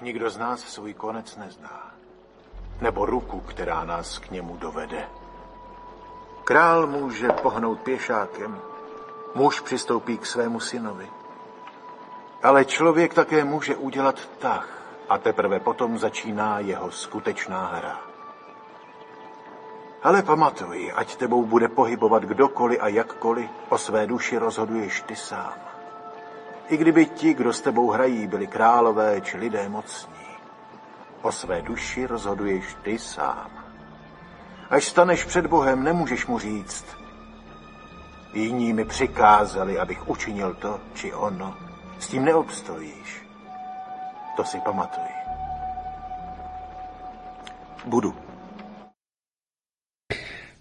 nikdo z nás svůj konec nezná. Nebo ruku, která nás k němu dovede. Král může pohnout pěšákem, muž přistoupí k svému synovi. Ale člověk také může udělat tah a teprve potom začíná jeho skutečná hra. Ale pamatuj, ať tebou bude pohybovat kdokoliv a jakkoliv, o své duši rozhoduješ ty sám. I kdyby ti, kdo s tebou hrají, byli králové či lidé mocní, o své duši rozhoduješ ty sám. Až staneš před Bohem, nemůžeš mu říct, jiní mi přikázali, abych učinil to či ono. S tím neobstojíš. To si pamatuj. Budu.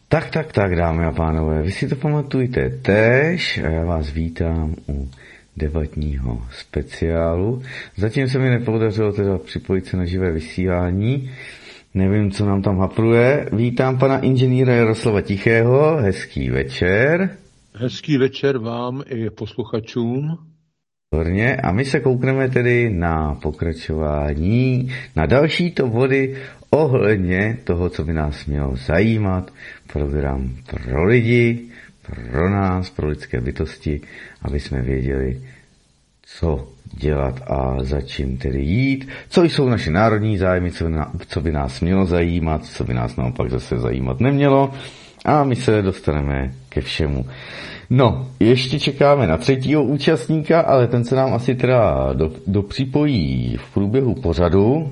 Tak, tak, tak, dámy a pánové, vy si to pamatujte tež a já vás vítám u debatního speciálu. Zatím se mi nepodařilo teda připojit se na živé vysílání. Nevím, co nám tam hapruje. Vítám pana inženýra Jaroslava Tichého. Hezký večer. Hezký večer vám i posluchačům. Výborně. A my se koukneme tedy na pokračování, na další to body ohledně toho, co by nás mělo zajímat. Program pro lidi, pro nás, pro lidské bytosti, aby jsme věděli, co dělat a za čím tedy jít, co jsou naše národní zájmy, co, by nás mělo zajímat, co by nás naopak zase zajímat nemělo a my se dostaneme ke všemu. No, ještě čekáme na třetího účastníka, ale ten se nám asi teda do, dopřipojí v průběhu pořadu.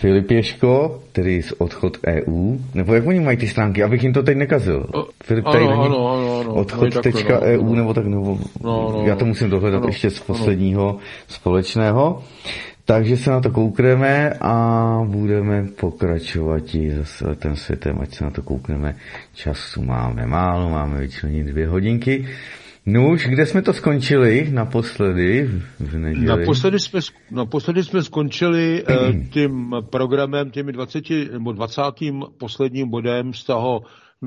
Filip Ješko, který z odchod EU, nebo jak oni mají ty stránky, abych jim to teď nekazil. Filip tady ano, není ano, ano, ano. odchod.eu, no, nebo tak, nebo no, no, já to musím dohledat ano, ještě z ano. posledního společného. Takže se na to koukneme a budeme pokračovat i zase ten světem, ať se na to koukneme. Času máme málo, máme vyčlenit dvě hodinky. No už, kde jsme to skončili naposledy v neděli? Naposledy jsme, naposledy jsme skončili eh, tím programem, těmi 20, nebo 20. posledním bodem z toho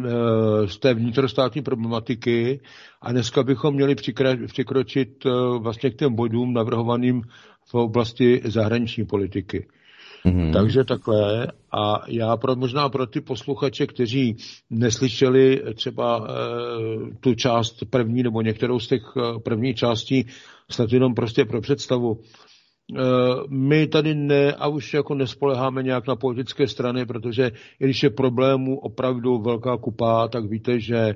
eh, z té vnitrostátní problematiky a dneska bychom měli přikročit eh, vlastně k těm bodům navrhovaným v oblasti zahraniční politiky. Mhm. Takže takhle. A já pro, možná pro ty posluchače, kteří neslyšeli třeba e, tu část první nebo některou z těch e, prvních částí, snad jenom prostě pro představu. E, my tady ne, a už jako nespoleháme nějak na politické strany, protože i když je problémů opravdu velká kupa, tak víte, že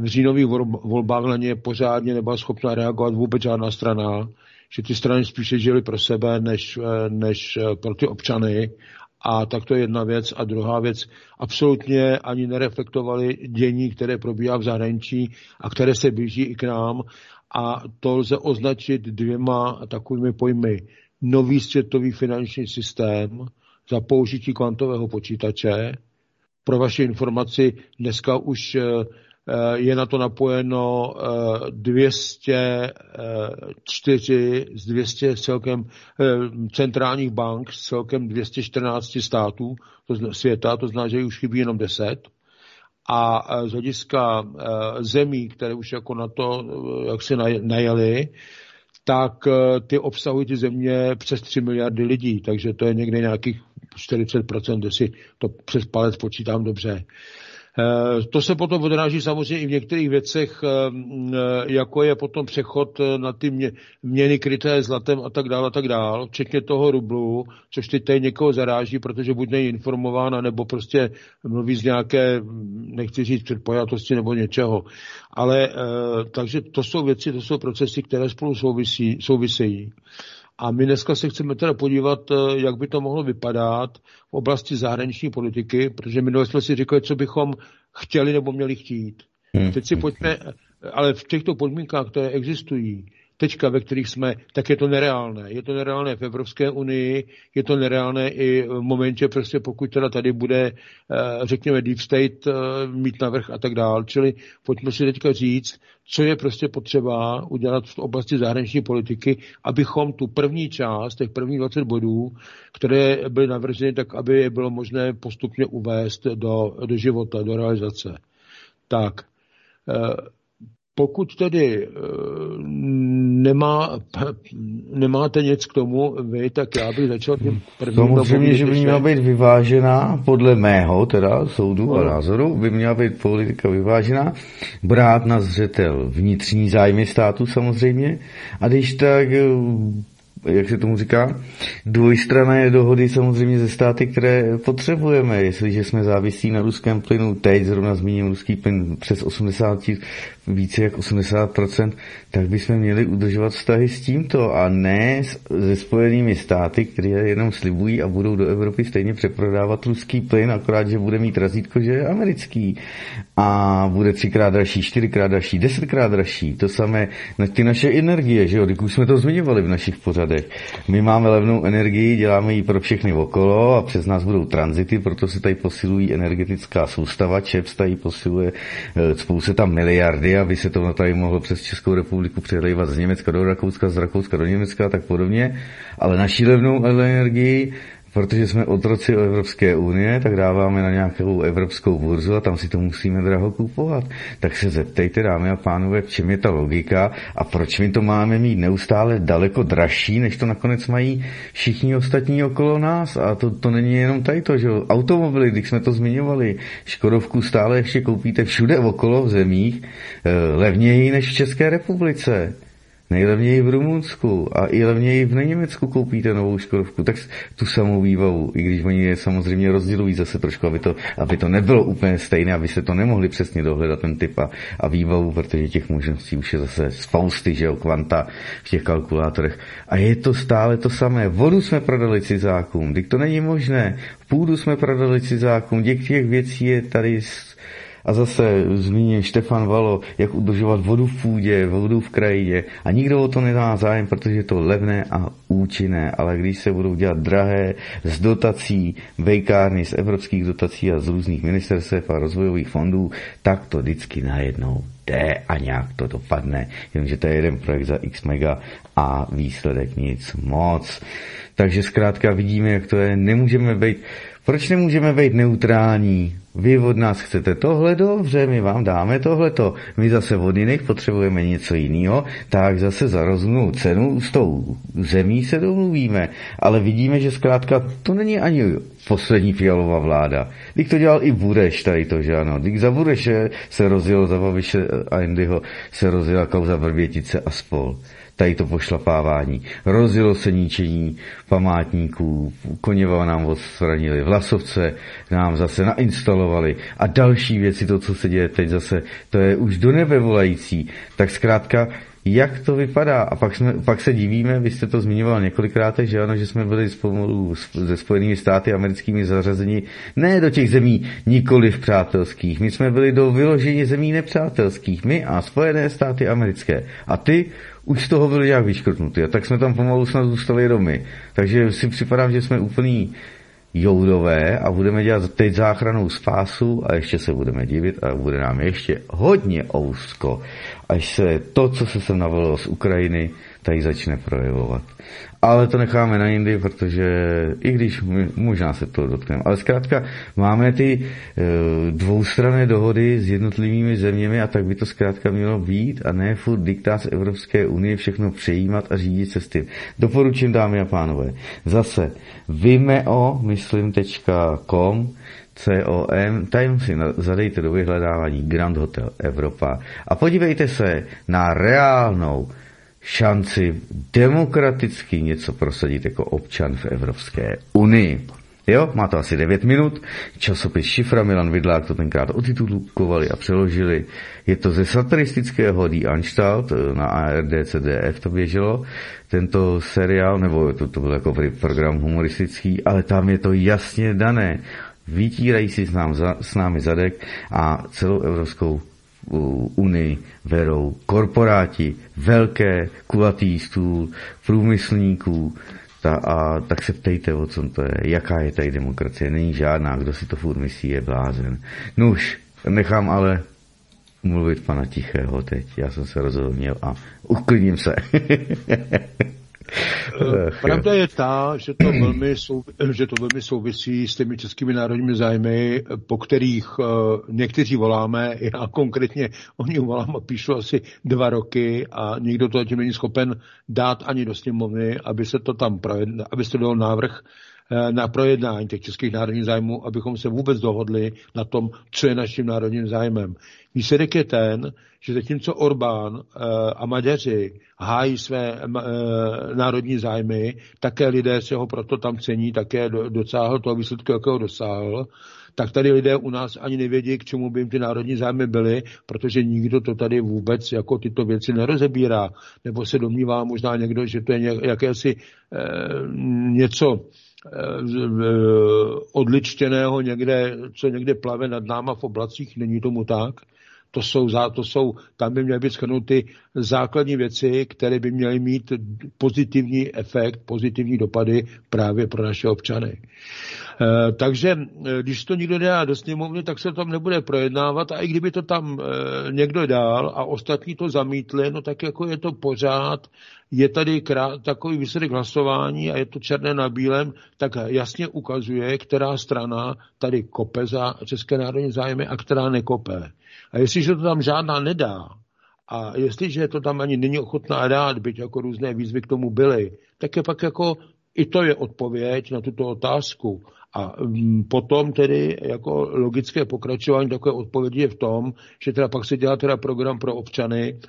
v říjnových vol- volbách na ně pořádně nebyla schopna reagovat vůbec žádná strana, že ty strany spíše žily pro sebe, než, eh, než eh, pro ty občany. A tak to je jedna věc. A druhá věc, absolutně ani nereflektovali dění, které probíhá v zahraničí a které se blíží i k nám. A to lze označit dvěma takovými pojmy. Nový světový finanční systém za použití kvantového počítače. Pro vaši informaci, dneska už eh, je na to napojeno eh, 204 z 200 celkem eh, centrálních bank z celkem 214 států světa, to znamená, že už chybí jenom 10. A eh, z hlediska eh, zemí, které už jako na to, eh, jak si naj- najeli, tak eh, ty obsahují ty země přes 3 miliardy lidí, takže to je někde nějakých 40%, jestli to přes palec počítám dobře. Eh, To se potom odráží samozřejmě i v některých věcech, eh, eh, jako je potom přechod eh, na ty mě- měny kryté zlatem a tak dále a tak dále, včetně toho rublu, což teď tady někoho zaráží, protože buď není informován, nebo prostě mluví z nějaké, nechci říct předpojatosti nebo něčeho. Ale eh, takže to jsou věci, to jsou procesy, které spolu souvisí, souvisejí. A my dneska se chceme teda podívat, eh, jak by to mohlo vypadat v oblasti zahraniční politiky, protože minule jsme si říkali, co bychom chtěli nebo měli chtít. Hmm. Teď si pojďme, ale v těchto podmínkách, které existují, teďka, ve kterých jsme, tak je to nereálné. Je to nereálné v Evropské unii, je to nereálné i v momentě, prostě pokud teda tady bude, eh, řekněme, deep state eh, mít navrh a tak dál. Čili pojďme si teďka říct, co je prostě potřeba udělat v oblasti zahraniční politiky, abychom tu první část, těch prvních 20 bodů, které byly navrženy, tak aby je bylo možné postupně uvést do, do života, do realizace. Tak, eh, pokud tedy nemá, nemáte nic k tomu, vy, tak já bych začal tím prvním. Samozřejmě, že by měla být vyvážená, podle mého teda soudu a názoru, by měla být politika vyvážená, brát na zřetel vnitřní zájmy státu samozřejmě a když tak jak se tomu říká, dvojstrané dohody samozřejmě ze státy, které potřebujeme. Jestliže jsme závislí na ruském plynu, teď zrovna zmíním ruský plyn přes 80, více jak 80%, tak bychom měli udržovat vztahy s tímto a ne se spojenými státy, které jenom slibují a budou do Evropy stejně přeprodávat ruský plyn, akorát, že bude mít razítko, že je americký a bude třikrát dražší, čtyřikrát dražší, desetkrát dražší. To samé na ty naše energie, že jo, už jsme to zmiňovali v našich pořadech. My máme levnou energii, děláme ji pro všechny okolo a přes nás budou tranzity, proto se tady posilují energetická soustava, ČEPS tady posiluje, eh, spolu se tam miliardy, aby se to tady mohlo přes Českou republiku přelejvat z Německa do Rakouska, z Rakouska do Německa a tak podobně, ale naší levnou energii protože jsme otroci Evropské unie, tak dáváme na nějakou evropskou burzu a tam si to musíme draho kupovat. Tak se zeptejte, dámy a pánové, v čem je ta logika a proč my to máme mít neustále daleko dražší, než to nakonec mají všichni ostatní okolo nás. A to, to není jenom tady to, že automobily, když jsme to zmiňovali, Škodovku stále ještě koupíte všude okolo v zemích eh, levněji než v České republice nejlevněji v Rumunsku a i levněji v Německu koupíte novou Škodovku, tak tu samou výbavu, i když oni je samozřejmě rozdělují zase trošku, aby to, aby to nebylo úplně stejné, aby se to nemohli přesně dohledat ten typ a, a výbavu, protože těch možností už je zase spousty, že jo, kvanta v těch kalkulátorech. A je to stále to samé. Vodu jsme prodali cizákům, teď to není možné. Půdu jsme prodali cizákům, těch věcí je tady a zase zmíní Štefan Valo, jak udržovat vodu v půdě, vodu v krajině. A nikdo o to nedá zájem, protože je to levné a účinné. Ale když se budou dělat drahé z dotací, vejkárny, z evropských dotací a z různých ministerstv a rozvojových fondů, tak to vždycky najednou jde a nějak to dopadne. Jenomže to je jeden projekt za x mega a výsledek nic moc. Takže zkrátka vidíme, jak to je. Nemůžeme být, proč nemůžeme být neutrální? Vy od nás chcete tohle, dobře, my vám dáme tohleto. My zase od jiných potřebujeme něco jiného, tak zase za rozumnou cenu s tou zemí se domluvíme. Ale vidíme, že zkrátka to není ani poslední fialová vláda. Když to dělal i Bureš tady to, že ano. Když za Bureše se rozjelo, za Babiše a Indyho se rozjela kauza Vrbětice a spol tady to pošlapávání. Rozjelo se ničení památníků, Koněva nám odstranili, Vlasovce nám zase nainstalovali a další věci, to, co se děje teď zase, to je už do nebe volající. Tak zkrátka jak to vypadá. A pak, jsme, pak se divíme, vy jste to zmiňoval několikrát, že ano, že jsme byli spolu se Spojenými státy americkými zařazeni ne do těch zemí nikoli v přátelských. My jsme byli do vyložení zemí nepřátelských. My a Spojené státy americké. A ty už z toho byli nějak vyškrtnutý. A tak jsme tam pomalu snad zůstali jenom my. Takže si připadám, že jsme úplný joudové a budeme dělat teď záchranou spásu a ještě se budeme divit a bude nám ještě hodně ousko, až se to, co se sem navolilo z Ukrajiny, tady začne projevovat. Ale to necháme na jindy, protože i když možná se to dotkneme. Ale zkrátka máme ty e, dvoustranné dohody s jednotlivými zeměmi a tak by to zkrátka mělo být a ne furt diktát z Evropské unie všechno přejímat a řídit se s tím. Doporučím, dámy a pánové, zase vimeo, myslím.com COM, tam si zadejte do vyhledávání Grand Hotel Evropa a podívejte se na reálnou šanci demokraticky něco prosadit jako občan v Evropské unii. Jo, má to asi 9 minut. Časopis Šifra Milan Vidlák to tenkrát otitulkovali a přeložili. Je to ze satiristického Die Anstalt, na ARD, CDF to běželo, tento seriál, nebo to, to byl jako program humoristický, ale tam je to jasně dané. Vytírají si s, nám, s námi zadek a celou Evropskou unii verou korporáti, velké, kulatý stůl, průmyslníků, ta, a tak se ptejte, o co to je, jaká je tady demokracie. Není žádná, kdo si to furt myslí, je blázen. Nuž, nechám ale mluvit pana Tichého teď. Já jsem se rozhodl a uklidním se. Eh, pravda je ta, že to, velmi sou, že to velmi souvisí s těmi českými národními zájmy, po kterých uh, někteří voláme, já konkrétně o nich volám a píšu asi dva roky a nikdo to tím není schopen dát ani do sněmovny, aby se to tam projedna, aby se to dal návrh Eh, na projednání těch českých národních zájmů, abychom se vůbec dohodli na tom, co je naším národním zájmem. Výsledek je ten, že zatímco Orbán eh, a Maďaři hájí své eh, národní zájmy, také lidé se ho proto tam cení, také docáhl toho výsledku, jakého dosáhl, tak tady lidé u nás ani nevědí, k čemu by jim ty národní zájmy byly, protože nikdo to tady vůbec jako tyto věci nerozebírá. Nebo se domnívá možná někdo, že to je jakési eh, něco odličtěného někde, co někde plave nad náma v oblacích, není tomu tak. To jsou, to jsou, tam by měly být schrnuty základní věci, které by měly mít pozitivní efekt, pozitivní dopady právě pro naše občany. E, takže e, když to nikdo nedá do sněmovny, tak se tam nebude projednávat a i kdyby to tam e, někdo dál a ostatní to zamítli, no tak jako je to pořád, je tady takový výsledek hlasování a je to černé na bílém, tak jasně ukazuje, která strana tady kope za České národní zájmy a která nekope. A jestliže to tam žádná nedá, a jestliže to tam ani není ochotná dát, byť jako různé výzvy k tomu byly, tak je pak jako i to je odpověď na tuto otázku. A mm, potom tedy jako logické pokračování takové odpovědi je v tom, že teda pak se dělá teda program pro občany,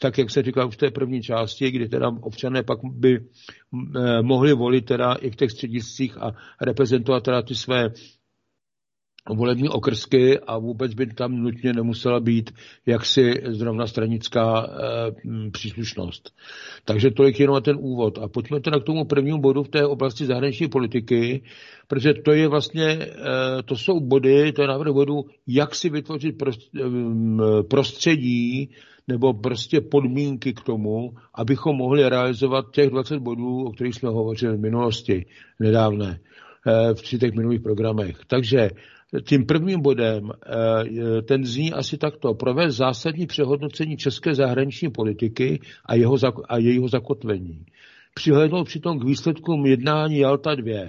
tak jak se říká už v té první části, kdy teda občané pak by eh, mohli volit teda i v těch střediscích a reprezentovat teda ty své volební okrsky a vůbec by tam nutně nemusela být jaksi zrovna stranická e, příslušnost. Takže tolik jenom na ten úvod. A pojďme teda k tomu prvnímu bodu v té oblasti zahraniční politiky, protože to je vlastně, e, to jsou body, to je návrh bodu, jak si vytvořit prostředí nebo prostě podmínky k tomu, abychom mohli realizovat těch 20 bodů, o kterých jsme hovořili v minulosti, nedávné, e, v těch minulých programech. Takže tím prvním bodem eh, ten zní asi takto. Provést zásadní přehodnocení české zahraniční politiky a, jeho, a jejího zakotvení. Přihlednout přitom k výsledkům jednání Jalta 2.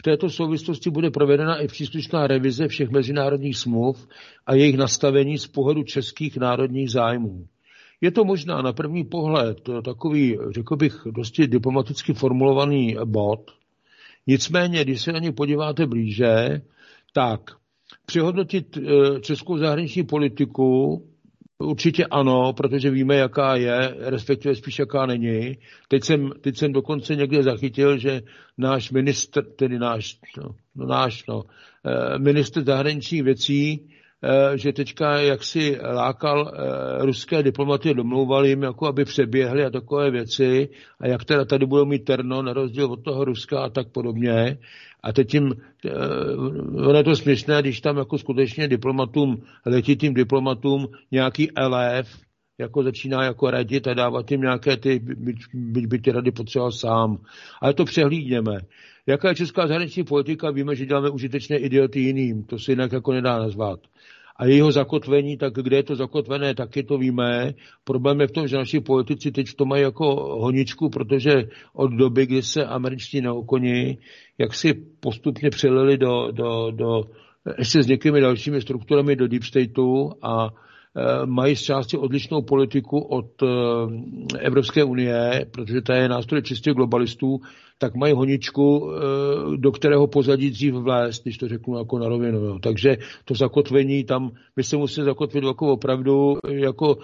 V této souvislosti bude provedena i příslušná revize všech mezinárodních smluv a jejich nastavení z pohledu českých národních zájmů. Je to možná na první pohled takový, řekl bych, dosti diplomaticky formulovaný bod. Nicméně, když se na ně podíváte blíže, tak přehodnotit eh, českou zahraniční politiku Určitě ano, protože víme, jaká je, respektive spíš jaká není. Teď jsem, teď jsem dokonce někde zachytil, že náš ministr, tedy náš, no, no náš, no, eh, ministr zahraničních věcí že teďka jaksi lákal eh, ruské diplomaty, domlouval jim, jako aby přeběhli a takové věci a jak teda tady budou mít terno na rozdíl od toho Ruska a tak podobně. A teď jim, eh, ono je to směšné, když tam jako skutečně diplomatům, letitým diplomatům nějaký LF, jako začíná jako radit a dávat jim nějaké ty, byť, byť by ty rady potřeboval sám. Ale to přehlídněme. Jaká je česká zahraniční politika? Víme, že děláme užitečné idioty jiným. To se jinak jako nedá nazvat a jejího zakotvení, tak kde je to zakotvené, taky to víme. Problém je v tom, že naši politici teď to mají jako honičku, protože od doby, kdy se američtí neokoni, jak si postupně přelili do, do, do ještě s někými dalšími strukturami do deep stateu a e, mají z části odlišnou politiku od e, Evropské unie, protože ta je nástroj čistě globalistů, tak mají honičku, eh, do kterého pozadí dřív vlézt, když to řeknu jako na rovinu. Takže to zakotvení tam, my se musíme zakotvit jako opravdu jako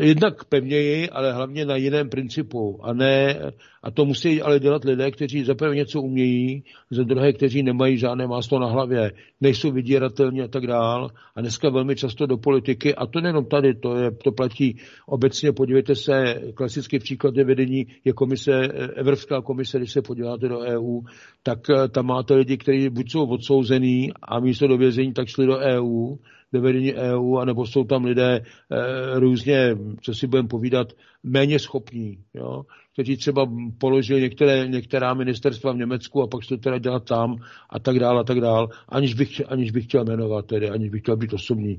jednak pevněji, ale hlavně na jiném principu. A ne, a to musí ale dělat lidé, kteří za prvé něco umějí, za druhé, kteří nemají žádné máslo na hlavě, nejsou vydíratelní a tak dál. A dneska velmi často do politiky, a to nejenom tady, to, je, to platí obecně, podívejte se, klasický příklad je vedení je komise, Evropská komise, když se podíváte do EU, tak eh, tam máte lidi, kteří buď jsou odsouzený a místo do vězení tak šli do EU, ve vedení EU, anebo jsou tam lidé e, různě, co si budeme povídat, méně schopní, jo? kteří třeba položili některé, některá ministerstva v Německu a pak se to teda dělat tam a tak dále a tak dále, aniž bych, aniž bych chtěl jmenovat tedy, aniž bych chtěl být osobní.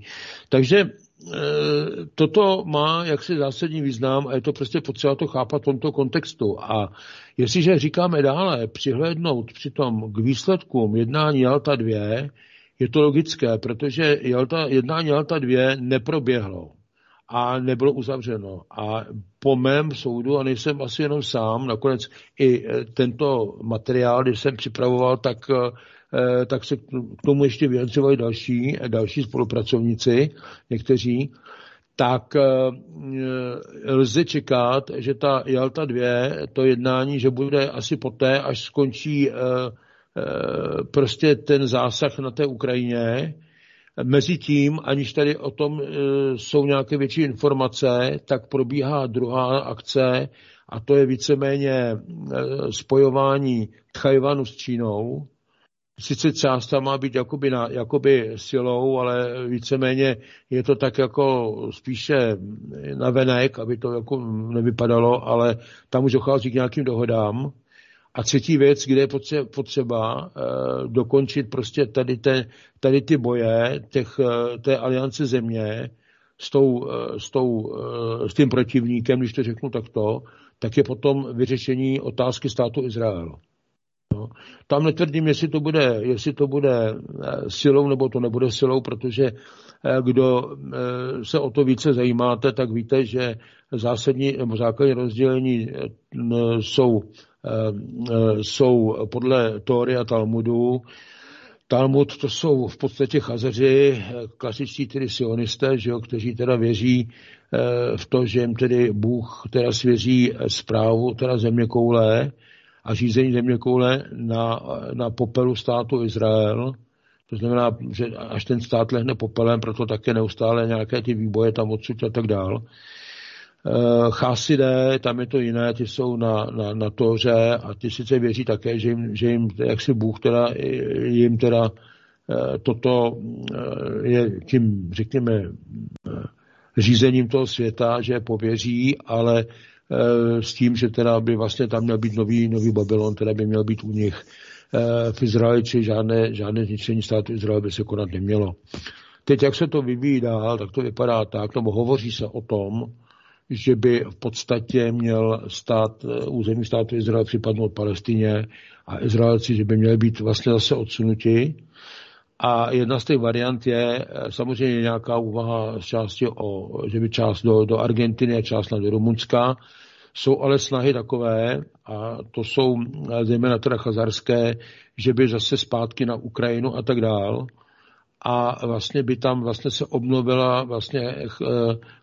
Takže toto má jaksi zásadní význam a je to prostě potřeba to chápat v tomto kontextu. A jestliže říkáme dále přihlédnout přitom k výsledkům jednání Jalta 2, je to logické, protože Jalta, jednání Jalta 2 neproběhlo a nebylo uzavřeno. A po mém soudu, a nejsem asi jenom sám, nakonec i e, tento materiál, když jsem připravoval, tak, e, tak se k tomu ještě vyjadřovali další, další spolupracovníci, někteří, tak e, lze čekat, že ta Jalta 2, to jednání, že bude asi poté, až skončí prostě ten zásah na té Ukrajině, Mezitím, aniž tady o tom e, jsou nějaké větší informace, tak probíhá druhá akce a to je víceméně e, spojování Tchajvanu s Čínou. Sice část má být jakoby, na, jakoby silou, ale víceméně je to tak jako spíše na venek, aby to jako nevypadalo, ale tam už dochází k nějakým dohodám. A třetí věc, kde je potřeba uh, dokončit prostě tady, te, tady ty boje těch, uh, té aliance země s, tou, uh, s, tou, s tím protivníkem, když to řeknu takto, tak je potom vyřešení otázky státu Izrael. No. Tam netvrdím, jestli to, bude, jestli to bude silou nebo to nebude silou, protože kdo se o to více zajímáte, tak víte, že zásadní nebo základní rozdělení jsou Eh, eh, jsou podle Tóry a Talmudu. Talmud to jsou v podstatě chazeři, klasičtí tedy sionisté, že jo, kteří teda věří eh, v to, že jim tedy Bůh teda svěří zprávu teda země koule a řízení země koule na, na popelu státu Izrael. To znamená, že až ten stát lehne popelem, proto také neustále nějaké ty výboje tam odsud a tak dál. Eh, Chasidé, tam je to jiné, ty jsou na, na, na toře a ty sice věří také, že jim, že jim jak si Bůh teda, jim teda eh, toto eh, je tím, řekněme, řízením toho světa, že pověří, ale s tím, že teda by vlastně tam měl být nový, nový Babylon, teda by měl být u nich v Izraeli, či žádné, žádné zničení státu Izraele by se konat nemělo. Teď, jak se to vyvíjí dál, tak to vypadá tak, nebo hovoří se o tom, že by v podstatě měl stát, eh, území státu Izrael připadnout Palestině a Izraelci, že by měli být vlastně zase odsunuti. A jedna z těch variant je eh, samozřejmě nějaká úvaha z části o, že by část do, do Argentiny a část do Rumunska. Jsou ale snahy takové, a to jsou eh, zejména teda chazarské, že by zase zpátky na Ukrajinu a tak dál a vlastně by tam vlastně se obnovila vlastně eh,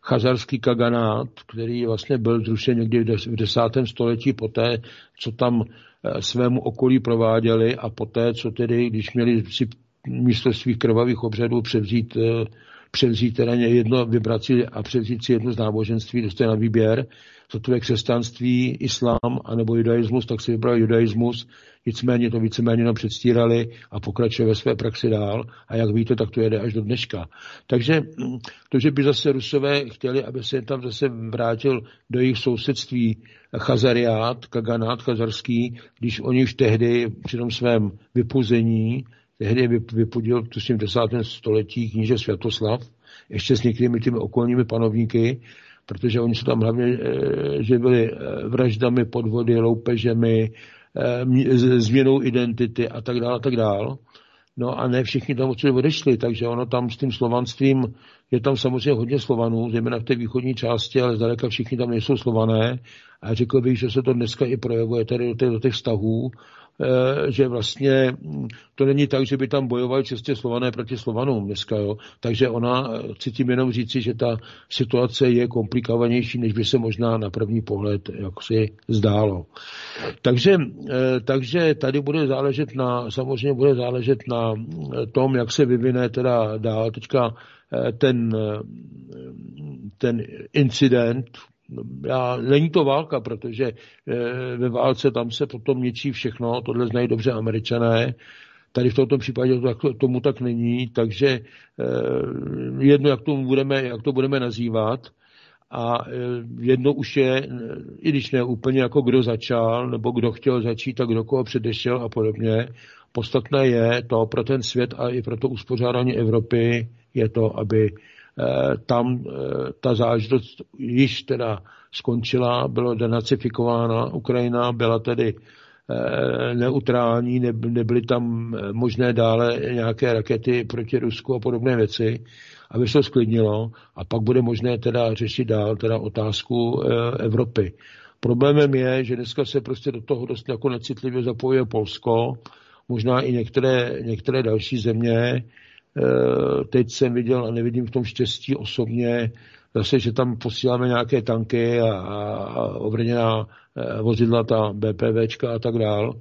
chazarský kaganát, který vlastně byl zrušen někdy v desátém století poté, co tam eh, svému okolí prováděli a poté, co tedy, když měli si místo svých krvavých obřadů převzít, eh, převzít teda jedno, vybrat si a převzít si jedno z náboženství, dostat na výběr, co to je křesťanství, islám anebo judaismus, tak si vybral judaismus, nicméně to víceméně jenom předstírali a pokračuje ve své praxi dál a jak víte, tak to jede až do dneška. Takže mm, to, že by zase Rusové chtěli, aby se tam zase vrátil do jejich sousedství Chazariát, Kaganát chazarský, když oni už tehdy při tom svém vypuzení, tehdy vypudil v desátém století kníže Světoslav, ještě s některými těmi okolními panovníky, protože oni se tam hlavně eh, živili eh, vraždami, podvody, loupežemi, změnou identity a tak dále a tak dále. No a ne všichni tam odsud odešli, takže ono tam s tím slovanstvím, je tam samozřejmě hodně slovanů, zejména v té východní části, ale zdaleka všichni tam nejsou slované. A řekl bych, že se to dneska i projevuje tady do těch, do těch vztahů Eh, že vlastně hm, to není tak, že by tam bojovali čistě slované proti slovanům dneska. Jo. Takže ona, eh, chci tím jenom říci, že ta situace je komplikovanější, než by se možná na první pohled jak si zdálo. Takže, eh, takže tady bude záležet na, samozřejmě bude záležet na tom, jak se vyvine teda dál teďka ten, ten incident, já, není to válka, protože e, ve válce tam se potom ničí všechno, tohle znají dobře američané, tady v tomto případě to tomu tak není, takže e, jedno, jak to budeme, jak to budeme nazývat, a e, jedno už je, i když ne úplně jako kdo začal, nebo kdo chtěl začít a kdo koho předešel a podobně, podstatné je to pro ten svět a i pro to uspořádání Evropy, je to, aby tam ta záležitost již teda skončila, bylo denacifikována Ukrajina, byla tedy neutrální, nebyly tam možné dále nějaké rakety proti Rusku a podobné věci, aby se to sklidnilo a pak bude možné teda řešit dál teda otázku Evropy. Problémem je, že dneska se prostě do toho dost jako necitlivě zapojuje Polsko, možná i některé, některé další země. E, teď jsem viděl a nevidím v tom štěstí osobně, zase, že tam posíláme nějaké tanky a, a obrněná e, vozidla, ta BPVčka a tak dál,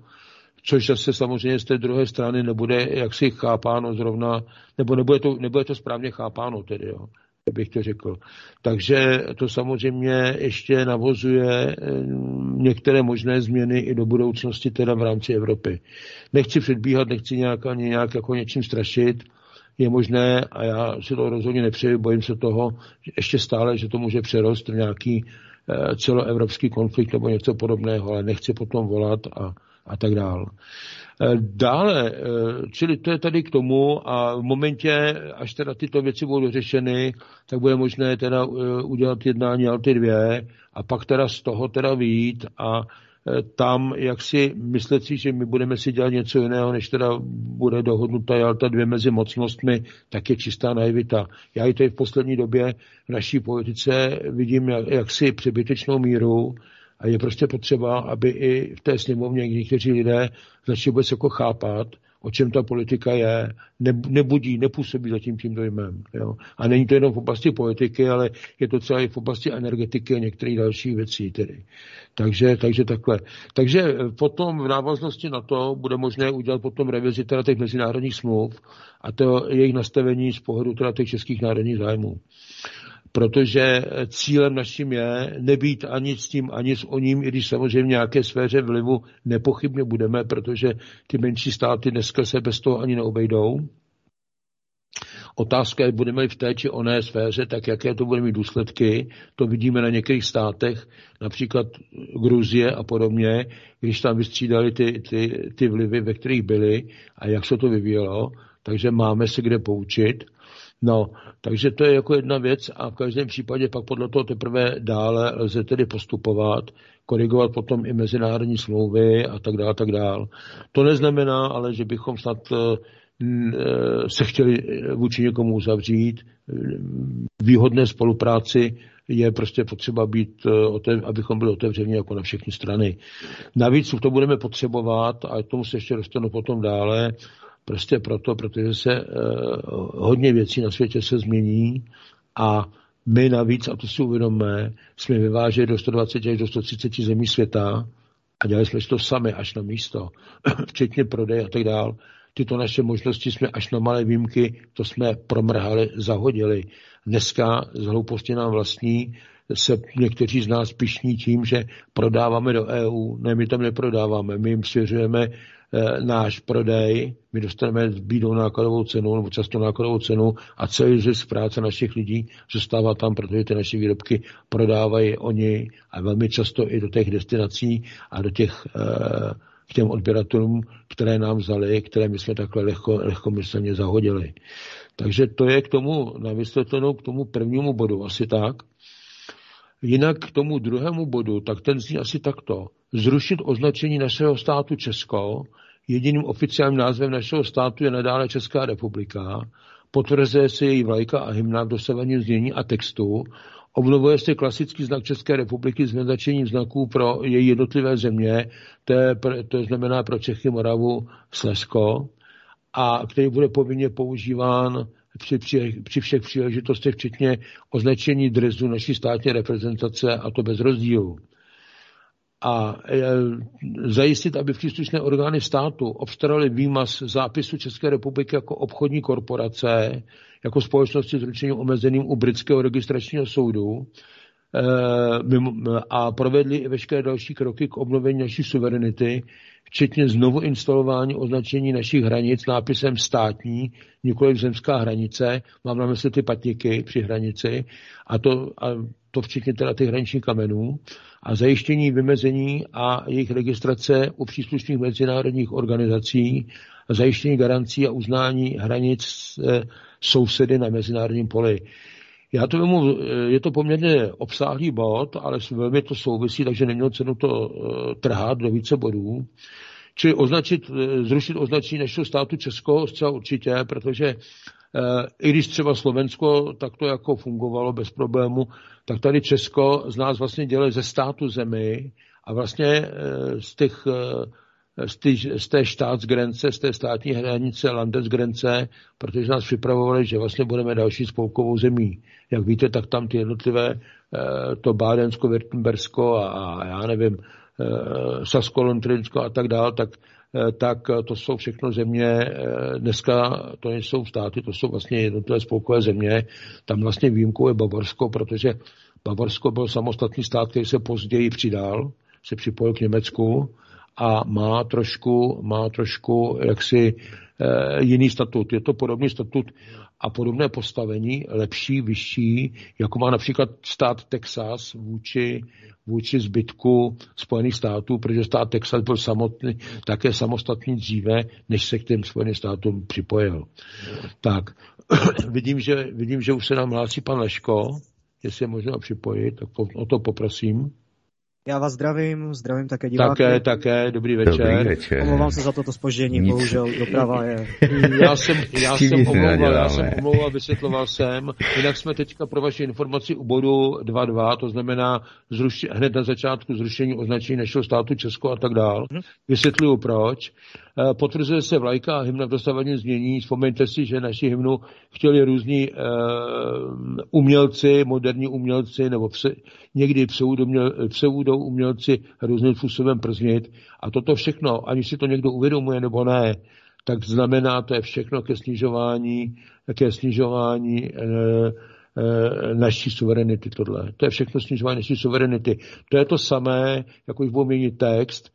což zase samozřejmě z té druhé strany nebude jaksi chápáno zrovna, nebo nebude to, nebude to správně chápáno tedy, jo bych to řekl. Takže to samozřejmě ještě navozuje eh, některé možné změny i do budoucnosti teda v rámci Evropy. Nechci předbíhat, nechci nějak ani nějak jako něčím strašit, je možné, a já si to rozhodně nepřeju, bojím se toho, že ještě stále, že to může přerost v nějaký eh, celoevropský konflikt nebo něco podobného, ale nechci potom volat a, a tak dále. Eh, dále, eh, čili to je tady k tomu a v momentě, až teda tyto věci budou řešeny, tak bude možné teda udělat jednání Alty 2 a pak teda z toho teda výjít a tam, jak si myslet si, že my budeme si dělat něco jiného, než teda bude dohodnuta Jalta dvě mezi mocnostmi, tak je čistá naivita. Já i tady v poslední době v naší politice vidím jak, jaksi přebytečnou míru, a je prostě potřeba, aby i v té sněmovně někteří lidé začali vůbec jako chápat, o čem ta politika je, nebudí, nepůsobí za tím dojmem. Jo? A není to jenom v oblasti politiky, ale je to celé i v oblasti energetiky a některých dalších věcí. Tedy. Takže, takže takhle. Takže eh, potom v návaznosti na to bude možné udělat potom revizi teda těch mezinárodních smluv a to jejich nastavení z pohledu teda těch českých národních zájmů protože cílem naším je nebýt ani s tím, ani s ním, i když samozřejmě v nějaké sféře vlivu nepochybně budeme, protože ty menší státy dneska se bez toho ani neobejdou. Otázka je, budeme v té či oné sféře, tak jaké to bude mít důsledky. To vidíme na některých státech, například Gruzie a podobně, když tam vystřídali ty, ty, ty vlivy, ve kterých byly a jak se to vyvíjelo. Takže máme se kde poučit. No, takže to je jako jedna věc a v každém případě pak podle toho teprve dále lze tedy postupovat, korigovat potom i mezinárodní smlouvy a tak dále, tak dále. To neznamená ale, že bychom snad eh, eh, se chtěli vůči někomu uzavřít. Výhodné spolupráci je prostě potřeba být, eh, abychom byli otevřeni jako na všechny strany. Navíc to budeme potřebovat, a k tomu se ještě dostanu potom dále, Prostě proto, protože se uh, hodně věcí na světě se změní a my navíc, a to si uvědomme, jsme vyváželi do 120 až do 130 zemí světa a dělali jsme to sami až na místo, včetně prodej a tak dál. Tyto naše možnosti jsme až na malé výjimky, to jsme promrhali, zahodili. Dneska z hlouposti nám vlastní se někteří z nás pišní tím, že prodáváme do EU. Ne, my tam neprodáváme, my jim svěřujeme Eh, náš prodej, my dostaneme bídou nákladovou cenu nebo často nákladovou cenu a celý zisk práce našich lidí zůstává tam, protože ty naše výrobky prodávají oni a velmi často i do těch destinací a do těch eh, k těm odběratelům, které nám vzali, které my jsme takhle lehko, lehkomyslně zahodili. Takže to je k tomu na k tomu prvnímu bodu, asi tak. Jinak k tomu druhému bodu, tak ten zní asi takto. Zrušit označení našeho státu Česko Jediným oficiálním názvem našeho státu je nadále Česká republika. Potvrzuje se její vlajka a hymna v dosavadním znění a textu. Obnovuje se klasický znak České republiky s nezačením znaků pro její jednotlivé země, to, je, to znamená pro Čechy, Moravu, Slesko, a který bude povinně používán při, při, při všech příležitostech, včetně označení drezu naší státní reprezentace, a to bez rozdílu. A e, zajistit, aby příslušné orgány státu obstaraly výmaz zápisu České republiky jako obchodní korporace, jako společnosti s ručením omezeným u britského registračního soudu e, a provedli i veškeré další kroky k obnovení naší suverenity, včetně znovu instalování označení našich hranic nápisem státní, nikoli zemská hranice, mám na mysli ty patníky při hranici, a to, a to včetně teda těch hraničních kamenů, a zajištění vymezení a jejich registrace u příslušných mezinárodních organizací, zajištění garancí a uznání hranic sousedy na mezinárodním poli. Já to vemu, je to poměrně obsáhlý bod, ale velmi to souvisí, takže nemělo cenu to trhat do více bodů. Čili označit, zrušit označení našeho státu Česko zcela určitě, protože i když třeba Slovensko tak to jako fungovalo bez problému, tak tady Česko z nás vlastně dělá ze státu zemi a vlastně z těch z, tý, z té štátsgrence, z té státní hranice, landesgrence, protože nás připravovali, že vlastně budeme další spolkovou zemí. Jak víte, tak tam ty jednotlivé, eh, to Bádensko, Württembersko a, a já nevím, eh, Sasko, Lontrinsko a tak dále, tak eh, tak to jsou všechno země, dneska to nejsou státy, to jsou vlastně jednotlivé spolkové země. Tam vlastně výjimkou je Bavorsko, protože Bavorsko byl samostatný stát, který se později přidal, se připojil k Německu a má trošku, má trošku jaksi e, jiný statut. Je to podobný statut a podobné postavení, lepší, vyšší, jako má například stát Texas vůči, vůči zbytku Spojených států, protože stát Texas byl samotný, také samostatný dříve, než se k těm Spojeným státům připojil. Tak, vidím, že, vidím, že už se nám hlásí pan Leško, jestli je možno připojit, tak o to poprosím. Já vás zdravím, zdravím také diváky. Také, také, dobrý večer. Dobrý večer. Omlouvám se za toto spoždění, Nic. bohužel doprava je... Já jsem, já jsem omlouval, já jsem omlouval, vysvětloval jsem. Jinak jsme teďka pro vaši informaci u bodu 2.2, to znamená zruši, hned na začátku zrušení označení našeho státu Česko a tak dál. Mhm. Vysvětluju proč. Eh, potvrzuje se vlajka a hymna v dosavadním změní. Vzpomeňte si, že naši hymnu chtěli různí uh, umělci, moderní umělci, nebo pse, někdy pseudou umělci různým způsobem prznit. A toto všechno, ani si to někdo uvědomuje nebo ne, tak znamená to je všechno ke snižování, ke snižování uh, naší suverenity tohle. To je všechno snižování naší suverenity. To je to samé, jako když budou měnit text, Eh,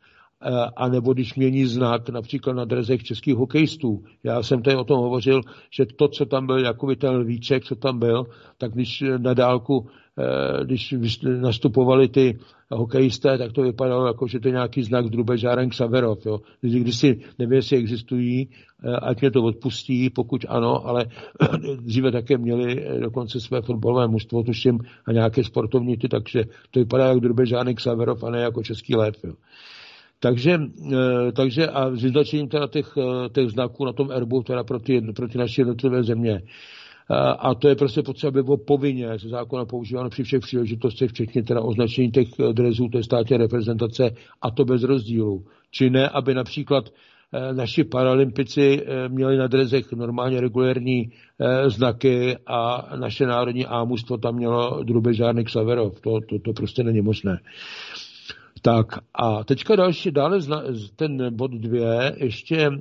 a nebo když mění znak například na drezech českých hokejistů. Já jsem tady o tom hovořil, že to, co tam byl, jako ten lvíček, co tam byl, tak když na dálku, eh, když nastupovali ty hokejisté, tak to vypadalo jako, že to je nějaký znak Drubežáren Xaverov. Jo. Když si nevím, jestli existují, eh, ať mě to odpustí, pokud ano, ale dříve také měli dokonce své fotbalové mužstvo, tuším, a nějaké sportovní ty, takže to vypadá jako Drubežáren Xaverov a ne jako český lev. Jo. Takže, eh, takže a s vyznačením teda těch, eh, těch znaků na tom erbu teda pro ty, pro ty naše jednotlivé země. A to je prostě potřeba, aby bylo povinně ze zákona používáno při všech příležitostech, včetně teda označení těch eh, drezů té státní reprezentace a to bez rozdílu. Či ne, aby například naši paralympici měli na drezech normálně regulérní znaky a naše národní ámustvo tam mělo drubežárny Xaverov. To, to, to prostě není možné. Tak a teďka další, dále ten bod dvě ještě e,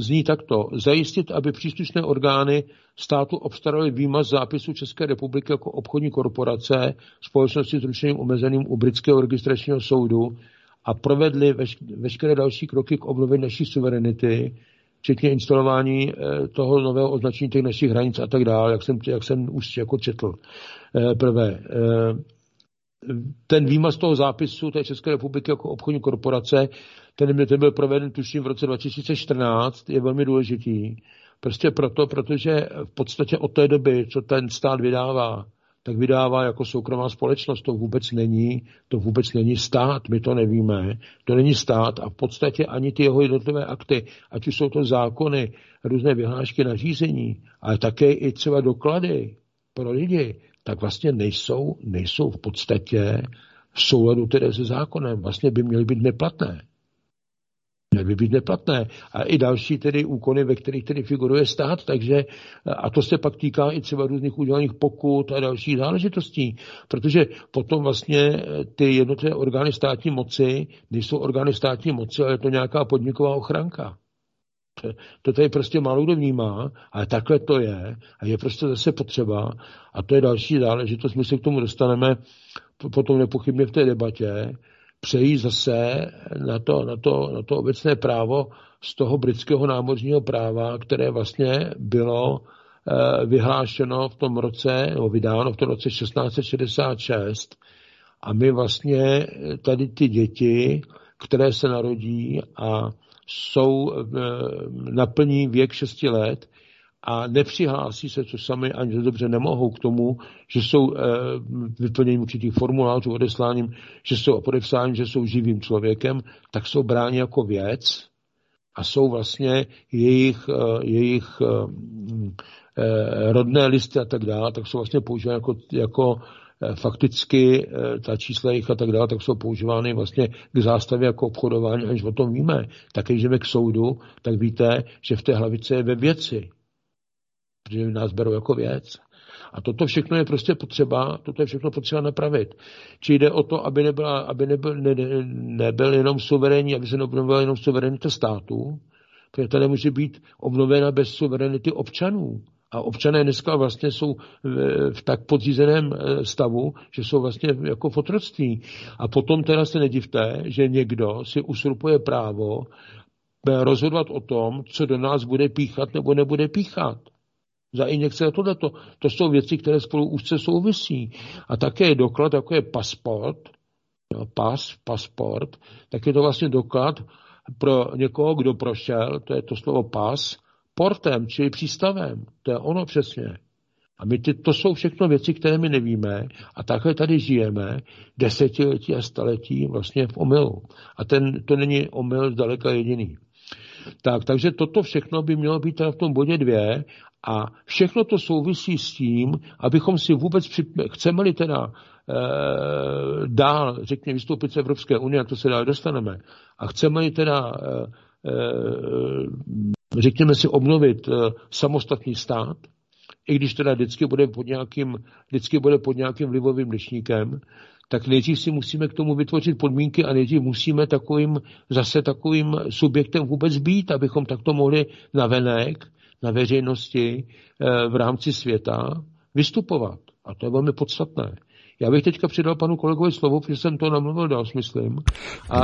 zní takto. Zajistit, aby příslušné orgány státu obstaraly výmaz zápisu České republiky jako obchodní korporace společnosti s ručením omezeným u britského registračního soudu a provedli veš, veškeré další kroky k obnovení naší suverenity, včetně instalování e, toho nového označení těch našich hranic a tak dále, jak jsem, jak jsem už jako četl e, prvé ten výmaz toho zápisu té České republiky jako obchodní korporace, ten, ten byl proveden tuším v roce 2014, je velmi důležitý. Prostě proto, protože v podstatě od té doby, co ten stát vydává, tak vydává jako soukromá společnost. To vůbec není, to vůbec není stát, my to nevíme. To není stát a v podstatě ani ty jeho jednotlivé akty, ať už jsou to zákony, různé vyhlášky nařízení, ale také i třeba doklady pro lidi, tak vlastně nejsou, nejsou v podstatě v souladu tedy se zákonem. Vlastně by měly být neplatné. Měly by být neplatné. A i další tedy úkony, ve kterých tedy figuruje stát, takže a to se pak týká i třeba různých udělaných pokut a dalších záležitostí, protože potom vlastně ty jednotlivé orgány státní moci nejsou orgány státní moci, ale je to nějaká podniková ochranka. To tady prostě málo kdo vnímá, ale takhle to je a je prostě zase potřeba a to je další záležitost, my se k tomu dostaneme potom nepochybně v té debatě, přejít zase na to, na to, na to obecné právo z toho britského námořního práva, které vlastně bylo eh, vyhlášeno v tom roce, nebo vydáno v tom roce 1666 a my vlastně tady ty děti, které se narodí a jsou, eh, naplní věk 6 let a nepřihlásí se, co sami ani dobře nemohou k tomu, že jsou e, vyplněním určitých formulářů, odesláním, že jsou podepsáním, že jsou živým člověkem, tak jsou bráni jako věc a jsou vlastně jejich, e, jejich rodné listy a tak dále, tak jsou vlastně používány jako, jako fakticky ta čísla jich a tak dále, tak jsou používány vlastně k zástavě jako obchodování, aniž o tom víme. Tak když jdeme k soudu, tak víte, že v té hlavice je ve věci protože nás berou jako věc. A toto všechno je prostě potřeba, toto je všechno potřeba napravit. Či jde o to, aby, nebyla, aby nebyl, ne, nebyl jenom suverénní, aby se neobnovila jenom suverenita státu, protože to nemůže být obnovena bez suverenity občanů. A občané dneska vlastně jsou v, v tak podřízeném eh, stavu, že jsou vlastně jako fotroctví. A potom teda se nedivte, že někdo si usurpuje právo eh, rozhodovat o tom, co do nás bude píchat nebo nebude píchat za injekce a tohleto. To jsou věci, které spolu úzce souvisí. A také je doklad, jako je pasport, pas, pasport, tak je to vlastně doklad pro někoho, kdo prošel, to je to slovo pas, portem, čili přístavem. To je ono přesně. A my ty, to jsou všechno věci, které my nevíme a takhle tady žijeme desetiletí a staletí vlastně v omylu. A ten, to není omyl zdaleka jediný. Tak, takže toto všechno by mělo být v tom bodě dvě a všechno to souvisí s tím, abychom si vůbec, při... chceme-li teda e, dál, řekněme, vystoupit z Evropské unie, a to se dál dostaneme, a chceme-li teda, e, řekněme si, obnovit e, samostatný stát, i když teda vždycky bude pod nějakým, vždycky bude pod nějakým vlivovým lišníkem, tak nejdřív si musíme k tomu vytvořit podmínky a nejdřív musíme takovým, zase takovým subjektem vůbec být, abychom takto mohli navenek na veřejnosti eh, v rámci světa vystupovat. A to je velmi podstatné. Já bych teďka přidal panu kolegovi slovo, protože jsem to namluvil dál, myslím. A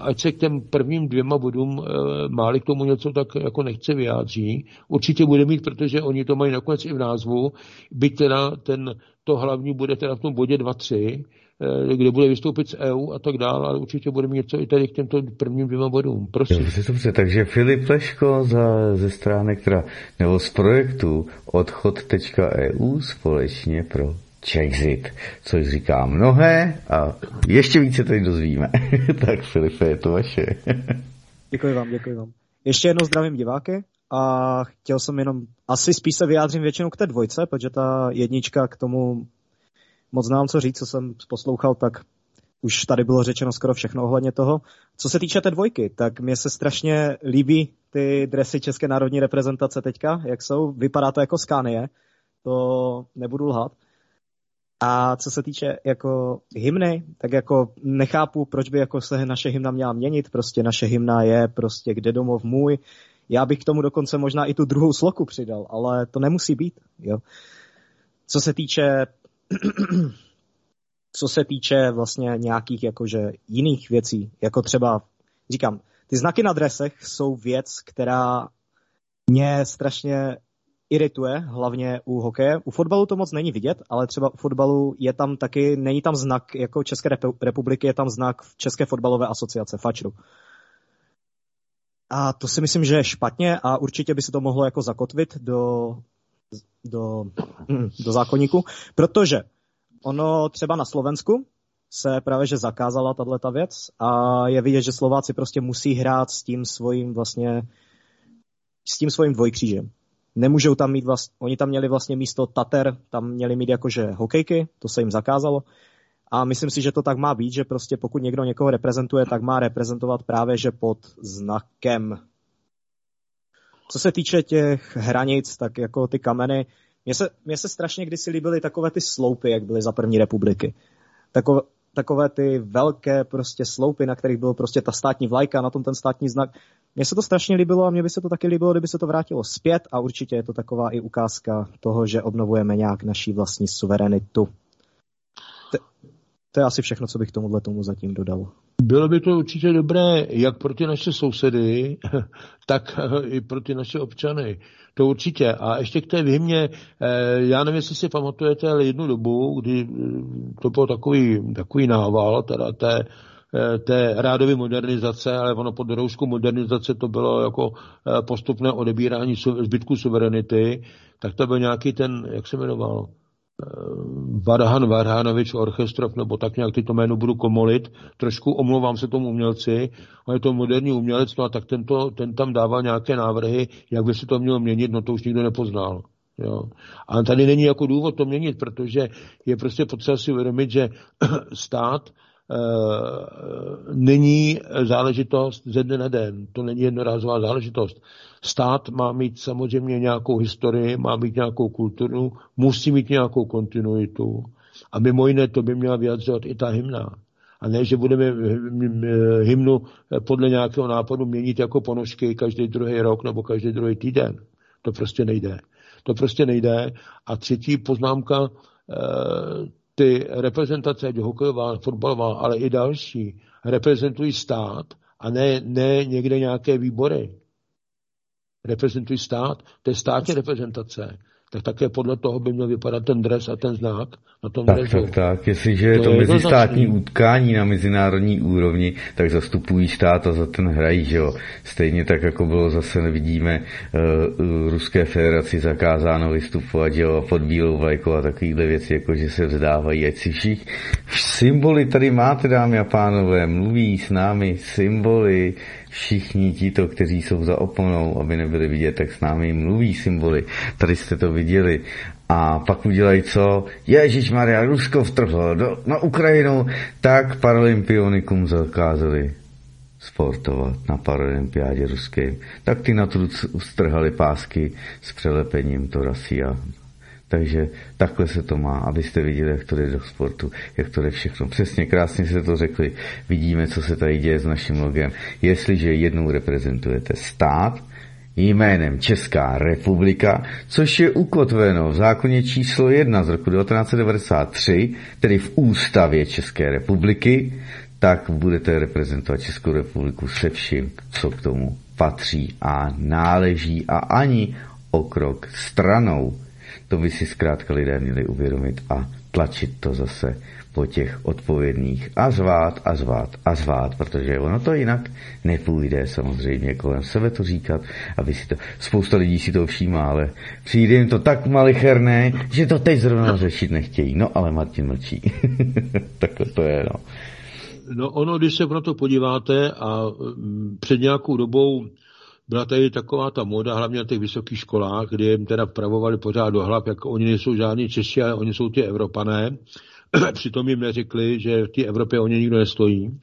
ať se k těm prvním dvěma bodům e, máli k tomu něco tak jako nechce vyjádří. Určitě bude mít, protože oni to mají nakonec i v názvu, byť teda ten, to hlavní bude teda v tom bodě 2-3, Eh, kde bude vystoupit z EU a tak dále, ale určitě bude mít něco i tady k těmto prvním dvěma bodům. Prosím. Dobře, dobře, takže Filip Leško za, ze stránek, která, nebo z projektu odchod.eu společně pro Czexit, což říká mnohé a ještě více tady dozvíme. tak Filipe, je to vaše. děkuji vám, děkuji vám. Ještě jednou zdravím diváky a chtěl jsem jenom, asi spíš se vyjádřím většinou k té dvojce, protože ta jednička k tomu moc znám co říct, co jsem poslouchal, tak už tady bylo řečeno skoro všechno ohledně toho. Co se týče té dvojky, tak mně se strašně líbí ty dresy České národní reprezentace teďka, jak jsou. Vypadá to jako Scania, to nebudu lhat. A co se týče jako hymny, tak jako nechápu, proč by jako se naše hymna měla měnit. Prostě naše hymna je prostě kde domov můj. Já bych k tomu dokonce možná i tu druhou sloku přidal, ale to nemusí být. Jo. Co se týče co se týče vlastně nějakých jakože jiných věcí, jako třeba, říkám, ty znaky na dresech jsou věc, která mě strašně irituje, hlavně u hokeje. U fotbalu to moc není vidět, ale třeba u fotbalu je tam taky, není tam znak jako České republiky, je tam znak České fotbalové asociace, FAČRu. A to si myslím, že je špatně a určitě by se to mohlo jako zakotvit do do, do zákonníku, protože ono třeba na Slovensku se právě že zakázala tato věc a je vidět, že Slováci prostě musí hrát s tím svým vlastně s tím svým dvojkřížem. Nemůžou tam mít vlastně, oni tam měli vlastně místo Tater, tam měli mít jakože hokejky, to se jim zakázalo. A myslím si, že to tak má být, že prostě pokud někdo někoho reprezentuje, tak má reprezentovat právě že pod znakem co se týče těch hranic, tak jako ty kameny, mně se, mně se strašně kdysi líbily takové ty sloupy, jak byly za první republiky. Takové, takové ty velké prostě sloupy, na kterých bylo prostě ta státní vlajka, na tom ten státní znak. Mně se to strašně líbilo a mně by se to taky líbilo, kdyby se to vrátilo zpět a určitě je to taková i ukázka toho, že obnovujeme nějak naší vlastní suverenitu. To, to je asi všechno, co bych tomuhle tomu zatím dodal. Bylo by to určitě dobré jak pro ty naše sousedy, tak i pro ty naše občany. To určitě. A ještě k té výhmě, eh, já nevím, jestli si pamatujete, ale jednu dobu, kdy eh, to byl takový, takový nával, teda té té rádové modernizace, ale ono pod rouškou modernizace to bylo jako postupné odebírání zbytku suverenity, tak to byl nějaký ten, jak se jmenoval, Varhan Varhanovič Orchestrov, nebo tak nějak ty to jméno budu komolit. Trošku omlouvám se tomu umělci, ale je to moderní umělec, no a tak tento, ten tam dával nějaké návrhy, jak by se to mělo měnit, no to už nikdo nepoznal. Jo. A tady není jako důvod to měnit, protože je prostě potřeba si uvědomit, že stát Eh, není záležitost ze dne na den. To není jednorázová záležitost. Stát má mít samozřejmě nějakou historii, má mít nějakou kulturu, musí mít nějakou kontinuitu. A mimo jiné to by měla vyjadřovat i ta hymna. A ne, že budeme hymnu podle nějakého nápadu měnit jako ponožky každý druhý rok nebo každý druhý týden. To prostě nejde. To prostě nejde. A třetí poznámka, eh, ty reprezentace, ať hokejová, fotbalová, ale i další, reprezentují stát a ne, ne někde nějaké výbory. Reprezentují stát, to je státní reprezentace tak také podle toho by měl vypadat ten dres a ten znak na tom tak, dresu. Tak, tak, jestliže je to, to mezistátní utkání na mezinárodní úrovni, tak zastupují stát a za ten hrají, že jo. Stejně tak, jako bylo zase, vidíme, uh, Ruské federaci zakázáno vystupovat, že jo, a pod bílou vlajkou a takovýhle věci, jako že se vzdávají, ať si všich symboly tady máte, dámy a pánové, mluví s námi symboly, všichni tito, kteří jsou za oponou, aby nebyli vidět, tak s námi mluví symboly. Tady jste to viděli. A pak udělají co? Ježíš Maria, Rusko vtrhlo do, na Ukrajinu, tak paralympionikům zakázali sportovat na paralympiádě ruským. Tak ty na to strhali pásky s přelepením to Rasia takže takhle se to má, abyste viděli, jak to jde do sportu, jak to jde všechno. Přesně, krásně se to řekli. Vidíme, co se tady děje s naším logem. Jestliže jednou reprezentujete stát, jménem Česká republika, což je ukotveno v zákoně číslo 1 z roku 1993, tedy v ústavě České republiky, tak budete reprezentovat Českou republiku se vším, co k tomu patří a náleží a ani o krok stranou to by si zkrátka lidé měli uvědomit a tlačit to zase po těch odpovědných a zvát a zvát a zvát, protože ono to jinak nepůjde samozřejmě kolem sebe to říkat, aby si to, spousta lidí si to všímá, ale přijde jim to tak malicherné, že to teď zrovna řešit nechtějí. No ale Martin mlčí. Takhle to je, no. No ono, když se na to podíváte a mm, před nějakou dobou byla tady taková ta moda, hlavně na těch vysokých školách, kde jim teda vpravovali pořád do hlav, jak oni nejsou žádní Češi, ale oni jsou ty Evropané. Přitom jim neřekli, že v té Evropě oni nikdo nestojí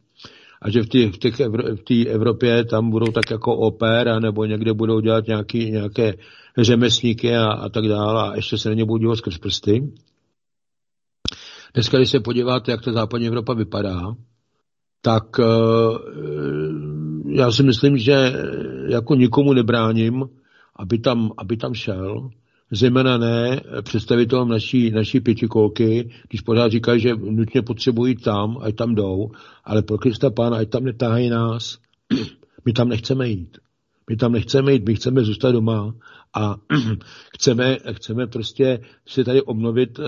a že v té v těch v té Evropě tam budou tak jako opera nebo někde budou dělat nějaký, nějaké řemeslníky a, a tak dále a ještě se na ně budou dívat skrz prsty. Dneska, když se podíváte, jak ta západní Evropa vypadá, tak uh, já si myslím, že jako nikomu nebráním, aby tam, aby tam šel, zejména ne představitelům naší, naší pětikolky, když pořád říkají, že nutně potřebují tam, ať tam jdou, ale pro Krista Pána, ať tam netáhají nás. My tam nechceme jít. My tam nechceme jít, my chceme zůstat doma a chceme, chceme prostě si tady obnovit e,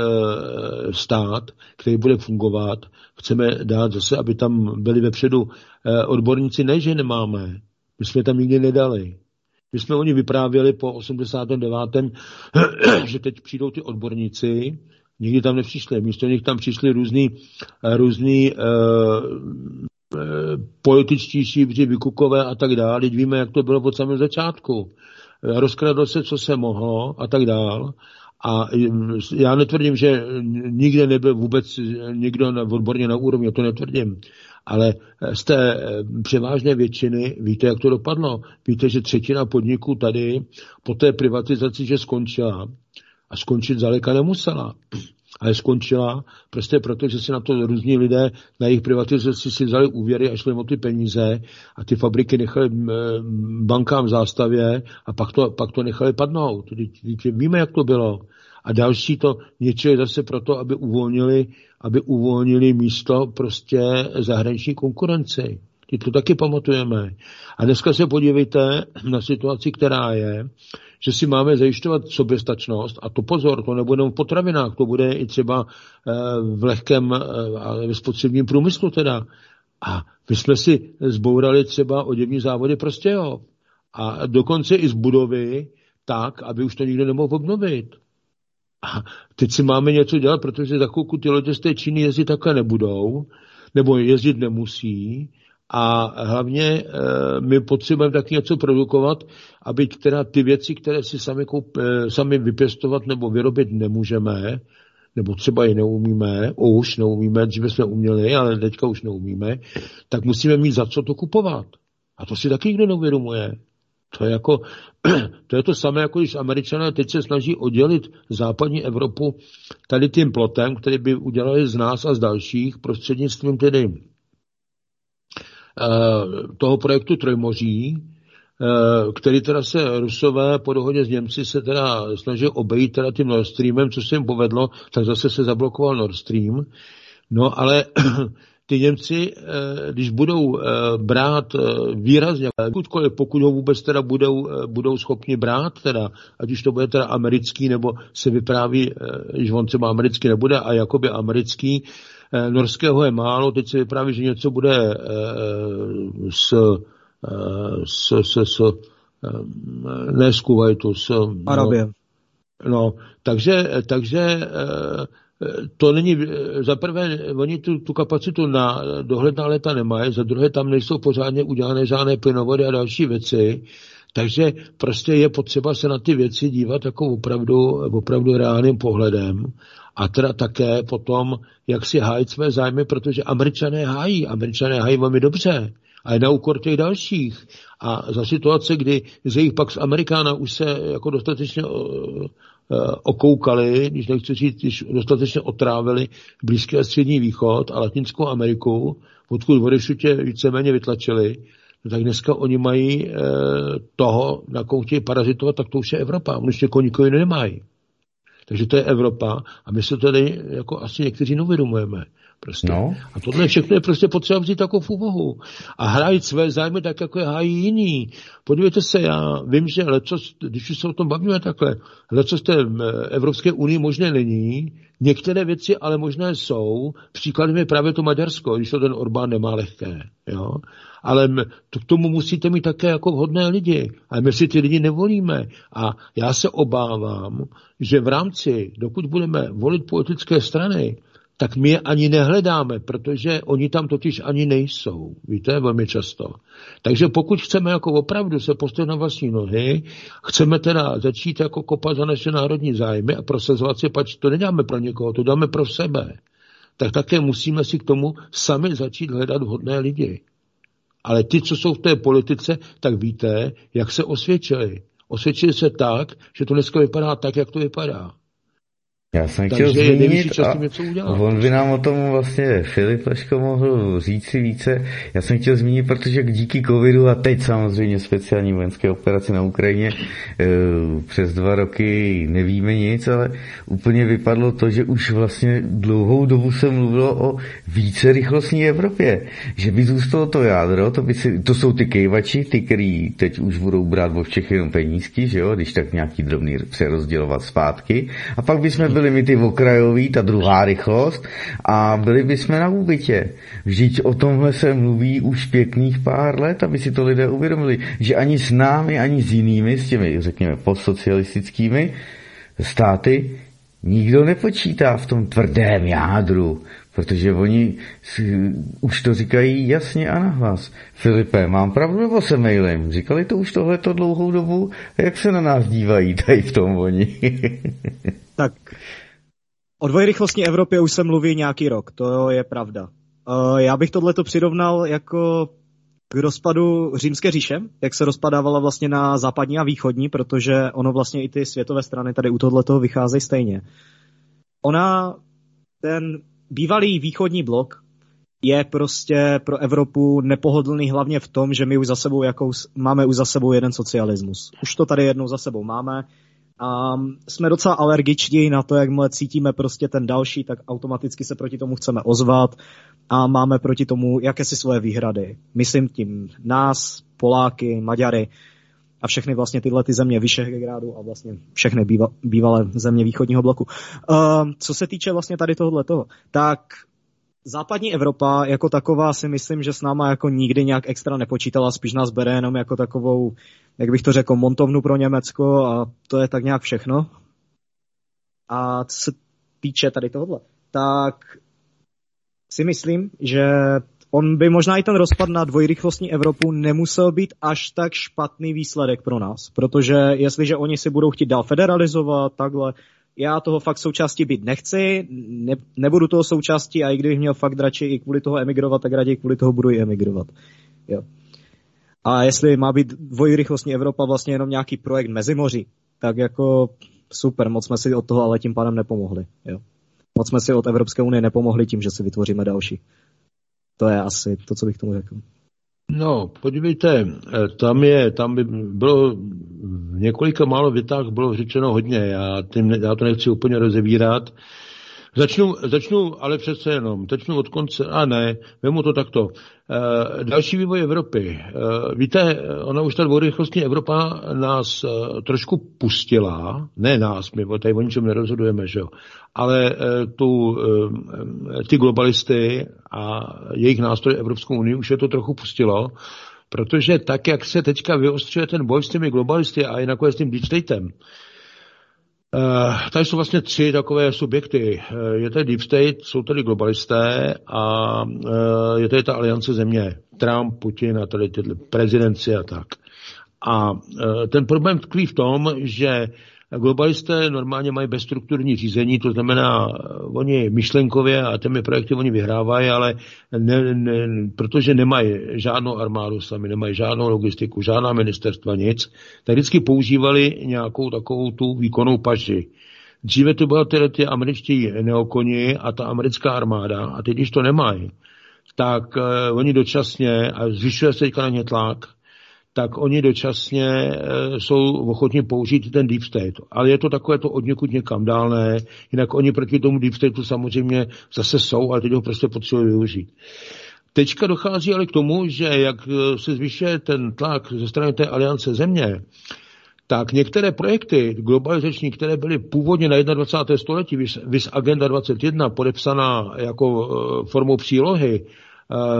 stát, který bude fungovat. Chceme dát zase, aby tam byli vepředu e, odborníci, ne, že nemáme. My jsme tam nikdy nedali. My jsme oni vyprávěli po 89. že teď přijdou ty odborníci, nikdy tam nepřišli. Místo nich tam přišli různý, různý uh, političtí šíbři, vykukové a tak dále. Teď víme, jak to bylo od samého začátku. Rozkradlo se, co se mohlo a tak dále. A já netvrdím, že nikde nebyl vůbec nikdo odborně na úrovni, to netvrdím. Ale z té převážné většiny víte, jak to dopadlo. Víte, že třetina podniků tady po té privatizaci, že skončila a skončit zaleka nemusela ale skončila prostě proto, že si na to různí lidé na jejich privatizaci si vzali úvěry a šli o ty peníze a ty fabriky nechali bankám v zástavě a pak to, pak to nechali padnout. Víme, jak to bylo. A další to něčeho zase proto, aby uvolnili, aby uvolnili místo prostě zahraniční konkurenci. Ty to taky pamatujeme. A dneska se podívejte na situaci, která je, že si máme zajišťovat soběstačnost a to pozor, to nebude v potravinách, to bude i třeba eh, v lehkém eh, a ve spotřebním průmyslu teda. A my jsme si zbourali třeba oděvní závody prostě jo. A dokonce i z budovy tak, aby už to nikdo nemohl obnovit. A teď si máme něco dělat, protože za chvilku ty lodě z té Číny jezdit takhle nebudou, nebo jezdit nemusí. A hlavně e, my potřebujeme taky něco produkovat, aby teda ty věci, které si sami, koup, e, sami vypěstovat nebo vyrobit nemůžeme, nebo třeba i neumíme, už neumíme, dříve jsme uměli, ale teďka už neumíme, tak musíme mít za co to kupovat. A to si taky nikdo neuvědomuje. To je, jako, to je to samé, jako když američané teď se snaží oddělit západní Evropu tady tím plotem, který by udělali z nás a z dalších prostřednictvím tedy toho projektu Trojmoří, uh, který teda se Rusové po dohodě s Němci se teda snaží obejít teda tím Nord Streamem, co se jim povedlo, tak zase se zablokoval Nord Stream. No ale ty Němci, eh, když budou eh, brát eh, výrazně, pokud ho vůbec teda budou, budou schopni brát, teda, ať už to bude teda americký, nebo se vypráví, že on třeba americký nebude a jakoby americký, norského je málo, teď se vypráví, že něco bude s, s, s, s ne z Kuwaitu, s... Arabie. No, no takže, takže to není, za prvé, oni tu, tu kapacitu na dohledná léta nemají, za druhé tam nejsou pořádně udělané žádné plynovody a další věci, takže prostě je potřeba se na ty věci dívat jako opravdu, opravdu reálným pohledem a teda také potom, jak si hájit své zájmy, protože američané hájí, američané hájí velmi dobře a je na úkor těch dalších. A za situace, kdy z jejich pak z Amerikána už se jako dostatečně Eh, okoukali, když nechci říct, když dostatečně otrávili Blízký a Střední východ a Latinskou Ameriku, odkud odešutě víceméně vytlačili, tak dneska oni mají e, toho, na koho chtějí parazitovat, tak to už je Evropa. Oni někoho nikoho nemají. Takže to je Evropa a my se tady jako asi někteří neuvědomujeme. Prostě. No. A tohle všechno je prostě potřeba vzít jako v úvahu. A hrát své zájmy tak, jako je hájí jiný. Podívejte se, já vím, že lecos, když už se o tom bavíme takhle, leco z té Evropské unii možné není, některé věci ale možné jsou. Příkladem je právě to Maďarsko, když to ten Orbán nemá lehké. Jo? Ale k tomu musíte mít také jako vhodné lidi. A my si ty lidi nevolíme. A já se obávám, že v rámci, dokud budeme volit politické strany, tak my je ani nehledáme, protože oni tam totiž ani nejsou. Víte, velmi často. Takže pokud chceme jako opravdu se postavit na vlastní nohy, chceme teda začít jako kopat za naše národní zájmy a prosazovat si, pač to nedáme pro někoho, to dáme pro sebe, tak také musíme si k tomu sami začít hledat vhodné lidi. Ale ty, co jsou v té politice, tak víte, jak se osvědčili. Osvědčili se tak, že to dneska vypadá tak, jak to vypadá. Já jsem chtěl zmínit, a on by nám o tom vlastně Filip Leško mohl říct si více. Já jsem chtěl zmínit, protože díky covidu a teď samozřejmě speciální vojenské operaci na Ukrajině eh, přes dva roky nevíme nic, ale úplně vypadlo to, že už vlastně dlouhou dobu se mluvilo o více rychlostní Evropě. Že by zůstalo to jádro, to, by si, to jsou ty kejvači, ty, který teď už budou brát vo všech jenom penízky, že jo, když tak nějaký drobný přerozdělovat zpátky. A pak bychom byli my ty okrajový, ta druhá rychlost a byli bychom na úbytě. Vždyť o tomhle se mluví už pěkných pár let, aby si to lidé uvědomili, že ani s námi, ani s jinými, s těmi, řekněme, postsocialistickými státy, nikdo nepočítá v tom tvrdém jádru, protože oni si, už to říkají jasně a nahlas. Filipe, mám pravdu nebo se mailem? Říkali to už tohleto dlouhou dobu? Jak se na nás dívají tady v tom oni? tak O dvojrychlostní Evropě už se mluví nějaký rok, to je pravda. Uh, já bych tohleto přirovnal jako k rozpadu římské říše, jak se rozpadávala vlastně na západní a východní, protože ono vlastně i ty světové strany tady u tohoto vycházejí stejně. Ona, ten bývalý východní blok je prostě pro Evropu nepohodlný hlavně v tom, že my už za sebou jakou, máme už za sebou jeden socialismus. Už to tady jednou za sebou máme, a jsme docela alergičtí na to, jakmile cítíme prostě ten další, tak automaticky se proti tomu chceme ozvat a máme proti tomu jakési svoje výhrady. Myslím tím nás, Poláky, Maďary a všechny vlastně tyhle ty země Vyšehrádu a vlastně všechny bývalé země východního bloku. Uh, co se týče vlastně tady tohohle toho, tak západní Evropa jako taková si myslím, že s náma jako nikdy nějak extra nepočítala, spíš nás bere jenom jako takovou, jak bych to řekl, montovnu pro Německo a to je tak nějak všechno. A co se týče tady tohohle, tak si myslím, že on by možná i ten rozpad na dvojrychlostní Evropu nemusel být až tak špatný výsledek pro nás, protože jestliže oni si budou chtít dál federalizovat takhle, já toho fakt součástí být nechci, ne, nebudu toho součástí a i kdybych měl fakt radši i kvůli toho emigrovat, tak raději kvůli toho budu i emigrovat. Jo. A jestli má být dvojrychlostní Evropa vlastně jenom nějaký projekt Mezimoří, tak jako super, moc jsme si od toho ale tím pádem nepomohli. Jo. Moc jsme si od Evropské unie nepomohli tím, že si vytvoříme další. To je asi to, co bych tomu řekl. No, podívejte, eh, tam je, tam by bylo v několika málo větách bylo řečeno hodně, já, tím, já to nechci úplně rozevírat, Začnu, začnu ale přece jenom, začnu od konce, a ne, vemu to takto. E, další vývoj Evropy. E, víte, ona už ta dvourychlostní Evropa nás e, trošku pustila, ne nás, my tady o ničem nerozhodujeme, že jo, ale e, tu, e, ty globalisty a jejich nástroje Evropskou unii už je to trochu pustilo, protože tak, jak se teďka vyostřuje ten boj s těmi globalisty a i nakonec s tím deep tady jsou vlastně tři takové subjekty. Uh, je tady Deep State, jsou tady globalisté a uh, je tady ta aliance země. Trump, Putin a tady tyhle prezidenci a tak. A ten problém tkví v tom, že Globalisté normálně mají bezstrukturní řízení, to znamená, oni myšlenkově a těmi projekty oni vyhrávají, ale ne, ne, protože nemají žádnou armádu sami, nemají žádnou logistiku, žádná ministerstva, nic, tak vždycky používali nějakou takovou tu výkonnou paži. Dříve to byla tedy ty američtí neokoni a ta americká armáda a teď, když to nemají, tak uh, oni dočasně, a zvyšuje se teďka na ně tlak, tak oni dočasně e, jsou ochotni použít ten deep state. Ale je to takové to od někud někam dál, ne. Jinak oni proti tomu deep stateu samozřejmě zase jsou, ale teď ho prostě potřebují využít. Teďka dochází ale k tomu, že jak e, se zvyšuje ten tlak ze strany té aliance země, tak některé projekty globalizační, které byly původně na 21. století, vys Agenda 21, podepsaná jako e, formou přílohy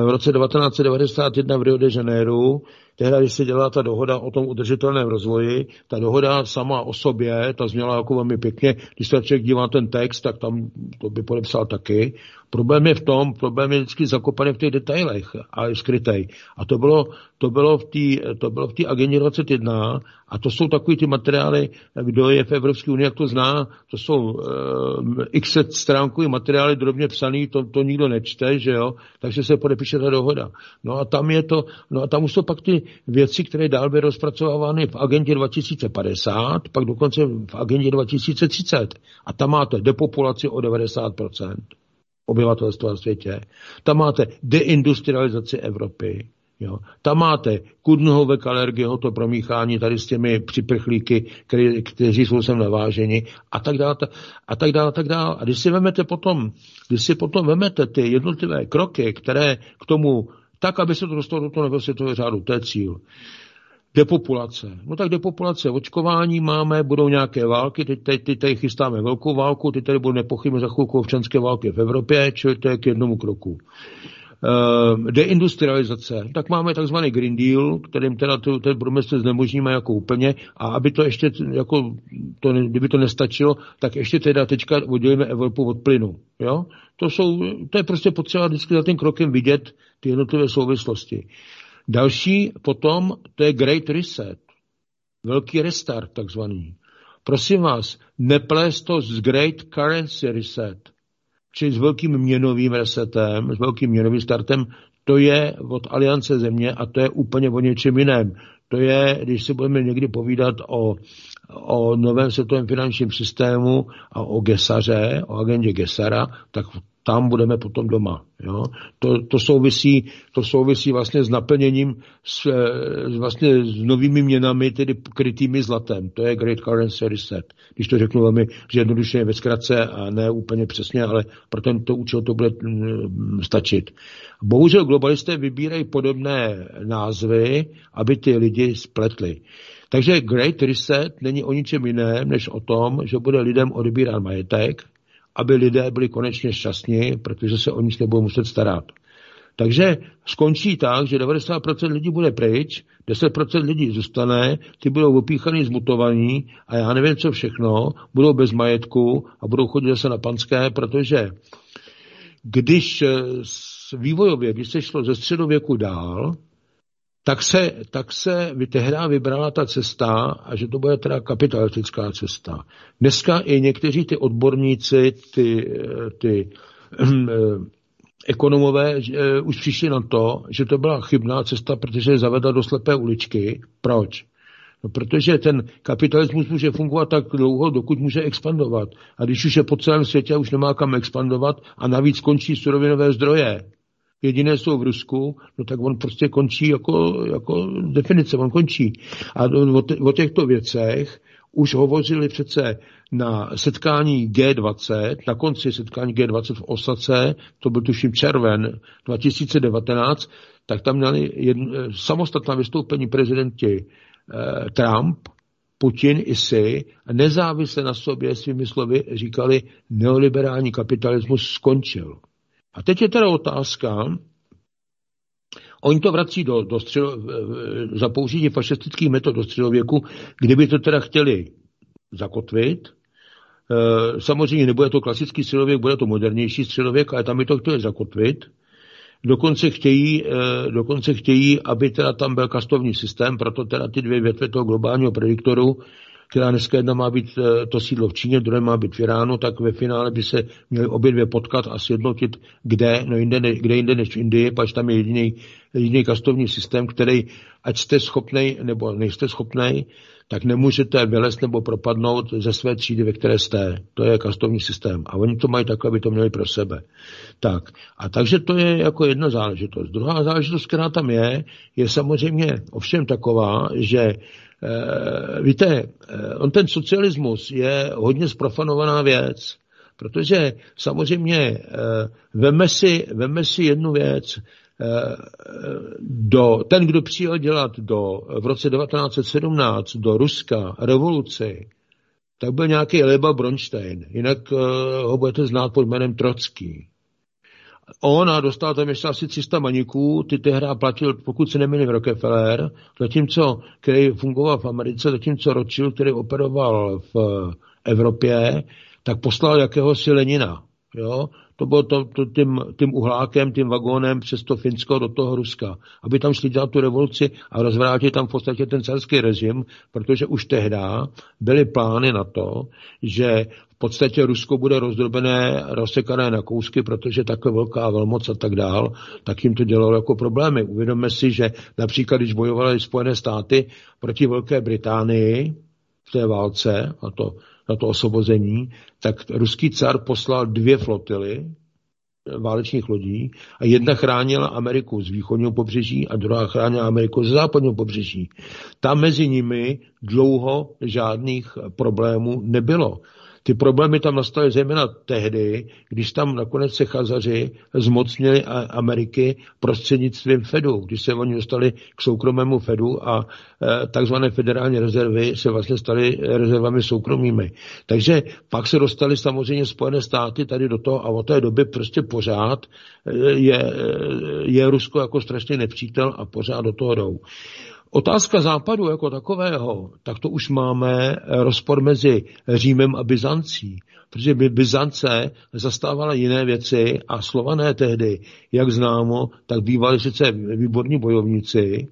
v roce 1991 v Rio de Janeiro, tehdy, když se dělala ta dohoda o tom udržitelném rozvoji, ta dohoda sama o sobě, ta zněla jako velmi pěkně, když se člověk dívá ten text, tak tam to by podepsal taky. Problém je v tom, problém je vždycky zakopaný v těch detailech a je skrytej. A to bylo, to bylo v té to bylo v té agendě 21 a to jsou takový ty materiály, kdo je v Evropské unii, jak to zná, to jsou uh, x stránkový materiály drobně psaný, to, to nikdo nečte, že jo, takže se podepíše ta dohoda. No a tam je to, no a tam jsou pak ty věci, které dál byly rozpracovávány v agendě 2050, pak dokonce v agendě 2030. A tam máte depopulaci o 90% obyvatelstva na světě. Tam máte deindustrializaci Evropy. Jo. Tam máte Kudnhovek alergieho, to promíchání tady s těmi připrchlíky, který, kteří jsou sem naváženi a tak dále, a tak dále, a tak dále. A když si vemete potom, když si potom vemete ty jednotlivé kroky, které k tomu, tak, aby se to dostalo do toho nebesvětového řádu, to je cíl. Depopulace. No tak depopulace, očkování máme, budou nějaké války, teď, teď, teď tady chystáme velkou válku, teď tady budou nepochybně za chvilku občanské války v Evropě, čili to je k jednomu kroku. Uh, deindustrializace. Tak máme takzvaný Green Deal, kterým teda to, ten průmysl znemožníme jako úplně a aby to ještě, jako, to, kdyby to nestačilo, tak ještě teda teďka oddělíme Evropu od plynu. Jo? To, jsou, to je prostě potřeba vždycky za tím krokem vidět ty jednotlivé souvislosti. Další potom, to je Great Reset, velký restart takzvaný. Prosím vás, neplést to s Great Currency Reset, čili s velkým měnovým resetem, s velkým měnovým startem, to je od Aliance země a to je úplně o něčem jiném. To je, když si budeme někdy povídat o, o novém světovém finančním systému a o Gesaře, o agendě Gesara, tak tam budeme potom doma. Jo? To, to, souvisí, to souvisí vlastně s naplněním s, s, vlastně s novými měnami, tedy krytými zlatem. To je Great Currency Reset. Když to řeknu velmi zjednodušeně ve zkratce a ne úplně přesně, ale pro tento účel to bude mm, stačit. Bohužel globalisté vybírají podobné názvy, aby ty lidi spletli. Takže Great Reset není o ničem jiném, než o tom, že bude lidem odebírat majetek, aby lidé byli konečně šťastní, protože se o nic nebudou muset starat. Takže skončí tak, že 90% lidí bude pryč, 10% lidí zůstane, ty budou opíchaný, zmutovaní a já nevím, co všechno, budou bez majetku a budou chodit zase na panské, protože když eh, vývojově, když se šlo ze středověku dál, tak se, tak se tehdy vybrala ta cesta a že to bude teda kapitalistická cesta. Dneska i někteří ty odborníci, ty, eh, ty eh, ekonomové že, už přišli na to, že to byla chybná cesta, protože zavedla do slepé uličky. Proč? No, protože ten kapitalismus může fungovat tak dlouho, dokud může expandovat. A když už je po celém světě už nemá kam expandovat a navíc končí surovinové zdroje, jediné jsou v Rusku, no tak on prostě končí jako, jako definice, on končí. A o, o těchto věcech už hovořili přece na setkání G20, na konci setkání G20 v Osace, to byl tuším červen 2019, tak tam měli jedn, samostatná vystoupení prezidenti eh, Trump, Putin i a nezávisle na sobě svými slovy říkali, neoliberální kapitalismus skončil. A teď je teda otázka, Oni to vrací do, do středo, za použití fašistických metod do středověku, kdyby to teda chtěli zakotvit. E, samozřejmě nebude to klasický středověk, bude to modernější středověk, ale tam by to chtěli zakotvit. Dokonce chtějí, e, dokonce chtějí, aby teda tam byl kastovní systém, proto teda ty dvě větve toho globálního prediktoru která dneska jedna má být eh, to sídlo v Číně, druhé má být v Iránu, tak ve finále by se měly obě dvě potkat a sjednotit, kde, no jinde, ne, kde jinde než v Indii, pač tam je jediný, jediný kastovní systém, který, ať jste schopný nebo nejste schopný, tak nemůžete vylezt nebo propadnout ze své třídy, ve které jste. To je kastovní systém. A oni to mají tak, aby to měli pro sebe. Tak. A takže to je jako jedna záležitost. Druhá záležitost, která tam je, je samozřejmě ovšem taková, že víte, eh, on ten socialismus je hodně sprofanovaná věc, protože samozřejmě eh, veme si, veme si jednu věc, do, ten, kdo přijel dělat do, v roce 1917 do Ruska revoluci, tak byl nějaký Leba Bronstein, jinak ho budete znát pod jménem Trocký. On dostal tam ještě asi 300 maniků, ty tehdy platil, pokud se nemýlím, Rockefeller, zatímco, který fungoval v Americe, zatímco Rothschild, který operoval v Evropě, tak poslal jakéhosi Lenina. Jo? To bylo to, to tím, tím uhlákem, tím vagónem přes to Finsko do toho Ruska, aby tam šli dělat tu revoluci a rozvrátit tam v podstatě ten carský režim, protože už tehdy byly plány na to, že podstatě Rusko bude rozdrobené, rozsekané na kousky, protože takhle velká velmoc a tak dál, tak jim to dělalo jako problémy. Uvědomme si, že například, když bojovaly Spojené státy proti Velké Británii v té válce, a to, na to osvobození, tak ruský car poslal dvě flotily válečných lodí a jedna chránila Ameriku z východního pobřeží a druhá chránila Ameriku z západního pobřeží. Tam mezi nimi dlouho žádných problémů nebylo. Ty problémy tam nastaly zejména tehdy, když tam nakonec se Chazaři zmocnili Ameriky prostřednictvím Fedu, když se oni dostali k soukromému Fedu a e, takzvané federální rezervy se vlastně staly rezervami soukromými. Takže pak se dostali samozřejmě Spojené státy tady do toho a od té doby prostě pořád e, je, e, je Rusko jako strašně nepřítel a pořád do toho jdou. Otázka západu jako takového, tak to už máme rozpor mezi Římem a Byzancí, protože by Byzance zastávala jiné věci a slované tehdy, jak známo, tak bývali sice výborní bojovníci,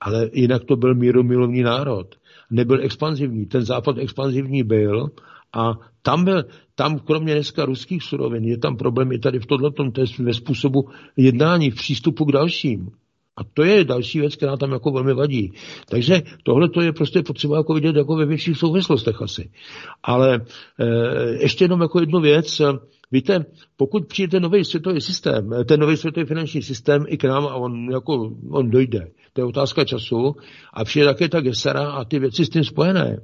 ale jinak to byl míromilovný národ. Nebyl expanzivní. Ten západ expanzivní byl a tam byl, tam kromě dneska ruských surovin je tam problém i tady v tomto, ve způsobu jednání, v přístupu k dalším. A to je další věc, která tam jako velmi vadí. Takže tohle to je prostě potřeba jako vidět jako ve větších souvislostech asi. Ale e, ještě jenom jako jednu věc. Víte, pokud přijde nový světový systém, ten nový světový finanční systém i k nám a on, jako, on dojde, to je otázka času, a přijde také ta gesera a ty věci s tím spojené,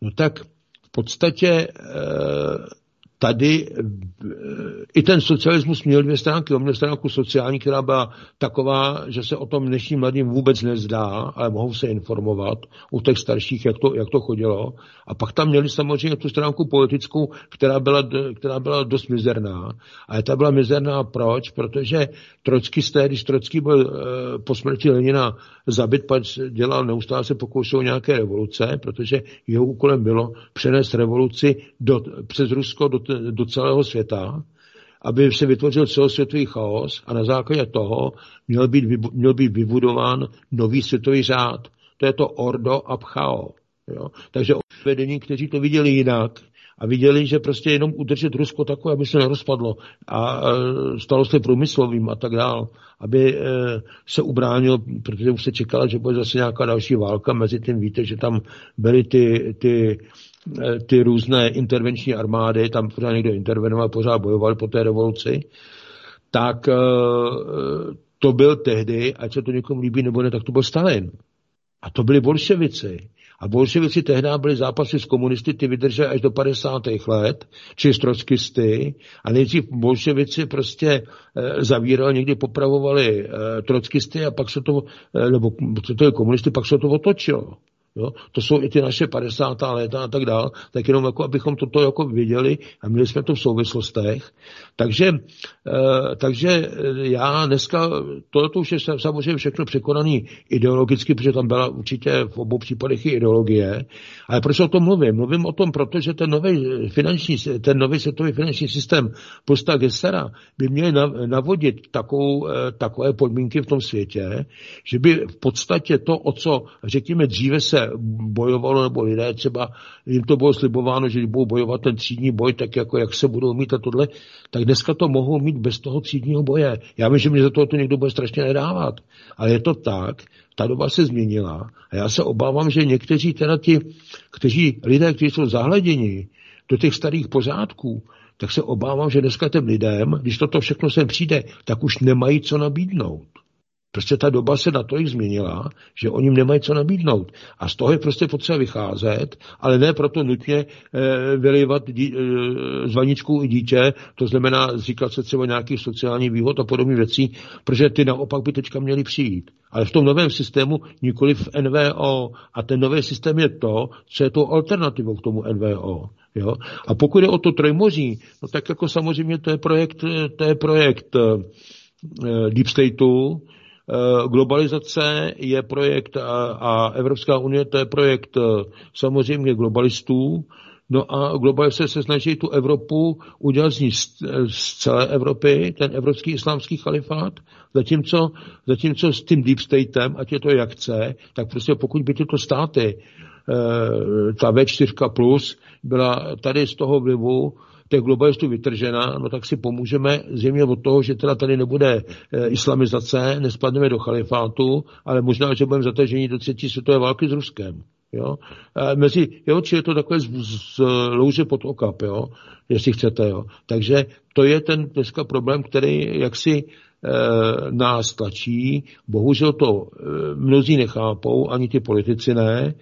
no tak v podstatě e, tady i ten socialismus měl dvě stránky. On měl stránku sociální, která byla taková, že se o tom dnešním mladým vůbec nezdá, ale mohou se informovat u těch starších, jak to, jak to chodilo. A pak tam měli samozřejmě tu stránku politickou, která byla, která byla dost mizerná. A ta byla mizerná proč? Protože trockisté, když Trocký byl e, po smrti Lenina zabit, pak dělal, neustále se pokoušel nějaké revoluce, protože jeho úkolem bylo přenést revoluci do, přes Rusko do, do celého světa, aby se vytvořil celosvětový chaos a na základě toho měl být, měl být vybudován nový světový řád. To je to Ordo Abchao. Jo? Takže vedení, kteří to viděli jinak, a viděli, že prostě jenom udržet Rusko takové, aby se nerozpadlo a stalo se průmyslovým a tak dál, aby e, se ubránil, protože už se čekala, že bude zase nějaká další válka, mezi tím víte, že tam byly ty, ty e, ty různé intervenční armády, tam pořád někdo intervenoval, pořád bojoval po té revoluci, tak e, to byl tehdy, ať se to někomu líbí nebo ne, tak to byl Stalin. A to byli bolševici. A bolševici tehdy byli zápasy s komunisty, ty vydrželi až do 50. let, či s trockisty. A nejdřív bolševici prostě e, zavírali, někdy popravovali e, trockisty a pak se to, e, nebo to je komunisty, pak se to otočilo. Jo? To jsou i ty naše 50. léta a tak dál, tak jenom jako, abychom toto jako viděli a měli jsme to v souvislostech. Takže, e, takže já dneska, tohle už je samozřejmě všechno překonaný ideologicky, protože tam byla určitě v obou případech i ideologie. Ale proč o tom mluvím? Mluvím o tom, protože ten nový finanční, ten nový světový finanční systém posta Gessera by měl navodit takovou, takové podmínky v tom světě, že by v podstatě to, o co řekněme dříve se bojovalo, nebo lidé třeba, jim to bylo slibováno, že budou bojovat ten třídní boj, tak jako jak se budou mít a tohle, tak dneska to mohou mít bez toho třídního boje. Já vím, že mě za to někdo bude strašně nedávat, ale je to tak, ta doba se změnila a já se obávám, že někteří teda ti, kteří, lidé, kteří jsou zahleděni do těch starých pořádků, tak se obávám, že dneska těm lidem, když toto všechno sem přijde, tak už nemají co nabídnout. Prostě ta doba se na to jich změnila, že oni nemají co nabídnout. A z toho je prostě potřeba vycházet, ale ne proto nutně e, vylivat dí, e, zvaničku i dítě, to znamená říkat se třeba nějakých sociálních výhod a podobných věcí, protože ty naopak by teďka měly přijít. Ale v tom novém systému nikoli v NVO. A ten nový systém je to, co je tou alternativou k tomu NVO. Jo? A pokud je o to Trojmoří, no tak jako samozřejmě to je projekt, to je projekt Deep Stateu, Eh, globalizace je projekt a, a Evropská unie to je projekt eh, samozřejmě globalistů, No a globalizace se snaží tu Evropu udělat z, ní, z celé Evropy, ten evropský islámský chalifát, zatímco, zatímco s tím deep statem, ať je to jak chce, tak prostě pokud by tyto státy, eh, ta V4 plus, byla tady z toho vlivu těch globalistů vytržena, no tak si pomůžeme zřejmě od toho, že teda tady nebude e, islamizace, nespadneme do chalifátu, ale možná, že budeme zatažení do třetí světové války s Ruskem. Jo? E, mezi, jo, či je to takové z, z louže pod okap, jo? jestli chcete. Jo? Takže to je ten dneska problém, který jaksi e, nás tlačí. Bohužel to mnozí nechápou, ani ti politici ne.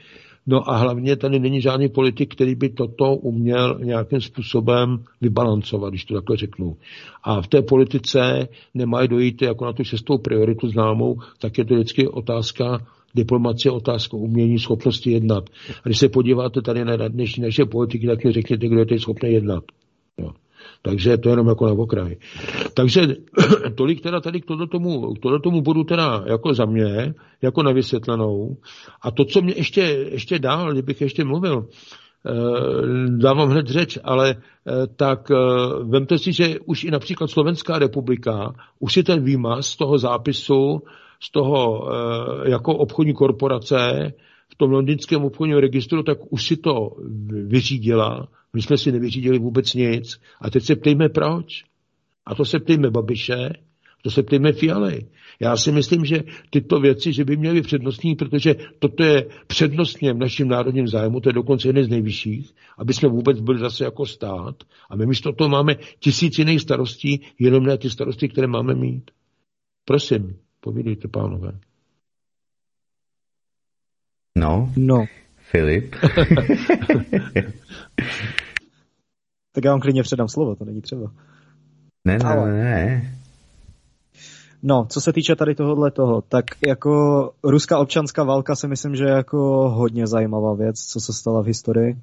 No a hlavně tady není žádný politik, který by toto uměl nějakým způsobem vybalancovat, když to takhle řeknu. A v té politice nemají dojít jako na tu šestou prioritu známou, tak je to vždycky otázka diplomacie, otázka umění, schopnosti jednat. A když se podíváte tady na dnešní naše politiky, tak mi řekněte, kdo je tady schopný jednat. Jo. Takže to je jenom jako na okraj. Takže tolik teda tady k tomu, k tomu budu teda jako za mě, jako na vysvětlenou. A to, co mě ještě, ještě dál, kdybych ještě mluvil, eh, dávám hned řeč, ale eh, tak eh, vemte si, že už i například Slovenská republika, už si ten výmaz z toho zápisu, z toho jako obchodní korporace, tom londýnském obchodním registru, tak už si to vyřídila my jsme si nevyřídili vůbec nic. A teď se ptejme proč. A to se ptejme Babiše, to se ptejme Fialy. Já si myslím, že tyto věci, že by měly přednostní, protože toto je přednostně v našem národním zájmu, to je dokonce jeden z nejvyšších, aby jsme vůbec byli zase jako stát. A my místo toho máme tisíc jiných starostí, jenom ne ty starosti, které máme mít. Prosím, povídejte, pánové. No, no. Filip. tak já vám klidně předám slovo, to není třeba. Ne, ne, Ale... ne. No, co se týče tady tohohle toho, tak jako ruská občanská válka si myslím, že je jako hodně zajímavá věc, co se stala v historii.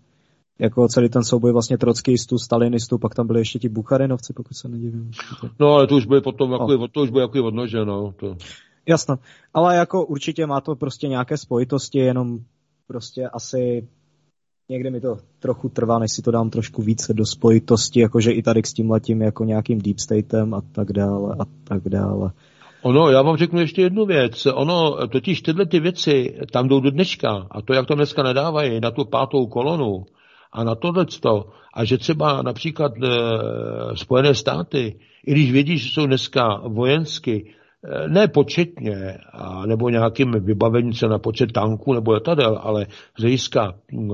Jako celý ten souboj vlastně trockistů, stalinistů, pak tam byli ještě ti Bucharinovci, pokud se nedivím. No, ale to už byly potom, jako, no. to už byly jako odnože, no. To... Jasno, ale jako určitě má to prostě nějaké spojitosti, jenom prostě asi někdy mi to trochu trvá, než si to dám trošku více do spojitosti, jakože i tady s tím letím jako nějakým deep statem a tak dále a tak dále. Ono, já vám řeknu ještě jednu věc. Ono, totiž tyhle ty věci tam jdou do dneška a to, jak to dneska nedávají na tu pátou kolonu a na tohleto a že třeba například e, Spojené státy, i když vědí, že jsou dneska vojensky, ne početně, a, nebo nějakým vybavením se na počet tanků nebo letadel, ale z hlediska e,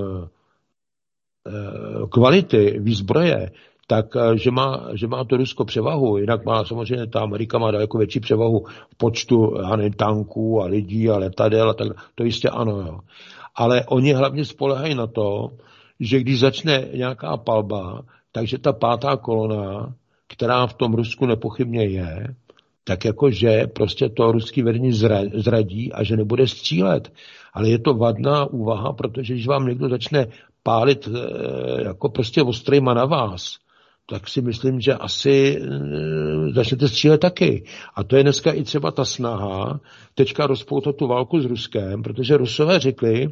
kvality výzbroje, tak eh, že má, že má to Rusko převahu. Jinak má samozřejmě ta Amerika má daleko větší převahu v počtu nevím, tanků a lidí a letadel a tak. To jistě ano. Jo. Ale oni hlavně spolehají na to, že když začne nějaká palba, takže ta pátá kolona, která v tom Rusku nepochybně je, tak jakože prostě to ruský vedení zradí a že nebude střílet. Ale je to vadná úvaha, protože když vám někdo začne pálit eh, jako prostě ostrýma na vás, tak si myslím, že asi e, začnete střílet taky. A to je dneska i třeba ta snaha teďka rozpoutat tu válku s Ruskem, protože Rusové řekli,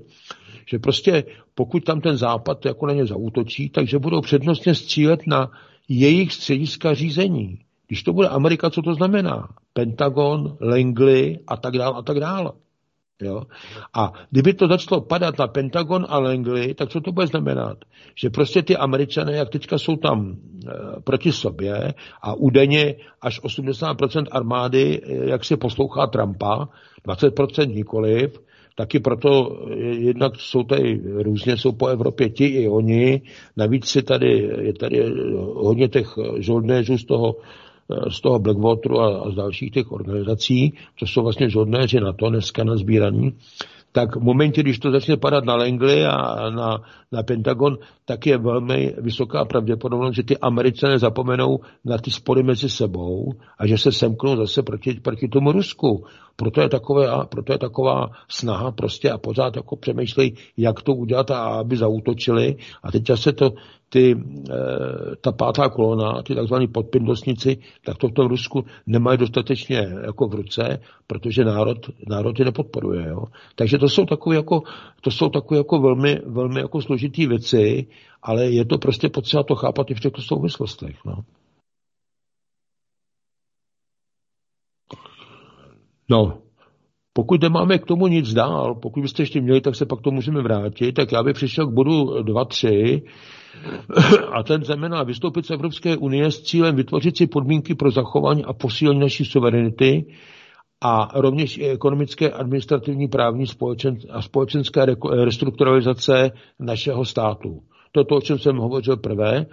že prostě pokud tam ten západ jako na ně zautočí, takže budou přednostně střílet na jejich střediska řízení. Když to bude Amerika, co to znamená? Pentagon, Langley a tak dále a tak dále. Jo? A kdyby to začalo padat na Pentagon a Langley, tak co to bude znamenat? Že prostě ty američané, jak teďka jsou tam e, proti sobě a údajně až 80% armády, e, jak se poslouchá Trumpa, 20% nikoliv, taky proto e, jednak jsou tady různě, jsou po Evropě ti i oni, navíc si tady, je tady hodně těch žoldnéřů z toho z toho Blackwateru a, a z dalších těch organizací, to jsou vlastně žodnéři na to dneska nazbíraní, tak v momentě, když to začne padat na Langley a na, na Pentagon, tak je velmi vysoká pravděpodobnost, že ty američané zapomenou na ty spory mezi sebou a že se semknou zase proti, proti tomu Rusku. Proto je, takové, proto je taková snaha prostě a pořád jako přemýšlej, jak to udělat a aby zautočili. A teď se to, ty, e, ta pátá kolona, ty takzvaní podpindlostníci, tak to v tom Rusku nemají dostatečně jako v ruce, protože národ, národ je nepodporuje. Jo? Takže to jsou takové jako, to jsou takové jako velmi, velmi jako složitý věci, ale je to prostě potřeba to chápat i v těchto souvislostech. No. No, pokud nemáme k tomu nic dál, pokud byste ještě měli, tak se pak to můžeme vrátit, tak já bych přišel k bodu 2.3 a ten znamená vystoupit z Evropské unie s cílem vytvořit si podmínky pro zachování a posílení naší suverenity a rovněž i ekonomické, administrativní, právní společen, a společenské restrukturalizace našeho státu. To je to, o čem jsem hovořil prvé.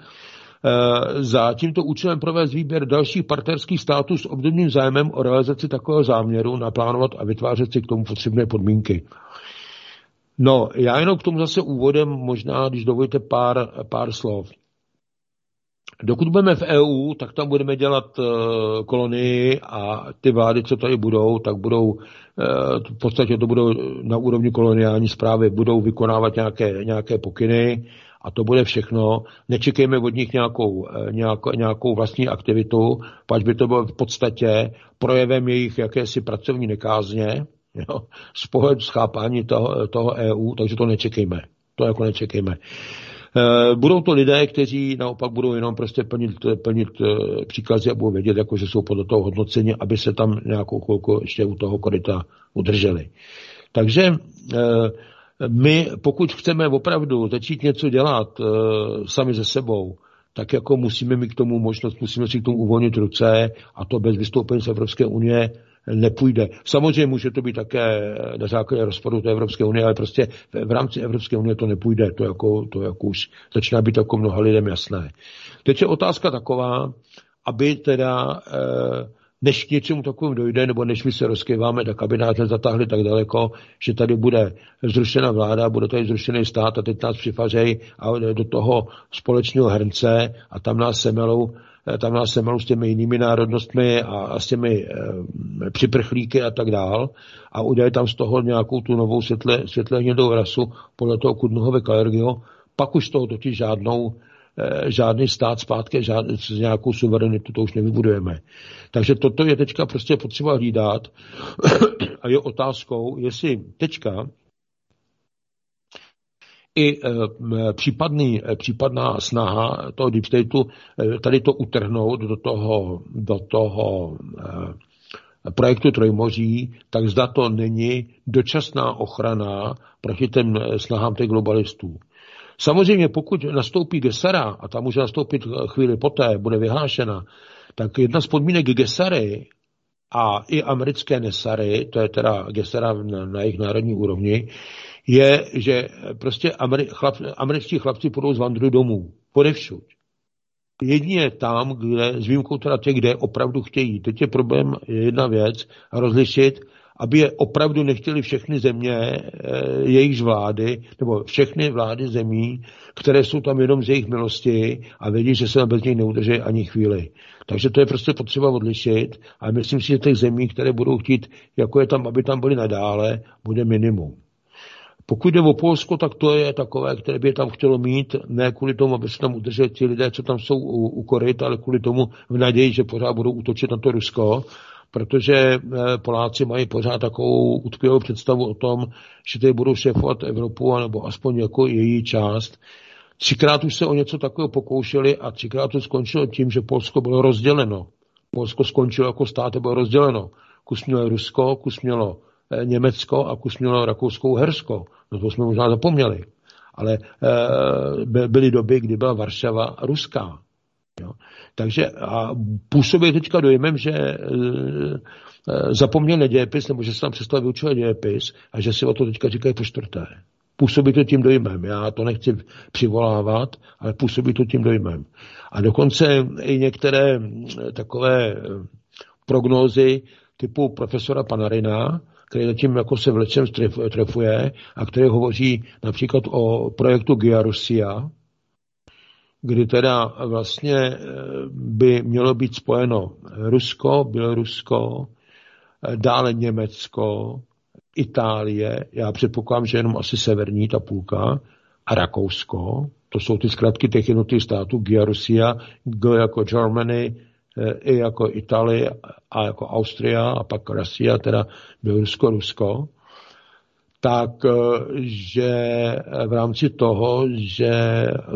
Eh, za tímto účelem provést výběr dalších partnerských států s obdobným zájmem o realizaci takového záměru, naplánovat a vytvářet si k tomu potřebné podmínky. No, já jenom k tomu zase úvodem možná, když dovolíte pár, pár slov. Dokud budeme v EU, tak tam budeme dělat uh, kolonii a ty vlády, co tady budou, tak budou, uh, v podstatě to budou na úrovni koloniální zprávy, budou vykonávat nějaké, nějaké pokyny a to bude všechno. Nečekejme od nich nějakou, eh, nějakou, nějakou vlastní aktivitu, pač by to bylo v podstatě projevem jejich jakési pracovní nekázně, jo, z pohledu schápání toho, toho EU, takže to nečekejme. To jako nečekejme. Eh, budou to lidé, kteří naopak budou jenom prostě plnit, plnit eh, příkazy a budou vědět, jako, že jsou podle toho hodnoceni, aby se tam nějakou chvilku ještě u toho koryta udrželi. Takže my, pokud chceme opravdu začít něco dělat uh, sami ze sebou, tak jako musíme mít k tomu možnost, musíme si k tomu uvolnit ruce a to bez vystoupení z Evropské unie nepůjde. Samozřejmě může to být také na základě rozporu té Evropské unie, ale prostě v, v rámci Evropské unie to nepůjde. To jako, to jako už začíná být jako mnoha lidem jasné. Teď je otázka taková, aby teda eh, než k něčemu takovému dojde, nebo než my se rozkýváme, tak aby nás nezatáhli tak daleko, že tady bude zrušena vláda, bude tady zrušený stát a teď nás přifařej a do toho společného hrnce a tam nás semelou Eh, tam nás semelou s těmi jinými národnostmi a, a s těmi e, připrchlíky a tak dál. A udělají tam z toho nějakou tu novou světle, světle hnědou rasu podle toho Kudnoho Kalergio, pak už z toho totiž žádnou, žádný stát zpátky, žád, s nějakou suverenitu to už nevybudujeme. Takže toto je teďka prostě potřeba hlídat a je otázkou, jestli teďka i e, případný, e, případná snaha toho deep stateu e, tady to utrhnout do toho, do toho projektu Trojmoří, tak zda to není dočasná ochrana proti těm snahám těch globalistů. Samozřejmě pokud nastoupí Gesara, a tam může nastoupit chvíli poté, bude vyhlášena, tak jedna z podmínek Gesary a i americké Nesary, to je teda Gesara na, na jejich národní úrovni, je, že prostě Ameri- chlap, američtí chlapci půjdou z vandru domů. Podevšuť. Jedině tam, kde, s výjimkou teda těch, kde opravdu chtějí. Teď je problém jedna věc, rozlišit, aby je opravdu nechtěli všechny země, e, jejichž vlády, nebo všechny vlády zemí, které jsou tam jenom z jejich milosti a vědí, že se tam bez nich neudrží ani chvíli. Takže to je prostě potřeba odlišit a myslím si, že těch zemí, které budou chtít, jako je tam, aby tam byly nadále, bude minimum. Pokud jde o Polsko, tak to je takové, které by je tam chtělo mít, ne kvůli tomu, aby se tam udrželi ti lidé, co tam jsou u, u koryt, ale kvůli tomu v naději, že pořád budou útočit na to Rusko, protože eh, Poláci mají pořád takovou utkvělou představu o tom, že tady budou šéfovat Evropu, nebo aspoň jako její část. Třikrát už se o něco takového pokoušeli a třikrát to skončilo tím, že Polsko bylo rozděleno. Polsko skončilo jako stát, bylo rozděleno. Kus mělo Rusko, kus mělo Eh, Německo a kus mělo Rakouskou Hersko. No to jsme možná zapomněli. Ale e, byly doby, kdy byla Varšava ruská. Jo. Takže a působí teďka dojmem, že e, zapomněl na dějepis, nebo že se tam přestal vyučovat dějepis a že si o to teďka říkají po čtvrté. Působí to tím dojmem. Já to nechci přivolávat, ale působí to tím dojmem. A dokonce i některé takové prognózy typu profesora Panarina, který zatím jako se vlečem trefuje a který hovoří například o projektu Giarusia, kdy teda vlastně eh, by mělo být spojeno Rusko, Bělorusko, eh, dále Německo, Itálie, já předpokládám, že jenom asi severní ta půlka, a Rakousko, to jsou ty zkratky těch jednotlivých států, Giarusia, G jako Germany, Eh, i jako Itálie a jako Austria a pak Rusia, teda Bělorusko, Rusko, tak eh, že v rámci toho, že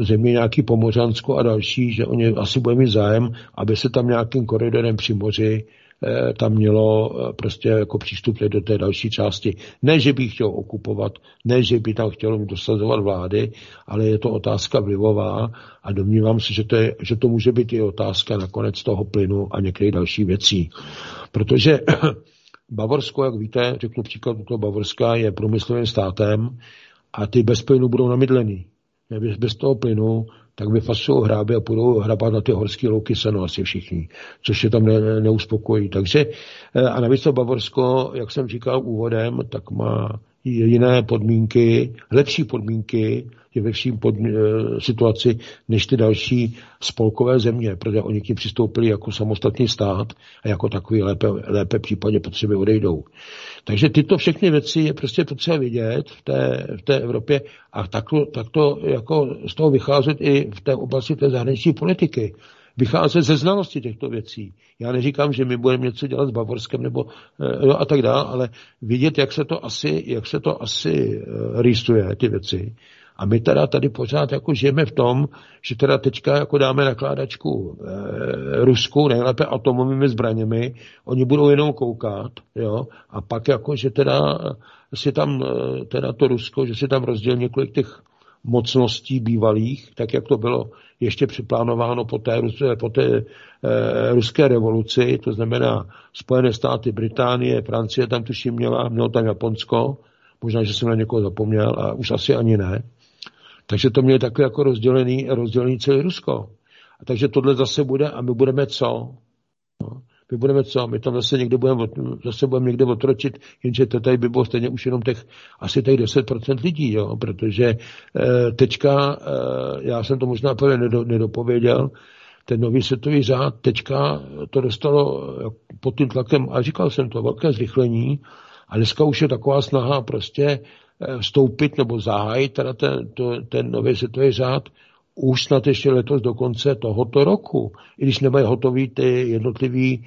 země nějaký Pomořansko a další, že oni asi budou mít zájem, aby se tam nějakým koridorem při moři Eh, tam mělo eh, prostě jako přístup do té další části. Ne, že by chtěl okupovat, ne, že by tam chtělo dosazovat vlády, ale je to otázka vlivová a domnívám se, že to, je, že to může být i otázka nakonec toho plynu a některých dalších věcí. Protože Bavorsko, jak víte, řeknu příklad toho Bavorska, je průmyslovým státem a ty bez plynu budou namydlený. Bez, bez toho plynu tak vyfasují hráby a půjdou hrabat na ty horské louky seno asi všichni, což je tam ne, neuspokojí. Takže eh, a navíc to Bavorsko, jak jsem říkal úvodem, tak má jiné podmínky, lepší podmínky, je ve vším pod, e, situaci než ty další spolkové země, protože oni tím přistoupili jako samostatný stát a jako takový lépe, lépe případně potřeby odejdou. Takže tyto všechny věci je prostě potřeba vidět v té, v té Evropě a takto, takto jako z toho vycházet i v té oblasti té zahraniční politiky vycházet ze znalosti těchto věcí. Já neříkám, že my budeme něco dělat s Bavorskem nebo jo, a tak dále, ale vidět, jak se to asi, jak se to asi uh, rýsuje, ty věci. A my teda tady pořád jako žijeme v tom, že teda teďka jako dáme nakládačku e, Rusku, nejlépe atomovými zbraněmi, oni budou jenom koukat, jo, a pak jako, že teda si tam, eh, teda to Rusko, že si tam rozdělí několik těch mocností bývalých, tak jak to bylo ještě připlánováno po té, po té e, ruské revoluci, to znamená Spojené státy, Británie, Francie tam tuším měla, mělo tam Japonsko, možná, že jsem na někoho zapomněl a už asi ani ne. Takže to měli takové jako rozdělený, rozdělený celý Rusko. A takže tohle zase bude a my budeme co? No. My budeme co? My tam zase někde budeme, zase budeme někde otročit, jenže to tady by bylo stejně už jenom těch asi tady 10% lidí, jo? protože e, teďka, e, já jsem to možná právě nedopověděl, ten nový světový řád teďka to dostalo pod tím tlakem, a říkal jsem to, velké zrychlení, a dneska už je taková snaha prostě vstoupit nebo zahájit teda ten, to, ten nový světový řád už snad ještě letos do konce tohoto roku, i když nemají hotový ty jednotlivé e,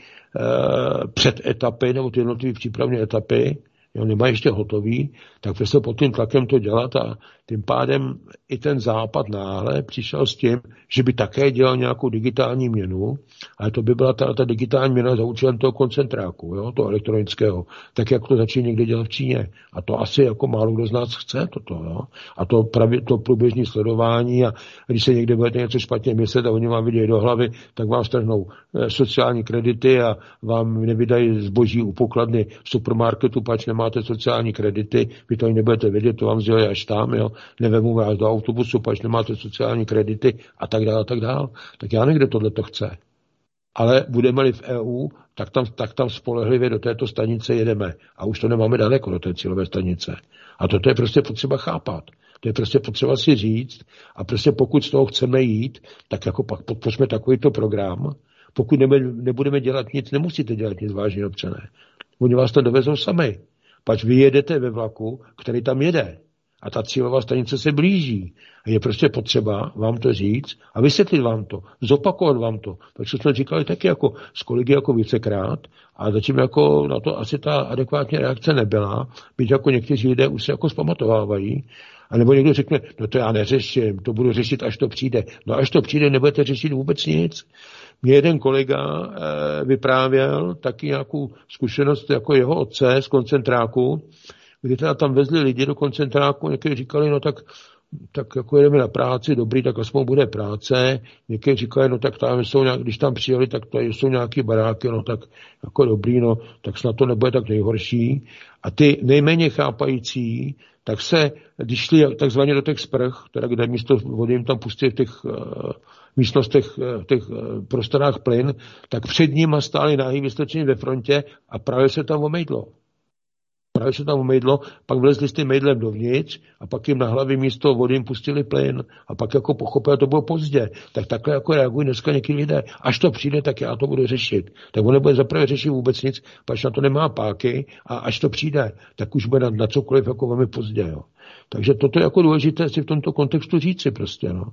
předetapy nebo ty jednotlivé přípravné etapy, jo, nemají ještě hotový, tak prostě pod tím tlakem to dělat a tím pádem i ten západ náhle přišel s tím, že by také dělal nějakou digitální měnu, ale to by byla ta, ta digitální měna za účelem toho koncentráku, jo, toho elektronického, tak jak to začíná někde dělat v Číně. A to asi jako málo kdo z nás chce toto. Jo. A to, pravě, to průběžní sledování a když se někde budete něco špatně myslet a oni vám vidějí do hlavy, tak vám strhnou eh, sociální kredity a vám nevydají zboží u pokladny v supermarketu, pač nemáte sociální kredity, vy to ani nebudete vědět, to vám vzdělají až tam, jo nevemu vás do autobusu, pač nemáte sociální kredity a tak dále, a tak dále. Tak já někde tohle to chce. Ale budeme-li v EU, tak tam, tak tam spolehlivě do této stanice jedeme. A už to nemáme daleko do té cílové stanice. A toto je prostě potřeba chápat. To je prostě potřeba si říct a prostě pokud z toho chceme jít, tak jako pak podpořme takovýto program. Pokud nebudeme dělat nic, nemusíte dělat nic, vážně občané. Oni vás to dovezou sami. Pač vy jedete ve vlaku, který tam jede a ta cílová stanice se blíží. A je prostě potřeba vám to říct a vysvětlit vám to, zopakovat vám to. Takže jsme říkali taky jako s kolegy jako vícekrát a zatím jako na to asi ta adekvátní reakce nebyla, byť jako někteří lidé už se jako zpamatovávají, a nebo někdo řekne, no to já neřeším, to budu řešit, až to přijde. No až to přijde, nebudete řešit vůbec nic. Mě jeden kolega e, vyprávěl taky nějakou zkušenost jako jeho otce z koncentráku, kdy teda tam vezli lidi do koncentráku, někteří říkali, no tak tak jako jedeme na práci, dobrý, tak aspoň bude práce. Někteří říkali, no tak tam jsou nějak, když tam přijeli, tak tady jsou nějaké baráky, no tak jako dobrý, no tak snad to nebude tak nejhorší. A ty nejméně chápající, tak se, když šli takzvaně do těch sprch, teda kde místo vody jim tam pustili v těch uh, místnostech, v těch uh, prostorách plyn, tak před nimi stáli náhy vystočení ve frontě a právě se tam omejdlo právě se tam mejdlo, pak vlezli s tím mejdlem dovnitř a pak jim na hlavě místo vody jim pustili plyn a pak jako pochopil, to bylo pozdě. Tak takhle jako reagují dneska někdy lidé. Až to přijde, tak já to budu řešit. Tak on nebude zaprvé řešit vůbec nic, pač na to nemá páky a až to přijde, tak už bude na, na cokoliv jako velmi pozdě. Jo. Takže toto je jako důležité si v tomto kontextu říci prostě. No.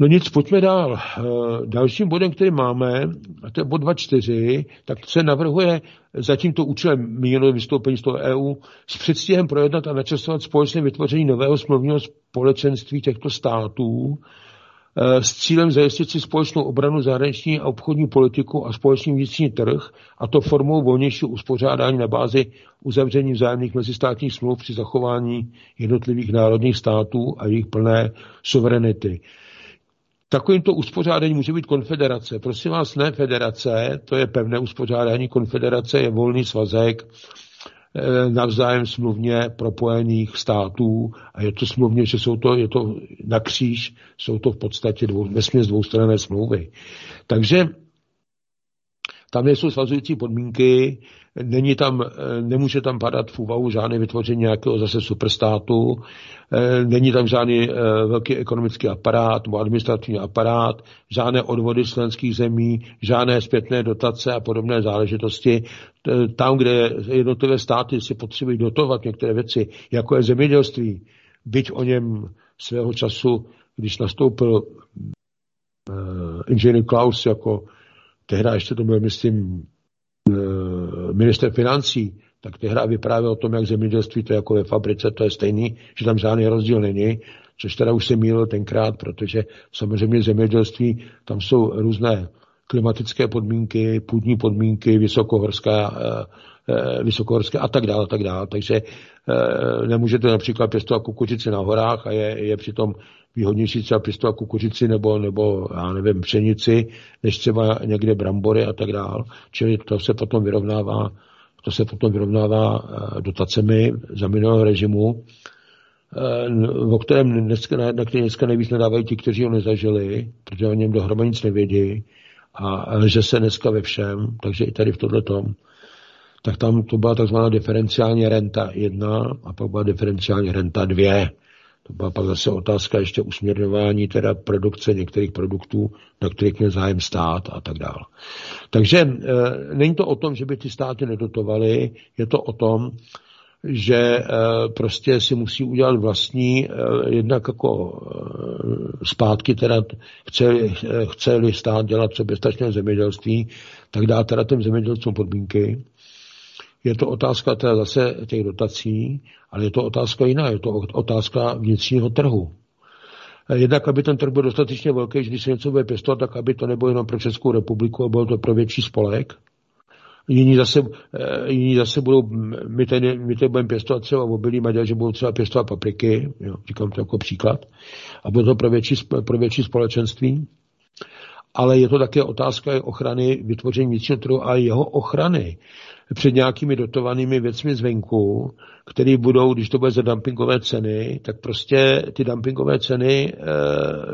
No nic, pojďme dál. Eh, dalším bodem, který máme, a to je bod 2.4, tak se navrhuje za tímto účelem míněno vystoupení z toho EU s předstihem projednat a načasovat společné vytvoření nového smluvního společenství těchto států eh, s cílem zajistit si společnou obranu zahraniční a obchodní politiku a společný vnitřní trh, a to formou volnějšího uspořádání na bázi uzavření vzájemných mezistátních smluv při zachování jednotlivých národních států a jejich plné suverenity. Takovýmto uspořádání může být konfederace. Prosím vás, ne federace, to je pevné uspořádání, konfederace je volný svazek eh, navzájem smluvně propojených států a je to smluvně, že jsou to, je to na kříž, jsou to v podstatě dvou, vesměs dvoustranné smlouvy. Takže tam nejsou svazující podmínky, není tam, eh, nemůže tam padat v úvahu žádné vytvoření nějakého zase superstátu, eh, není tam žádný eh, velký ekonomický aparát nebo administrativní aparát, žádné odvody členských zemí, žádné zpětné dotace a podobné záležitosti. Tam, kde jednotlivé státy si potřebují dotovat některé věci, jako je zemědělství, byť o něm svého času, když nastoupil inženýr Klaus jako tehdy ještě to byl, myslím, minister financí, tak tehdy vyprávěl o tom, jak zemědělství to je jako ve fabrice, to je stejný, že tam žádný rozdíl není, což teda už se mýlil tenkrát, protože samozřejmě zemědělství, tam jsou různé klimatické podmínky, půdní podmínky, vysokohorská, eh, eh, vysokohorské a tak dále, tak dále. Takže nemůžete například pěstovat kukuřici na horách a je, je přitom výhodnější třeba pěstovat kukuřici nebo, nebo já nevím, pšenici, než třeba někde brambory a tak dále. Čili to se potom vyrovnává, to se potom vyrovnává eh, dotacemi za minulého režimu, eh, o kterém dneska, na který dneska nejvíc nedávají ti, kteří ho nezažili, protože o něm dohromady nic nevědí a že se dneska ve všem, takže i tady v tomhle tom, tak tam to byla takzvaná diferenciální renta jedna a pak byla diferenciální renta dvě. A pak zase otázka ještě usměrňování teda produkce některých produktů, na kterých je zájem stát a tak dále. Takže e, není to o tom, že by ty státy nedotovaly, je to o tom, že e, prostě si musí udělat vlastní, e, jednak jako e, zpátky teda chce, chce-li stát dělat soběstačné zemědělství, tak dá teda těm zemědělcům podmínky, je to otázka teda zase těch dotací, ale je to otázka jiná, je to otázka vnitřního trhu. Jednak, aby ten trh byl dostatečně velký, že když se něco bude pěstovat, tak aby to nebylo jenom pro Českou republiku, ale bylo to pro větší spolek. Jiní zase, eh, jiní zase budou, my tady, my tady budeme pěstovat třeba obilí Maďar, že budou třeba pěstovat papriky, jo, říkám to jako příklad, a bude to pro větší, pro větší společenství. Ale je to také otázka ochrany vytvoření vnitřního trhu a jeho ochrany před nějakými dotovanými věcmi zvenku, které budou, když to bude za dumpingové ceny, tak prostě ty dumpingové ceny e,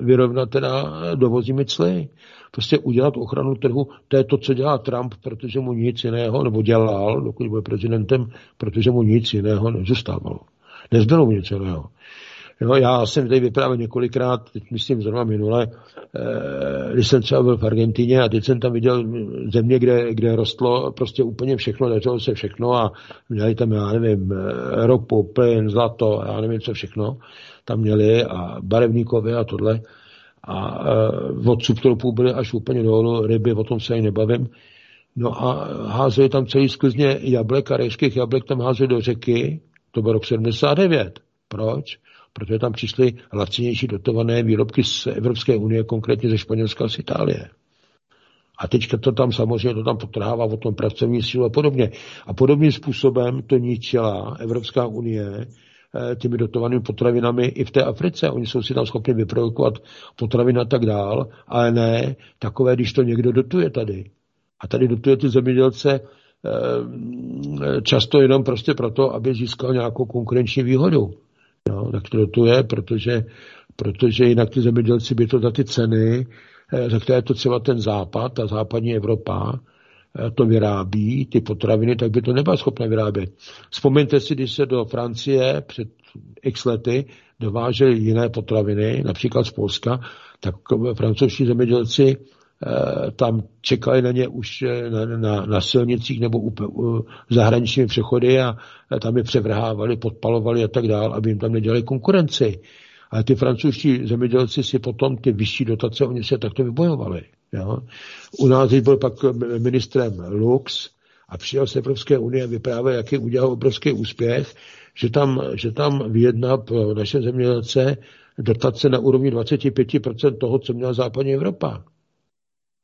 vyrovnat teda dovozími cly. Prostě udělat ochranu trhu, to je to, co dělá Trump, protože mu nic jiného, nebo dělal, dokud byl prezidentem, protože mu nic jiného nezůstávalo. Nezbylo mu nic jiného. Jo, já jsem tady vyprávěl několikrát, teď myslím zrovna minule, eh, když jsem třeba byl v Argentině a teď jsem tam viděl země, kde, kde rostlo prostě úplně všechno, dařilo se všechno a měli tam, já nevím, eh, ropu, plyn, zlato, já nevím, co všechno tam měli a barevníkové a tohle. A eh, od subtropů byly až úplně dolů, ryby, o tom se ani nebavím. No a házeli tam celý sklzně jablek a rejských jablek tam házeli do řeky, to byl rok 79. Proč? Protože tam přišly lacinější dotované výrobky z Evropské unie, konkrétně ze Španělska a z Itálie. A teďka to tam samozřejmě to tam potrhává o tom pracovní sílu a podobně. A podobným způsobem to ničila Evropská unie eh, těmi dotovanými potravinami i v té Africe. Oni jsou si tam schopni vyprodukovat potraviny a tak dál, ale ne takové, když to někdo dotuje tady. A tady dotuje ty zemědělce eh, často jenom prostě proto, aby získal nějakou konkurenční výhodu. Jo, tak to, to je, protože, protože jinak ty zemědělci by to za ty ceny, eh, za které to třeba ten západ, ta západní Evropa, eh, to vyrábí, ty potraviny, tak by to nebyla schopna vyrábět. Vzpomeňte si, když se do Francie před x lety dovážely jiné potraviny, například z Polska, tak francouzští zemědělci tam čekali na ně už eh, na, na, na silnicích nebo u, u zahraničními přechody a tam je převrhávali, podpalovali a tak dál, aby jim tam nedělali konkurenci. Ale ty francouzští zemědělci si potom ty vyšší dotace, oni se takto vybojovali. Jo? U nás byl pak ministrem Lux a přijel z Evropské unie a vyprávěl, jaký udělal obrovský úspěch, že tam, že tam vyjedná pro naše zemědělce dotace na úrovni 25% toho, co měla západní Evropa.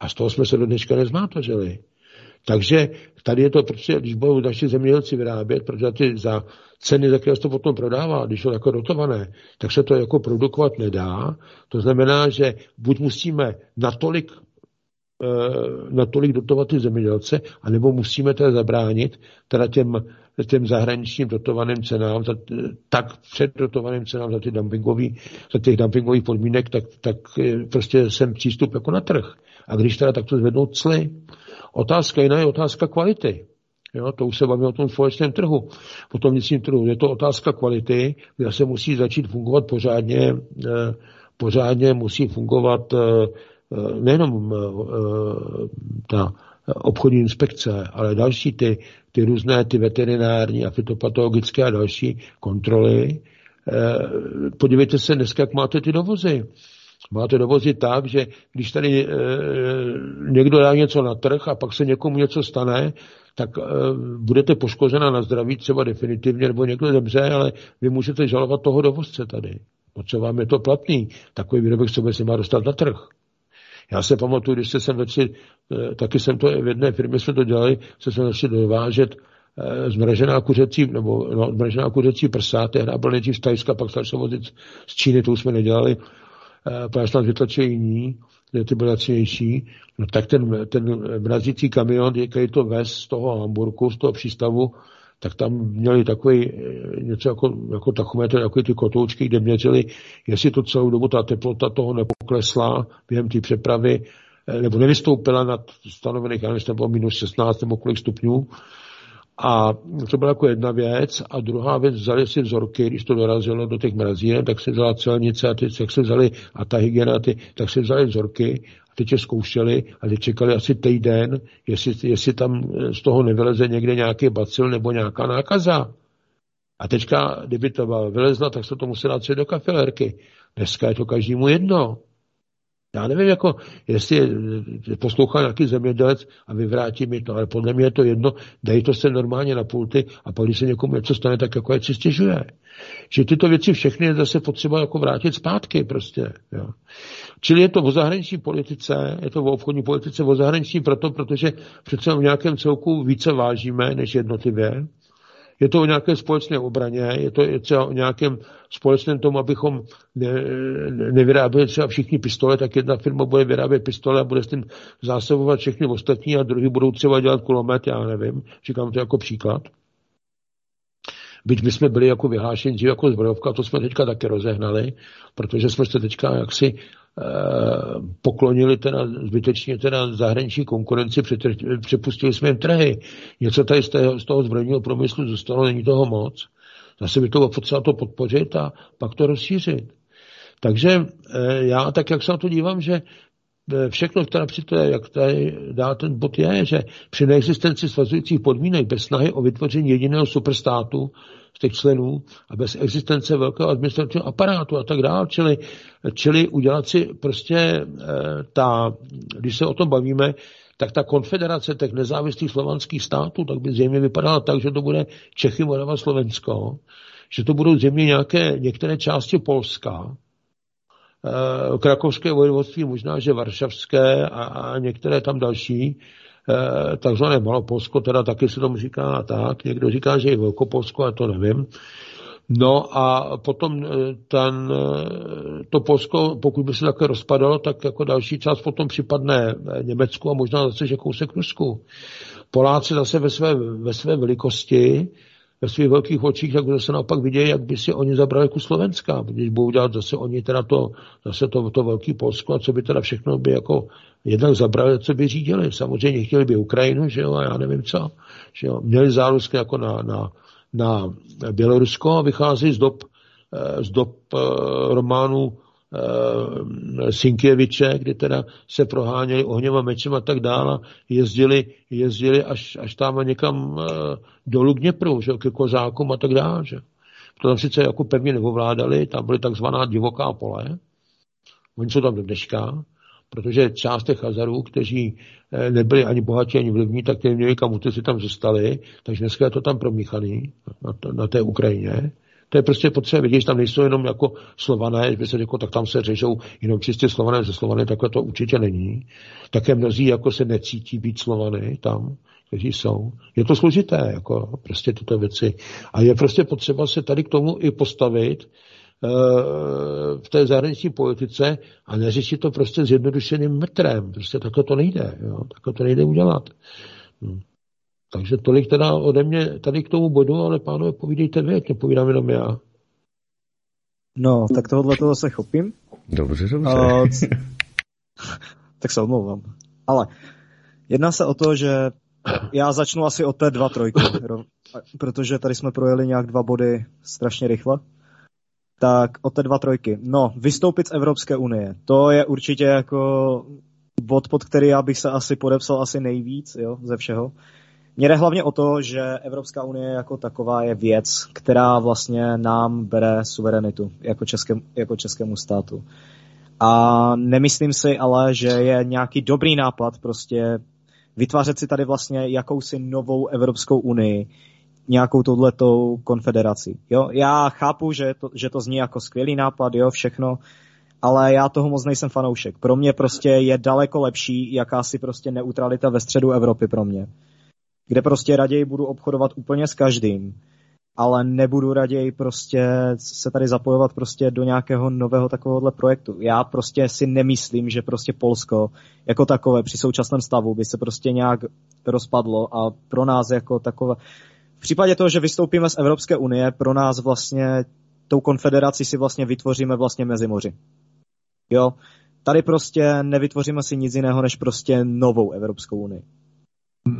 A z toho jsme se do dneška nezmátořili. Takže tady je to prostě, když budou naši zemědělci vyrábět, protože ty za ceny, za které se to potom prodává, když jsou jako dotované, tak se to jako produkovat nedá. To znamená, že buď musíme natolik natolik dotovat ty zemědělce, anebo musíme teda zabránit teda těm, těm zahraničním dotovaným cenám, za, tak předdotovaným cenám za, ty dumpingový, za těch dumpingových podmínek, tak, tak prostě jsem přístup jako na trh. A když teda takto zvednou cly, otázka jiná je otázka kvality. Jo, to už se bavíme o tom společném trhu. Po tom vnitřním trhu je to otázka kvality, kde se musí začít fungovat pořádně, eh, pořádně musí fungovat eh, eh, nejenom ta obchodní inspekce, ale další ty, ty různé ty veterinární a fitopatologické a další kontroly. Podívejte se dneska, jak máte ty dovozy. Máte dovozit tak, že když tady někdo dá něco na trh a pak se někomu něco stane, tak budete poškozena na zdraví třeba definitivně, nebo někdo zemře, ale vy můžete žalovat toho dovozce tady. No co vám je to platný? Takový výrobek se se má dostat na trh. Já se pamatuju, když se sem začali, e, taky jsem to v jedné firmě jsme to dělali, se jsme začali dovážet e, zmražená kuřecí, nebo no, zmražená kuřecí prsa, tehdy byl nejdřív z Tajska, pak se vozit z Číny, to už jsme nedělali, protože tam vytlačili jiní, kde ty byly lacnější, no tak ten, ten mrazící kamion, který to vez z toho Hamburku, z toho přístavu, tak tam měli takový eh, něco jako, jako tachometr, jako ty kotoučky, kde měřili, jestli to celou dobu ta teplota toho nepoklesla během té přepravy, nebo nevystoupila nad stanovených, já nevím, bylo minus 16 nebo kolik stupňů. A to byla jako jedna věc. A druhá věc, vzali si vzorky, když to dorazilo do těch mrazíren, tak se vzala celnice a ty, jak se vzali, a ta hygiena, ty, tak se vzali vzorky a teď je zkoušeli a teď čekali asi týden, jestli, jestli tam z toho nevyleze někde nějaký bacil nebo nějaká nákaza. A teďka, kdyby to vylezla, tak se to musela dát do kafilerky. Dneska je to každému jedno. Já nevím, jako, jestli poslouchá nějaký zemědělec a vyvrátí mi to, ale podle mě je to jedno, dej to se normálně na pulty a pak, když se někomu něco stane, tak jako je si stěžuje. Že tyto věci všechny je zase potřeba jako vrátit zpátky prostě. Jo. Čili je to o zahraniční politice, je to o obchodní politice, o zahraniční proto, protože přece v nějakém celku více vážíme než jednotlivě je to o nějaké společné obraně, je to je třeba o nějakém společném tom, abychom ne, nevyráběli třeba všichni pistole, tak jedna firma bude vyrábět pistole a bude s tím zásobovat všechny ostatní a druhý budou třeba dělat kulomet, já nevím, říkám to jako příklad. Byť my jsme byli jako vyhlášeni jako zbrojovka, to jsme teďka také rozehnali, protože jsme se teďka jaksi poklonili teda zbytečně teda zahraniční konkurenci, přepustili jsme jim trhy. Něco tady z, toho, z toho zbrojního průmyslu zůstalo, není toho moc. Zase by to potřeba to podpořit a pak to rozšířit. Takže eh, já tak, jak se na to dívám, že eh, všechno, které při to, jak tady dá ten bod je, že při neexistenci svazujících podmínek bez snahy o vytvoření jediného superstátu z těch členů a bez existence velkého administrativního aparátu a tak dále. Čili, čili udělat si prostě e, ta, když se o tom bavíme, tak ta konfederace těch nezávislých slovanských států, tak by zřejmě vypadala tak, že to bude Čechy, Morava, Slovensko, že to budou zřejmě nějaké, některé části Polska, krakovské vojvodství, možná, že varšavské a, a některé tam další, Eh, takzvané Malopolsko, teda taky se tomu říká tak, někdo říká, že je Velkopolsko, a to nevím. No a potom eh, ten, eh, to Polsko, pokud by se také rozpadalo, tak jako další část potom připadne Německu a možná zase, že kousek Rusku. Poláci zase ve své, ve své velikosti ve svých velkých očích, tak se naopak vidějí, jak by si oni zabrali jako Slovenska, když budou dělat zase oni teda to, zase to, to velký Polsko a co by teda všechno by jako jednak zabrali, co by řídili. Samozřejmě chtěli by Ukrajinu, že jo, a já nevím co. Že jo. Měli záluzky jako na, na, na Bělorusko a vychází z dob, eh, z dob románu uh, Sinkěviče, kdy teda se proháněli ohněma mečem a tak dále, jezdili, jezdili až, až tam někam uh, dolů k Dněpru, že, ke kozákům a tak dále. Že. To tam sice jako pevně neovládali, tam byly takzvaná divoká pole, oni jsou tam do dneška, protože část těch Hazarů, kteří nebyli ani bohatí, ani vlivní, tak ty měli kam si tam zůstali, takže dneska je to tam promíchaný na, na té Ukrajině. To je prostě potřeba vidět, že tam nejsou jenom jako slované, že se řekl, tak tam se řežou jenom čistě slované ze slované, takhle to určitě není. Také mnozí jako se necítí být slované tam, kteří jsou. Je to složité, jako prostě tyto věci. A je prostě potřeba se tady k tomu i postavit, eh, v té zahraniční politice a neřešit to prostě zjednodušeným metrem. Prostě takhle to nejde. Jo? Takhle to nejde udělat. Hm. Takže tolik teda ode mě tady k tomu bodu, ale pánové, povídejte vy, ať povídám jenom já. No, tak tohle toho se chopím. Dobře, dobře. Uh, tak se omlouvám. Ale jedná se o to, že já začnu asi od té dva trojky, protože tady jsme projeli nějak dva body strašně rychle. Tak od té dva trojky. No, vystoupit z Evropské unie. To je určitě jako bod, pod který já bych se asi podepsal asi nejvíc, jo, ze všeho. Mně jde hlavně o to, že Evropská unie jako taková je věc, která vlastně nám bere suverenitu jako, českém, jako českému státu. A nemyslím si ale, že je nějaký dobrý nápad prostě vytvářet si tady vlastně jakousi novou Evropskou unii, nějakou touhletou konfederaci. Jo? Já chápu, že to, že to zní jako skvělý nápad, jo, všechno, ale já toho moc nejsem fanoušek. Pro mě prostě je daleko lepší jakási prostě neutralita ve středu Evropy pro mě kde prostě raději budu obchodovat úplně s každým, ale nebudu raději prostě se tady zapojovat prostě do nějakého nového takovéhohle projektu. Já prostě si nemyslím, že prostě Polsko jako takové při současném stavu by se prostě nějak rozpadlo a pro nás jako takové v případě toho, že vystoupíme z Evropské unie, pro nás vlastně tou konfederací si vlastně vytvoříme vlastně mezi moři. Jo, tady prostě nevytvoříme si nic jiného, než prostě novou Evropskou unii.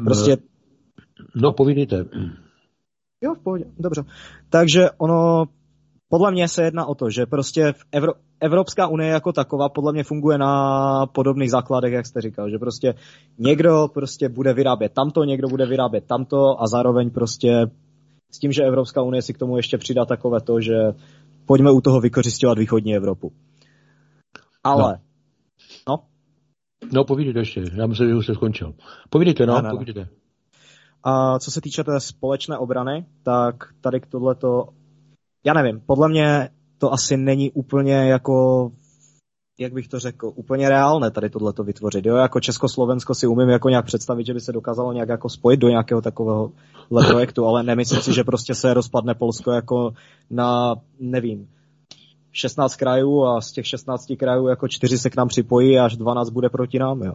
Prostě... No, povídejte. Jo, v pohodě, dobře. Takže ono, podle mě se jedná o to, že prostě v Evro, Evropská unie jako taková podle mě funguje na podobných základech, jak jste říkal, že prostě někdo prostě bude vyrábět tamto, někdo bude vyrábět tamto a zároveň prostě s tím, že Evropská unie si k tomu ještě přidá takové to, že pojďme u toho vykořišťovat východní Evropu. Ale, no. No, no povídejte ještě, já myslím, že už se skončil. Povídejte, no, ne, ne. povídejte. A co se týče té společné obrany, tak tady k tohleto, já nevím, podle mě to asi není úplně jako, jak bych to řekl, úplně reálné tady tohleto vytvořit. Jo, jako Československo si umím jako nějak představit, že by se dokázalo nějak jako spojit do nějakého takového projektu, ale nemyslím si, že prostě se rozpadne Polsko jako na, nevím, 16 krajů a z těch 16 krajů jako 4 se k nám připojí a až 12 bude proti nám, jo.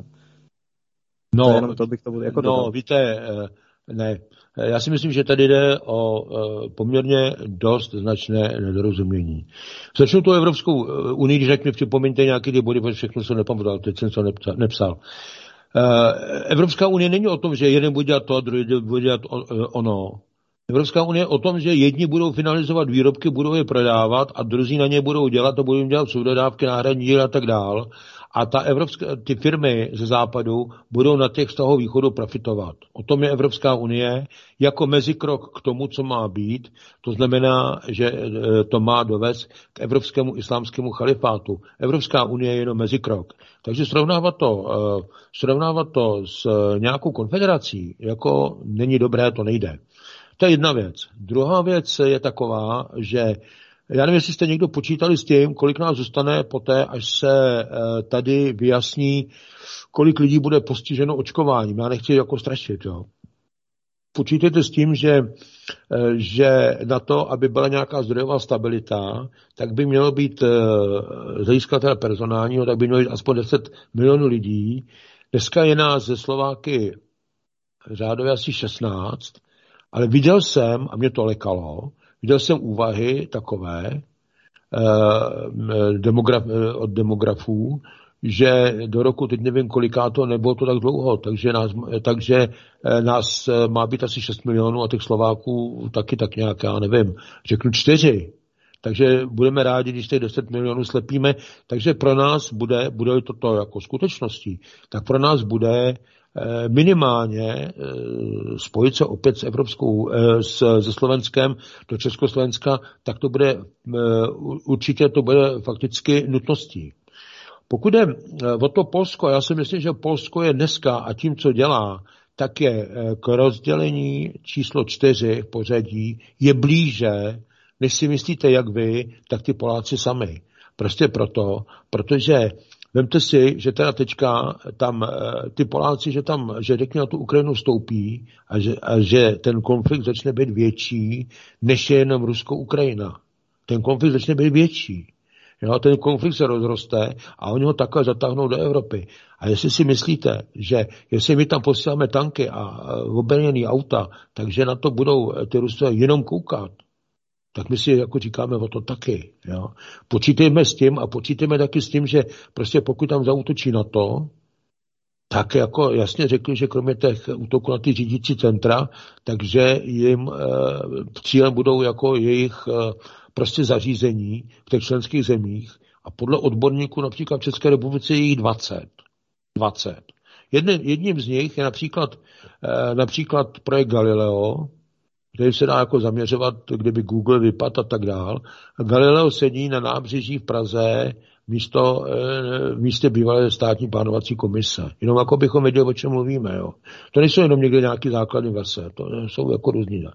No, to je jenom to bych to bude jako no dodal. víte, eh, ne. Já si myslím, že tady jde o eh, poměrně dost značné nedorozumění. Začnu tu Evropskou eh, unii, když řeknu, připomeňte nějaké ty body, protože všechno jsem nepamatoval, teď jsem to nepsa- nepsal. Eh, Evropská unie není o tom, že jeden bude dělat to a druhý bude dělat ono. Evropská unie o tom, že jedni budou finalizovat výrobky, budou je prodávat a druzí na ně budou dělat a budou jim dělat soudodávky, náhradní díly a tak dál. A ta evropské, ty firmy ze západu budou na těch z toho východu profitovat. O tom je Evropská unie jako mezikrok k tomu, co má být. To znamená, že eh, to má dovést k evropskému islámskému chalifátu. Evropská unie je jenom mezikrok. Takže srovnávat to, eh, srovnávat to s eh, nějakou konfederací, jako není dobré, to nejde. To je jedna věc. Druhá věc je taková, že já nevím, jestli jste někdo počítali s tím, kolik nás zůstane poté, až se eh, tady vyjasní, kolik lidí bude postiženo očkováním. Já nechci jako strašit, jo. Počítejte s tím, že, eh, že na to, aby byla nějaká zdrojová stabilita, tak by mělo být eh, z hlediska personálního, tak by mělo být aspoň 10 milionů lidí. Dneska je nás ze Slováky řádově asi 16, ale viděl jsem, a mě to lekalo, viděl jsem úvahy takové eh, demograf, eh, od demografů, že do roku, teď nevím koliká to, nebylo to tak dlouho, takže nás, takže eh, nás eh, má být asi 6 milionů a těch Slováků taky tak nějak, já nevím, řeknu čtyři. Takže budeme rádi, když těch 10 milionů slepíme. Takže pro nás bude, bude toto jako skutečností, tak pro nás bude eh, minimálně eh, spojit se opět s Evropskou, eh, s, se Slovenskem do Československa, tak to bude, určitě to bude fakticky nutností. Pokud je o to Polsko, já si myslím, že Polsko je dneska a tím, co dělá, tak je k rozdělení číslo čtyři v pořadí je blíže, než si myslíte, jak vy, tak ty Poláci sami. Prostě proto, protože Vemte si, že teda teďka tam ty Poláci, že tam, že řekně na tu Ukrajinu stoupí a že, a že ten konflikt začne být větší, než je jenom Rusko-Ukrajina. Ten konflikt začne být větší. Jo, ten konflikt se rozroste a oni ho takhle zatáhnou do Evropy. A jestli si myslíte, že jestli my tam posíláme tanky a obrněný auta, takže na to budou ty Rusové jenom koukat, tak my si jako říkáme o to taky. Jo. Počítejme s tím a počítejme taky s tím, že prostě pokud tam zautočí na to, tak jako jasně řekli, že kromě těch útoků na ty řídící centra, takže jim e, cílem budou jako jejich e, prostě zařízení v těch členských zemích a podle odborníků například v České republice je jich 20. 20. Jedním, jedním z nich je například, e, například projekt Galileo, který se dá jako zaměřovat, kdyby Google vypad a tak dál. Galileo sedí na nábřeží v Praze místo, v místě bývalé státní plánovací komise. Jenom jako bychom věděli, o čem mluvíme. Jo. To nejsou jenom někde nějaký základní verse, to jsou jako různý.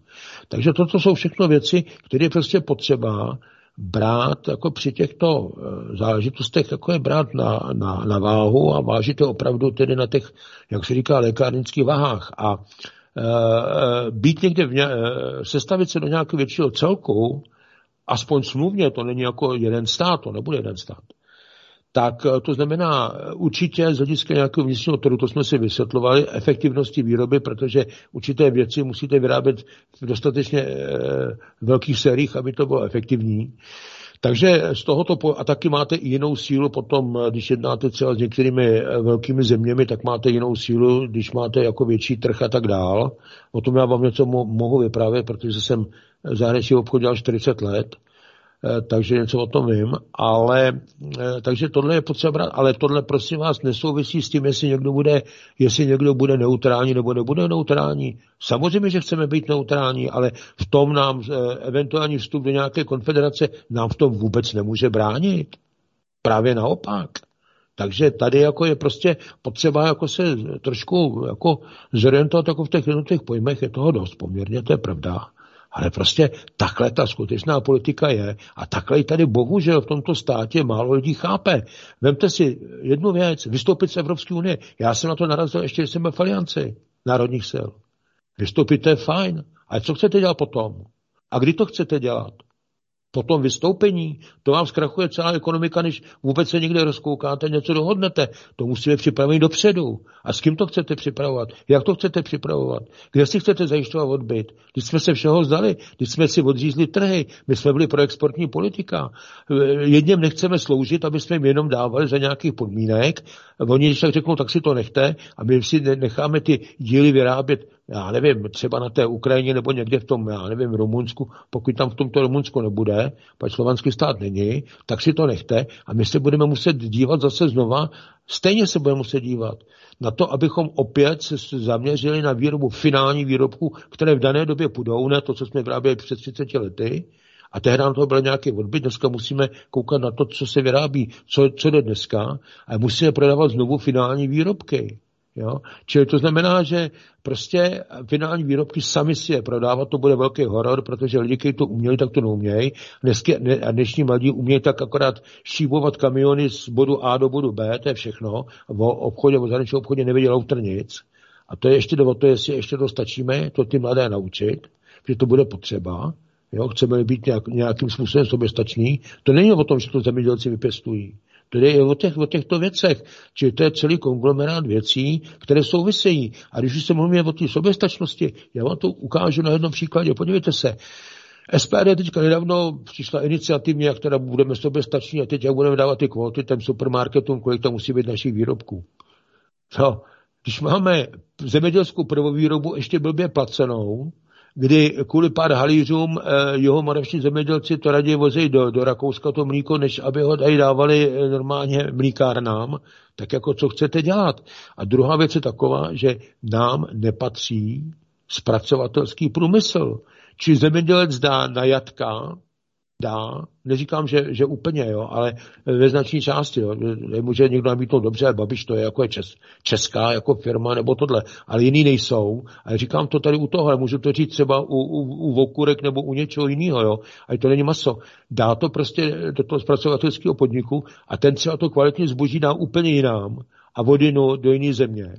Takže toto jsou všechno věci, které je prostě potřeba brát jako při těchto záležitostech, jako je brát na, na, na váhu a vážit to opravdu tedy na těch, jak se říká, lékárnických váhách. A být někde, v ně, sestavit se do nějakého většího celku, aspoň smluvně, to není jako jeden stát, to nebude jeden stát, tak to znamená určitě z hlediska nějakého vnitřního trhu, to jsme si vysvětlovali, efektivnosti výroby, protože určité věci musíte vyrábět v dostatečně velkých sériích, aby to bylo efektivní. Takže z tohoto, a taky máte i jinou sílu potom, když jednáte třeba s některými velkými zeměmi, tak máte jinou sílu, když máte jako větší trh a tak dál. O tom já vám něco mohu vyprávět, protože jsem zahraniční obchod dělal 40 let Eh, takže něco o tom vím, ale eh, takže tohle je potřeba brát, ale tohle prosím vás nesouvisí s tím, jestli někdo bude, jestli někdo bude neutrální nebo nebude neutrální. Samozřejmě, že chceme být neutrální, ale v tom nám eh, eventuální vstup do nějaké konfederace nám v tom vůbec nemůže bránit. Právě naopak. Takže tady jako je prostě potřeba jako se trošku jako zorientovat jako v těch jednotlivých pojmech, je toho dost poměrně, to je pravda. Ale prostě takhle ta skutečná politika je a takhle i tady bohužel v tomto státě málo lidí chápe. Vemte si jednu věc, vystoupit z Evropské unie. Já jsem na to narazil ještě, když jsem byl v Alianci národních sil. Vystoupit to je fajn. Ale co chcete dělat potom? A kdy to chcete dělat? Po tom vystoupení, to vám zkrachuje celá ekonomika, než vůbec se někde rozkoukáte, něco dohodnete. To musíme připravit dopředu. A s kým to chcete připravovat? Jak to chcete připravovat? Kde si chcete zajišťovat odbyt? Když jsme se všeho zdali, když jsme si odřízli trhy, my jsme byli pro exportní politika. Jedním nechceme sloužit, aby jsme jim jenom dávali za nějakých podmínek. Oni, když tak řeknou, tak si to nechte a my si necháme ty díly vyrábět já nevím, třeba na té Ukrajině nebo někde v tom, já nevím, v Rumunsku, pokud tam v tomto Rumunsku nebude, pak slovanský stát není, tak si to nechte a my se budeme muset dívat zase znova, stejně se budeme muset dívat na to, abychom opět se zaměřili na výrobu finální výrobků, které v dané době půjdou, ne to, co jsme vyráběli před 30 lety, a tehdy nám to byl nějaký odbyt, dneska musíme koukat na to, co se vyrábí, co, co jde dneska, a musíme prodávat znovu finální výrobky. Jo? Čili to znamená, že prostě finální výrobky sami si je prodávat, to bude velký horor, protože lidi, kteří to uměli, tak to neumějí. Dnesky, ne, a dnešní mladí umějí tak akorát šíbovat kamiony z bodu A do bodu B, to je všechno. V obchodě, v zahraničním obchodě nevěděl autor nic. A to je ještě do to, jestli ještě to stačíme, to ty mladé naučit, že to bude potřeba. Jo, chceme být nějak, nějakým způsobem soběstační. To není o tom, že to zemědělci vypěstují. To je o, těch, o těchto věcech. Čili to je celý konglomerát věcí, které souvisejí. A když už se mluvíme o té soběstačnosti, já vám to ukážu na jednom příkladě. Podívejte se, SPD teďka nedávno přišla iniciativně, jak teda budeme soběstační a teď jak budeme dávat ty kvóty těm supermarketům, kolik tam musí být našich výrobků. No, když máme zemědělskou prvovýrobu ještě blbě placenou, kdy kvůli pár halířům eh, jeho moravští zemědělci to raději vozí do, do Rakouska to mlíko, než aby ho tady dávali eh, normálně mlíkárnám, tak jako co chcete dělat. A druhá věc je taková, že nám nepatří zpracovatelský průmysl. Či zemědělec dá na jatka dá, neříkám, že, že úplně, jo, ale ve značné části. Jo. Může někdo nabídnout dobře, Babiš to je jako je čes, česká jako firma nebo tohle, ale jiný nejsou. A říkám to tady u toho, ale můžu to říct třeba u, u, u vokurek nebo u něčeho jiného, jo. A to není maso. Dá to prostě do toho zpracovatelského podniku a ten třeba to kvalitní zboží dá úplně jinam a vodinu do jiné země.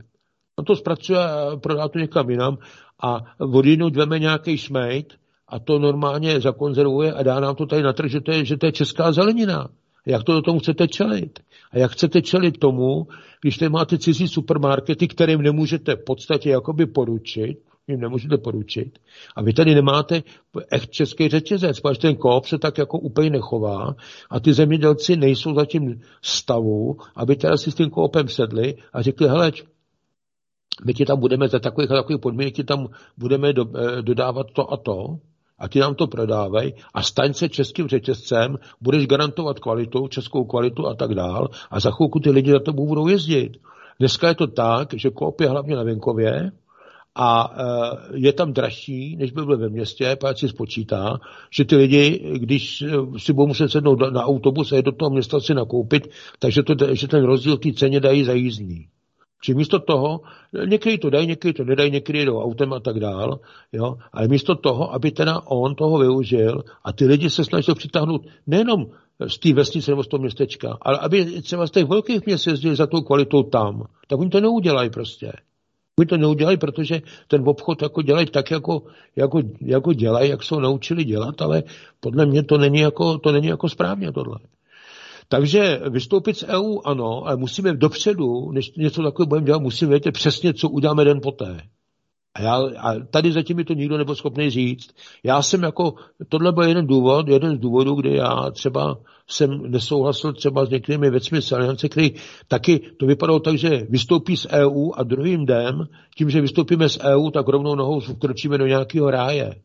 On to zpracuje a prodá to někam jinam a vodinu dveme nějaký šmejt a to normálně zakonzervuje a dá nám to tady na trh, že to je, že to je česká zelenina. Jak to do tomu chcete čelit? A jak chcete čelit tomu, když tady máte cizí supermarkety, kterým nemůžete v podstatě jakoby poručit, jim nemůžete poručit. A vy tady nemáte echt český řetězec, protože ten koop se tak jako úplně nechová a ty zemědělci nejsou zatím stavu, aby teda si s tím koopem sedli a řekli, hele, my ti tam budeme za takových a takových podmínek, ti tam budeme do, eh, dodávat to a to, a ti nám to prodávají a staň se českým řetězcem, budeš garantovat kvalitu, českou kvalitu a tak dál a za chvilku ty lidi za to budou jezdit. Dneska je to tak, že koop je hlavně na venkově a e, je tam dražší, než by byl ve městě, pak si spočítá, že ty lidi, když e, si budou muset sednout na autobus a jít do toho města si nakoupit, takže to, že ten rozdíl v té ceně dají za jízdní. Či místo toho, někdy to dají, někdy to nedají, někdy jdou autem a tak dál, jo, ale místo toho, aby teda on toho využil a ty lidi se snažili přitáhnout nejenom z té vesnice nebo z toho městečka, ale aby třeba z těch velkých měst jezdili za tou kvalitou tam, tak oni to neudělají prostě. Oni to neudělají, protože ten obchod jako dělají tak, jako, jako, jako dělají, jak jsou naučili dělat, ale podle mě to není jako, to není jako správně tohle. Takže vystoupit z EU ano, ale musíme dopředu, než něco takového budeme dělat, musíme vědět přesně, co uděláme den poté. A, já, a tady zatím mi to nikdo nebyl schopný říct. Já jsem jako, tohle byl jeden důvod, jeden z důvodů, kdy já třeba jsem nesouhlasil třeba s některými věcmi z aliance, který taky to vypadalo tak, že vystoupí z EU a druhým dnem, tím, že vystoupíme z EU, tak rovnou nohou vkročíme do nějakého ráje.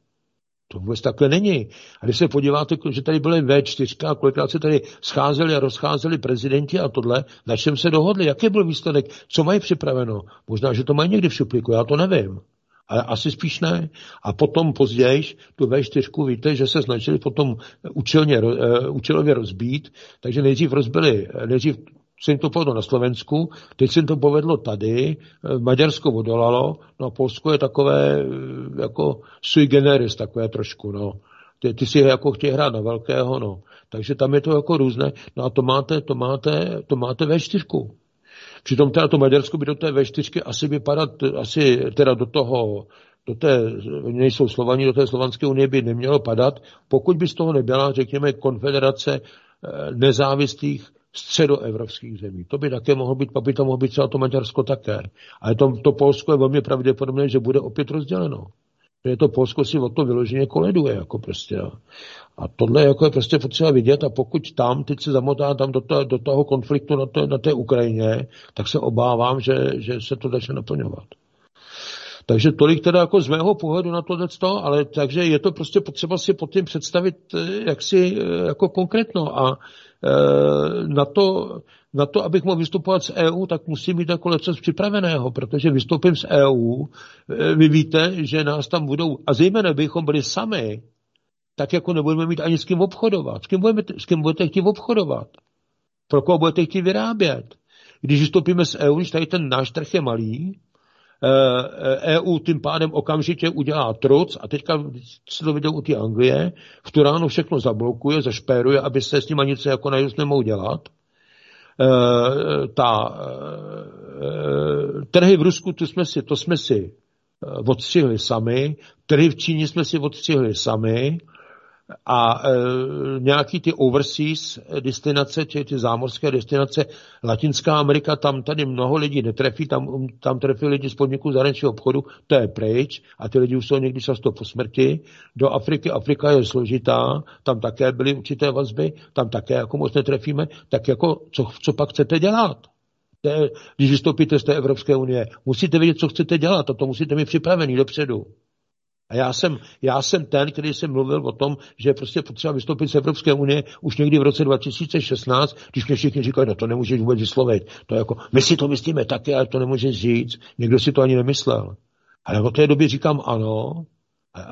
To vůbec takhle není. A když se podíváte, že tady byly V4 a kolikrát se tady scházeli a rozcházeli prezidenti a tohle, na čem se dohodli, jaký byl výsledek, co mají připraveno. Možná, že to mají někdy v šuplíku, já to nevím ale asi spíš ne. A potom později tu V4, víte, že se snažili potom účelně, uh, účelově rozbít, takže nejdřív rozbili, nejdřív se jim to povedlo na Slovensku, teď se jim to povedlo tady, eh, Maďarsko odolalo, no a Polsko je takové eh, jako sui generis, takové trošku, no. Ty, ty si jako chtějí hrát na velkého, no. Takže tam je to jako různé, no a to máte, to máte, to máte ve čtyřku. Přitom teda to Maďarsko by do té V4 asi vypadat, asi teda do toho, do té, nejsou Slovaní, do té slovanské unie by nemělo padat, pokud by z toho nebyla, řekněme, konfederace eh, nezávislých středoevropských zemí. To by také mohlo být, pak by to mohlo být třeba to Maďarsko také. Ale to, to Polsko je velmi pravděpodobné, že bude opět rozděleno. Že to Polsko si o to vyloženě koleduje, jako prostě. A tohle jako je prostě potřeba vidět a pokud tam, teď se zamotá tam do, to, do toho konfliktu na, to, na té Ukrajině, tak se obávám, že, že se to začne naplňovat. Takže tolik teda jako z mého pohledu na tohle, ale takže je to prostě potřeba si pod tím představit eh, jaksi eh, jako konkrétno a na to, na to, abych mohl vystupovat z EU, tak musím mít jako něco připraveného, protože vystoupím z EU, vy víte, že nás tam budou, a zejména bychom byli sami, tak jako nebudeme mít ani s kým obchodovat. S kým, budeme, s kým budete chtít obchodovat? Pro koho budete chtít vyrábět? Když vystoupíme z EU, když tady ten náš trh je malý, EU eh, e tím pádem okamžitě udělá truc a teďka se to viděl u té Anglie, v tu ráno všechno zablokuje, zašpéruje, aby se s nimi nic jako najednou nemohl dělat. E, ta trhy v Rusku, to jsme si, to jsme si odstřihli sami, trhy v Číně jsme si odstřihli sami, a e, nějaký ty overseas destinace, či ty zámořské destinace, Latinská Amerika, tam tady mnoho lidí netrefí, tam, tam trefí lidi z podniků zahraničního obchodu, to je pryč a ty lidi už jsou někdy často po smrti. Do Afriky, Afrika je složitá, tam také byly určité vazby, tam také jako moc netrefíme, tak jako co, co pak chcete dělat? když vystoupíte z té Evropské unie, musíte vědět, co chcete dělat a to musíte mít připravený dopředu. A já jsem, já jsem ten, který jsem mluvil o tom, že prostě potřeba vystoupit z Evropské unie už někdy v roce 2016, když mě všichni říkají, no to nemůžeš vůbec vyslovit. To jako, my si to myslíme taky, ale to nemůžeš říct. Někdo si to ani nemyslel. Ale od té doby říkám ano,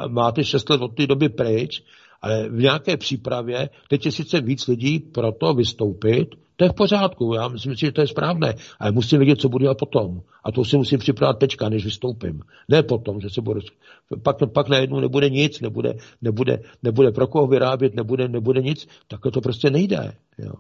máte šest let od té doby pryč, ale v nějaké přípravě, teď je sice víc lidí pro to vystoupit, to je v pořádku, já myslím že to je správné, ale musím vědět, co budu dělat potom. A to si musím připravit tečka, než vystoupím. Ne potom, že se budu, pak, pak najednou nebude nic, nebude, nebude, nebude pro koho vyrábět, nebude, nebude nic, tak to prostě nejde. Jo.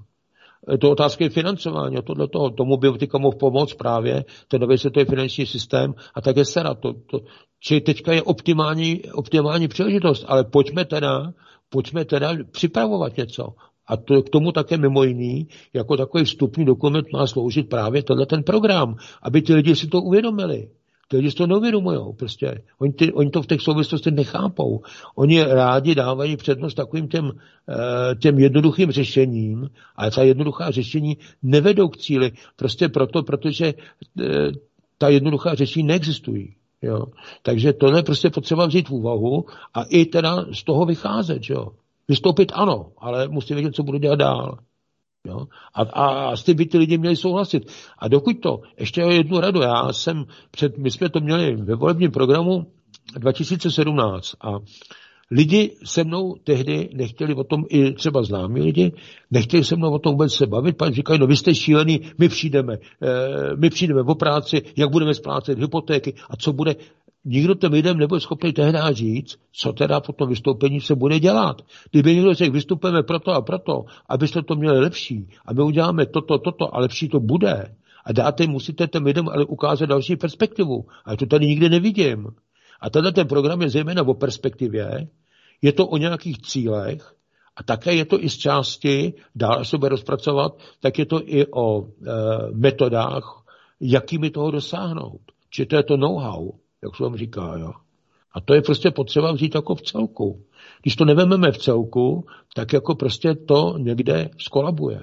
Je to otázka financování, tohle toho, tomu by teďka mohl pomoct právě ten nový světový finanční systém a také sera. To, to, čili teďka je optimální, optimální příležitost, ale pojďme teda, pojďme teda připravovat něco. A to, k tomu také mimo jiný, jako takový vstupní dokument má sloužit právě tenhle ten program, aby ty lidi si to uvědomili. Ty lidi si to neuvědomují. Prostě. Oni, ty, oni to v těch souvislostech nechápou. Oni rádi dávají přednost takovým těm, eh, těm jednoduchým řešením, ale ta jednoduchá řešení nevedou k cíli. Prostě proto, protože eh, ta jednoduchá řešení neexistují. Jo. Takže tohle prostě potřeba vzít v úvahu a i teda z toho vycházet. Jo. Vystoupit ano, ale musí vědět, co budu dělat dál. Jo? A, a, a s tím by ty lidi měli souhlasit. A dokud to, ještě jednu radu, já jsem před, my jsme to měli ve volebním programu 2017 a lidi se mnou tehdy nechtěli o tom, i třeba známí lidi, nechtěli se mnou o tom vůbec se bavit, pak říkají, no vy jste šílený, my přijdeme, e, my přijdeme o práci, jak budeme splácet hypotéky a co bude nikdo těm lidem nebyl schopný tehdy říct, co teda po tom vystoupení se bude dělat. Kdyby někdo řekl, vystupujeme proto a proto, abyste to měli lepší a my uděláme toto, toto a lepší to bude. A dáte, musíte těm lidem ale ukázat další perspektivu. A to tady nikdy nevidím. A tenhle ten program je zejména o perspektivě, je to o nějakých cílech a také je to i z části, dál se bude rozpracovat, tak je to i o e, metodách, jakými toho dosáhnout. Či to je to know-how. Jak se vám říká. Jo. A to je prostě potřeba vzít jako v celku. Když to nevememe v celku, tak jako prostě to někde skolabuje.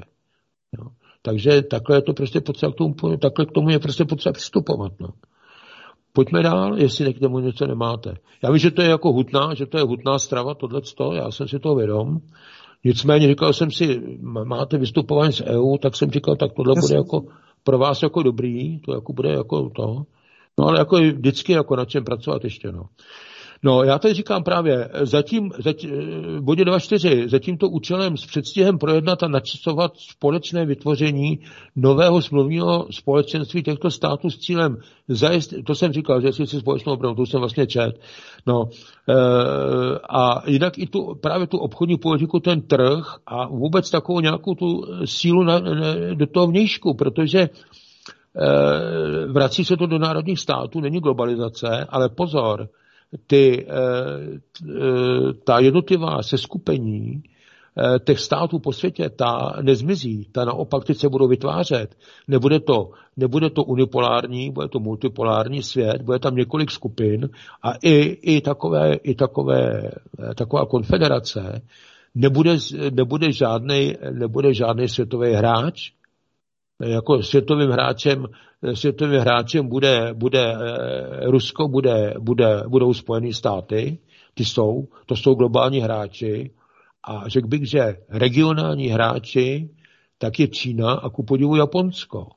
Jo. Takže takhle je to prostě potřeba k tomu, takhle k tomu je prostě potřeba přistupovat. No. Pojďme dál, jestli k tomu něco nemáte. Já vím, že to je jako hutná, že to je hutná strava, tohleto, já jsem si toho vědom. Nicméně říkal jsem si, máte vystupování z EU, tak jsem říkal, tak tohle bude jako pro vás jako dobrý, to jako bude jako to. No ale jako vždycky jako na čem pracovat ještě, no. No, já tady říkám právě, zatím, zatím v bodě 2.4, za tímto účelem s předstihem projednat a načasovat společné vytvoření nového smluvního společenství těchto států s cílem zajistit, to jsem říkal, že si společnou obranu, to jsem vlastně čet, no, e, a jinak i tu, právě tu obchodní politiku, ten trh a vůbec takovou nějakou tu sílu na, na, do toho vnějšku, protože vrací se to do národních států, není globalizace, ale pozor, ty, eh, eh, ta jednotlivá seskupení eh, těch států po světě, ta nezmizí, ta naopak teď se budou vytvářet. Nebude to, nebude to unipolární, bude to multipolární svět, bude tam několik skupin a i, i, takové, i takové, taková konfederace nebude, nebude žádný nebude žádný světový hráč, jako světovým hráčem, světovým hráčem bude, bude eh, Rusko, bude, bude, budou Spojené státy, ty jsou, to jsou globální hráči a řekl bych, že regionální hráči tak je Čína a ku podivu Japonsko.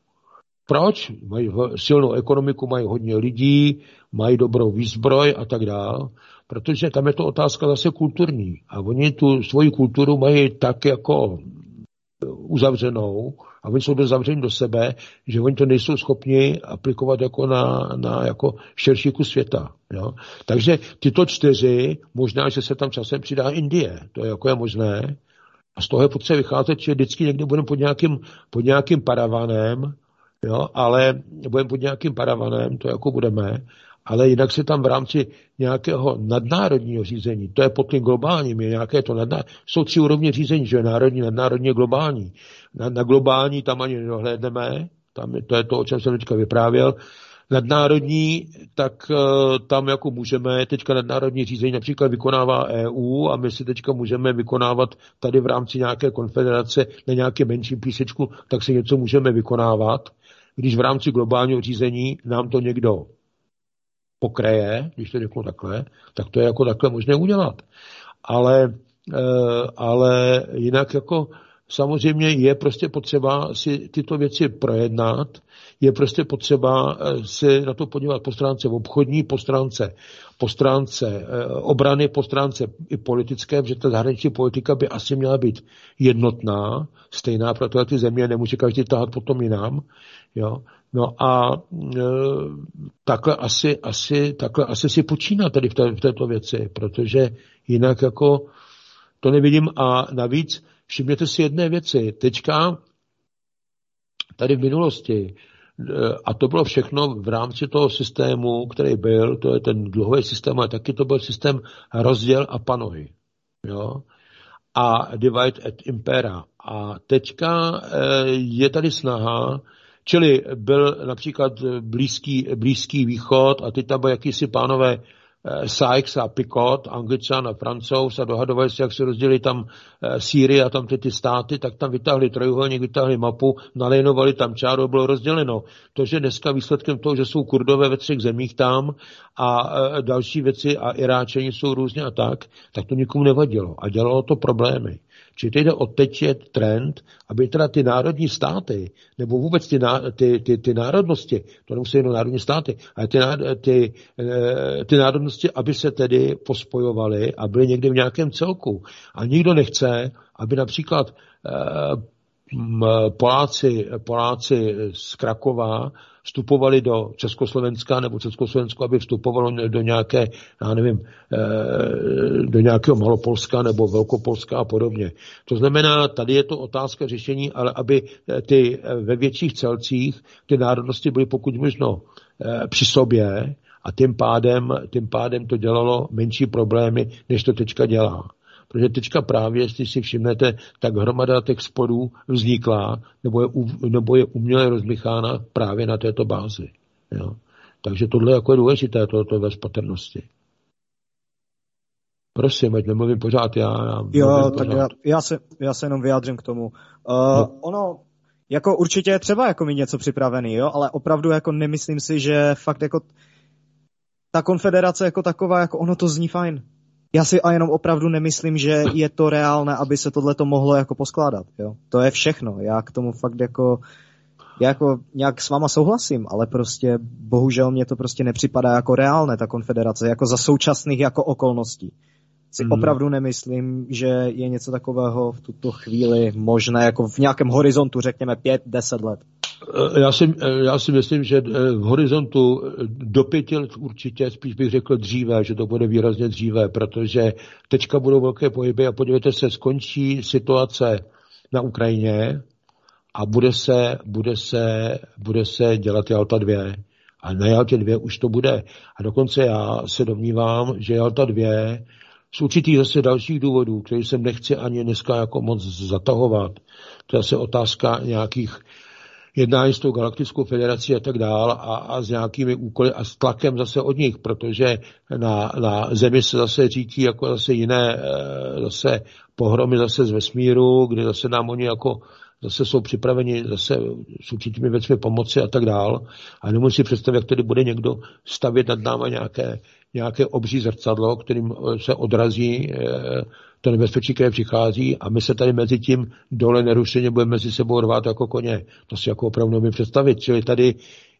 Proč? Mají silnou ekonomiku, mají hodně lidí, mají dobrou výzbroj a tak dále. Protože tam je to otázka zase kulturní. A oni tu svoji kulturu mají tak jako uzavřenou a oni jsou dost zavření do sebe, že oni to nejsou schopni aplikovat jako na, na jako širší kus světa. Jo? Takže tyto čtyři, možná, že se tam časem přidá Indie, to je jako je možné, a z toho je potřeba vycházet, že vždycky někdy budeme pod nějakým, pod nějakým paravanem, jo, ale budeme pod nějakým paravanem, to jako budeme, ale jinak se tam v rámci nějakého nadnárodního řízení, to je pod tím globálním, je nějaké to nadnárodní, jsou tři úrovně řízení, že je národní, nadnárodní globální. Na, na globální tam ani nedohlédneme, tam je, to je to, o čem jsem teďka vyprávěl. Nadnárodní, tak uh, tam jako můžeme, teďka nadnárodní řízení například vykonává EU a my si teďka můžeme vykonávat tady v rámci nějaké konfederace na nějaké menším písečku, tak si něco můžeme vykonávat. Když v rámci globálního řízení nám to někdo pokraje, když to řeknu takhle, tak to je jako takhle možné udělat. Ale, eh, ale jinak jako samozřejmě je prostě potřeba si tyto věci projednat, je prostě potřeba eh, se na to podívat po stránce obchodní, po stránce, po stránce eh, obrany, po stránce i politické, protože ta zahraniční politika by asi měla být jednotná, stejná pro ty země, nemůže každý tahat potom jinam. Jo? No a e, takhle, asi, asi, takhle asi si počíná tady v, té, v této věci, protože jinak jako to nevidím a navíc všimněte si jedné věci. Teďka tady v minulosti, e, a to bylo všechno v rámci toho systému, který byl, to je ten dluhový systém, ale taky to byl systém rozděl a panuj. Jo? A divide et impera. A teďka e, je tady snaha Čili byl například blízký, blízký východ a teď tam byl jakýsi pánové eh, Sykes a Picot, Angličan a Francouz a dohadovali se, jak se rozdělili tam eh, Sýrie a tam ty, ty státy, tak tam vytáhli trojuhelník, vytáhli mapu, nalejnovali tam čáru, bylo rozděleno. To, že dneska výsledkem toho, že jsou kurdové ve třech zemích tam a eh, další věci a Iráčani jsou různě a tak, tak to nikomu nevadilo a dělalo to problémy. Čili teď jde o teď je trend, aby teda ty národní státy, nebo vůbec ty, ty, ty, ty národnosti, to nemusí jenom národní státy, ale ty, ty, eh, ty národnosti, aby se tedy pospojovaly a byly někde v nějakém celku. A nikdo nechce, aby například eh, Poláci, Poláci z Krakova vstupovali do Československa nebo Československo, aby vstupovalo do nějaké, já nevím, eh, do nějakého Malopolska nebo Velkopolska a podobně. To znamená, tady je to otázka řešení, ale aby eh, ty eh, ve větších celcích ty národnosti byly pokud možno při sobě a tím pádem, tím pádem to dělalo menší problémy, než to teďka dělá. Protože teďka právě, jestli si všimnete, tak hromada těch sporů vznikla nebo je, nebo je uměle rozmychána právě na této bázi. Jo. Takže tohle jako je důležité, to, to bez patrnosti. Prosím, ať nemluvím pořád já. já jo, tak pořád. Já, já, se, já se jenom vyjádřím k tomu. Uh, no. Ono, jako určitě je třeba jako mít něco připravený, jo, ale opravdu jako nemyslím si, že fakt jako ta konfederace jako taková, jako ono to zní fajn. Já si a jenom opravdu nemyslím, že je to reálné, aby se tohle to mohlo jako poskládat, jo. To je všechno. Já k tomu fakt jako já jako nějak s váma souhlasím, ale prostě bohužel mě to prostě nepřipadá jako reálné, ta konfederace, jako za současných jako okolností si mm. opravdu nemyslím, že je něco takového v tuto chvíli možné, jako v nějakém horizontu, řekněme 5-10 let. Eh, já si, eh, já si myslím, že eh, v horizontu do pěti let určitě, spíš bych řekl dříve, že to bude výrazně dříve, protože teďka budou velké pohyby a podívejte se, skončí situace na Ukrajině a bude se, bude se, bude se dělat Jalta 2. A na Jaltě 2 už to bude. A dokonce já se domnívám, že Jalta 2 z určitých zase dalších důvodů, který jsem nechci ani dneska jako moc zatahovat. To je zase otázka nějakých jednání s tou galaktickou federací a tak dál a, a s nějakými úkoly a s tlakem zase od nich, protože na, na Zemi se zase řítí jako zase jiné eh, zase pohromy zase z vesmíru, kde zase nám oni jako zase jsou připraveni zase s určitými věcmi pomoci a tak dál. A nemůžu si představit, jak tedy bude někdo stavět nad náma nějaké nějaké obří zrcadlo, kterým eh, se odrazí eh, to nebezpečí, které přichází a my se tady mezi tím dole nerušeně budeme mezi sebou rvát jako koně. To si jako opravdu nemůžu představit. Čili tady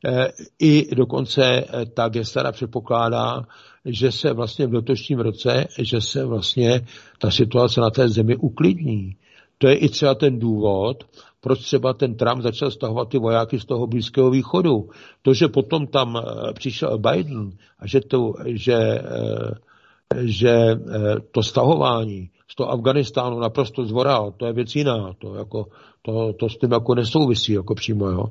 eh, i dokonce ta gestara předpokládá, že se vlastně v letošním roce, že se vlastně ta situace na té zemi uklidní. To je i třeba ten důvod, proč třeba ten Trump začal stahovat ty vojáky z toho Blízkého východu. To, že potom tam eh, přišel Biden a že to, že, eh, že eh, to stahování z toho Afganistánu naprosto zvoral, to je věc jiná, to, jako, to, to s tím jako nesouvisí jako přímo. Jo.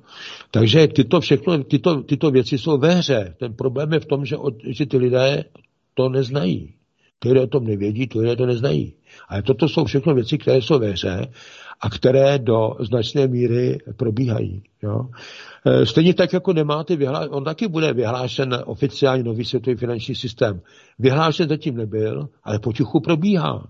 Takže tyto, všechno, tyto, tyto věci jsou ve hře. Ten problém je v tom, že, od, že ty lidé to neznají. Ty lidé o tom nevědí, ty lidé to neznají. Ale toto jsou všechno věci, které jsou ve hře a které do značné míry probíhají. Jo. E, stejně tak, jako nemáte vyhlášen, on taky bude vyhlášen oficiálně nový světový finanční systém. Vyhlášen zatím nebyl, ale potichu probíhá.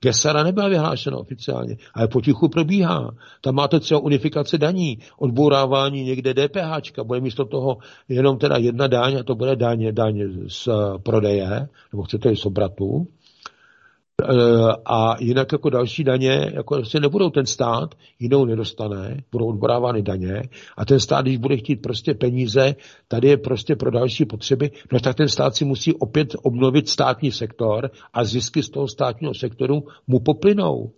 Gesara nebyla vyhlášena oficiálně, ale potichu probíhá. Tam máte třeba unifikace daní, odbourávání někde DPH, bude místo toho jenom teda jedna daň, a to bude daň, daň z prodeje, nebo chcete z obratu. Eh, a jinak jako další daně jako prostě nebudou ten stát, jinou nedostane, budou odborávány daně a ten stát, když bude chtít prostě peníze, tady je prostě pro další potřeby, no tak ten stát si musí opět obnovit státní sektor a zisky z toho státního sektoru mu poplynou.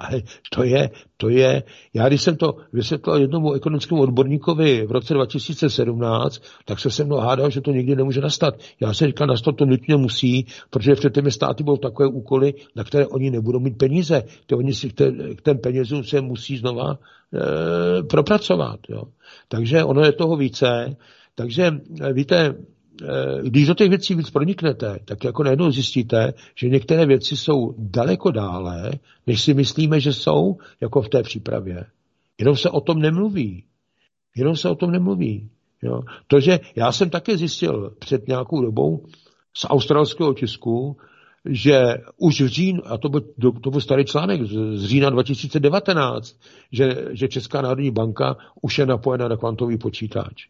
Ale to je, to je, já když jsem to vysvětlil jednomu ekonomickému odborníkovi v roce 2017, tak se se mnou hádal, že to nikdy nemůže nastat. Já jsem říkal, nastat to nutně musí, protože v těmi státy budou takové úkoly, na které oni nebudou mít peníze. Ty oni si k ten penězům se musí znova e, propracovat. Jo. Takže ono je toho více. Takže víte, Eh, když do těch věcí víc proniknete, tak jako najednou zjistíte, že některé věci jsou daleko dále, než si myslíme, že jsou, jako v té přípravě. Jenom se o tom nemluví. Jenom se o tom nemluví. Jo. To, že já jsem také zjistil před nějakou dobou z australského tisku, že už v říjnu, a to byl, to byl starý článek z října 2019, že, že Česká národní banka už je napojena na kvantový počítač.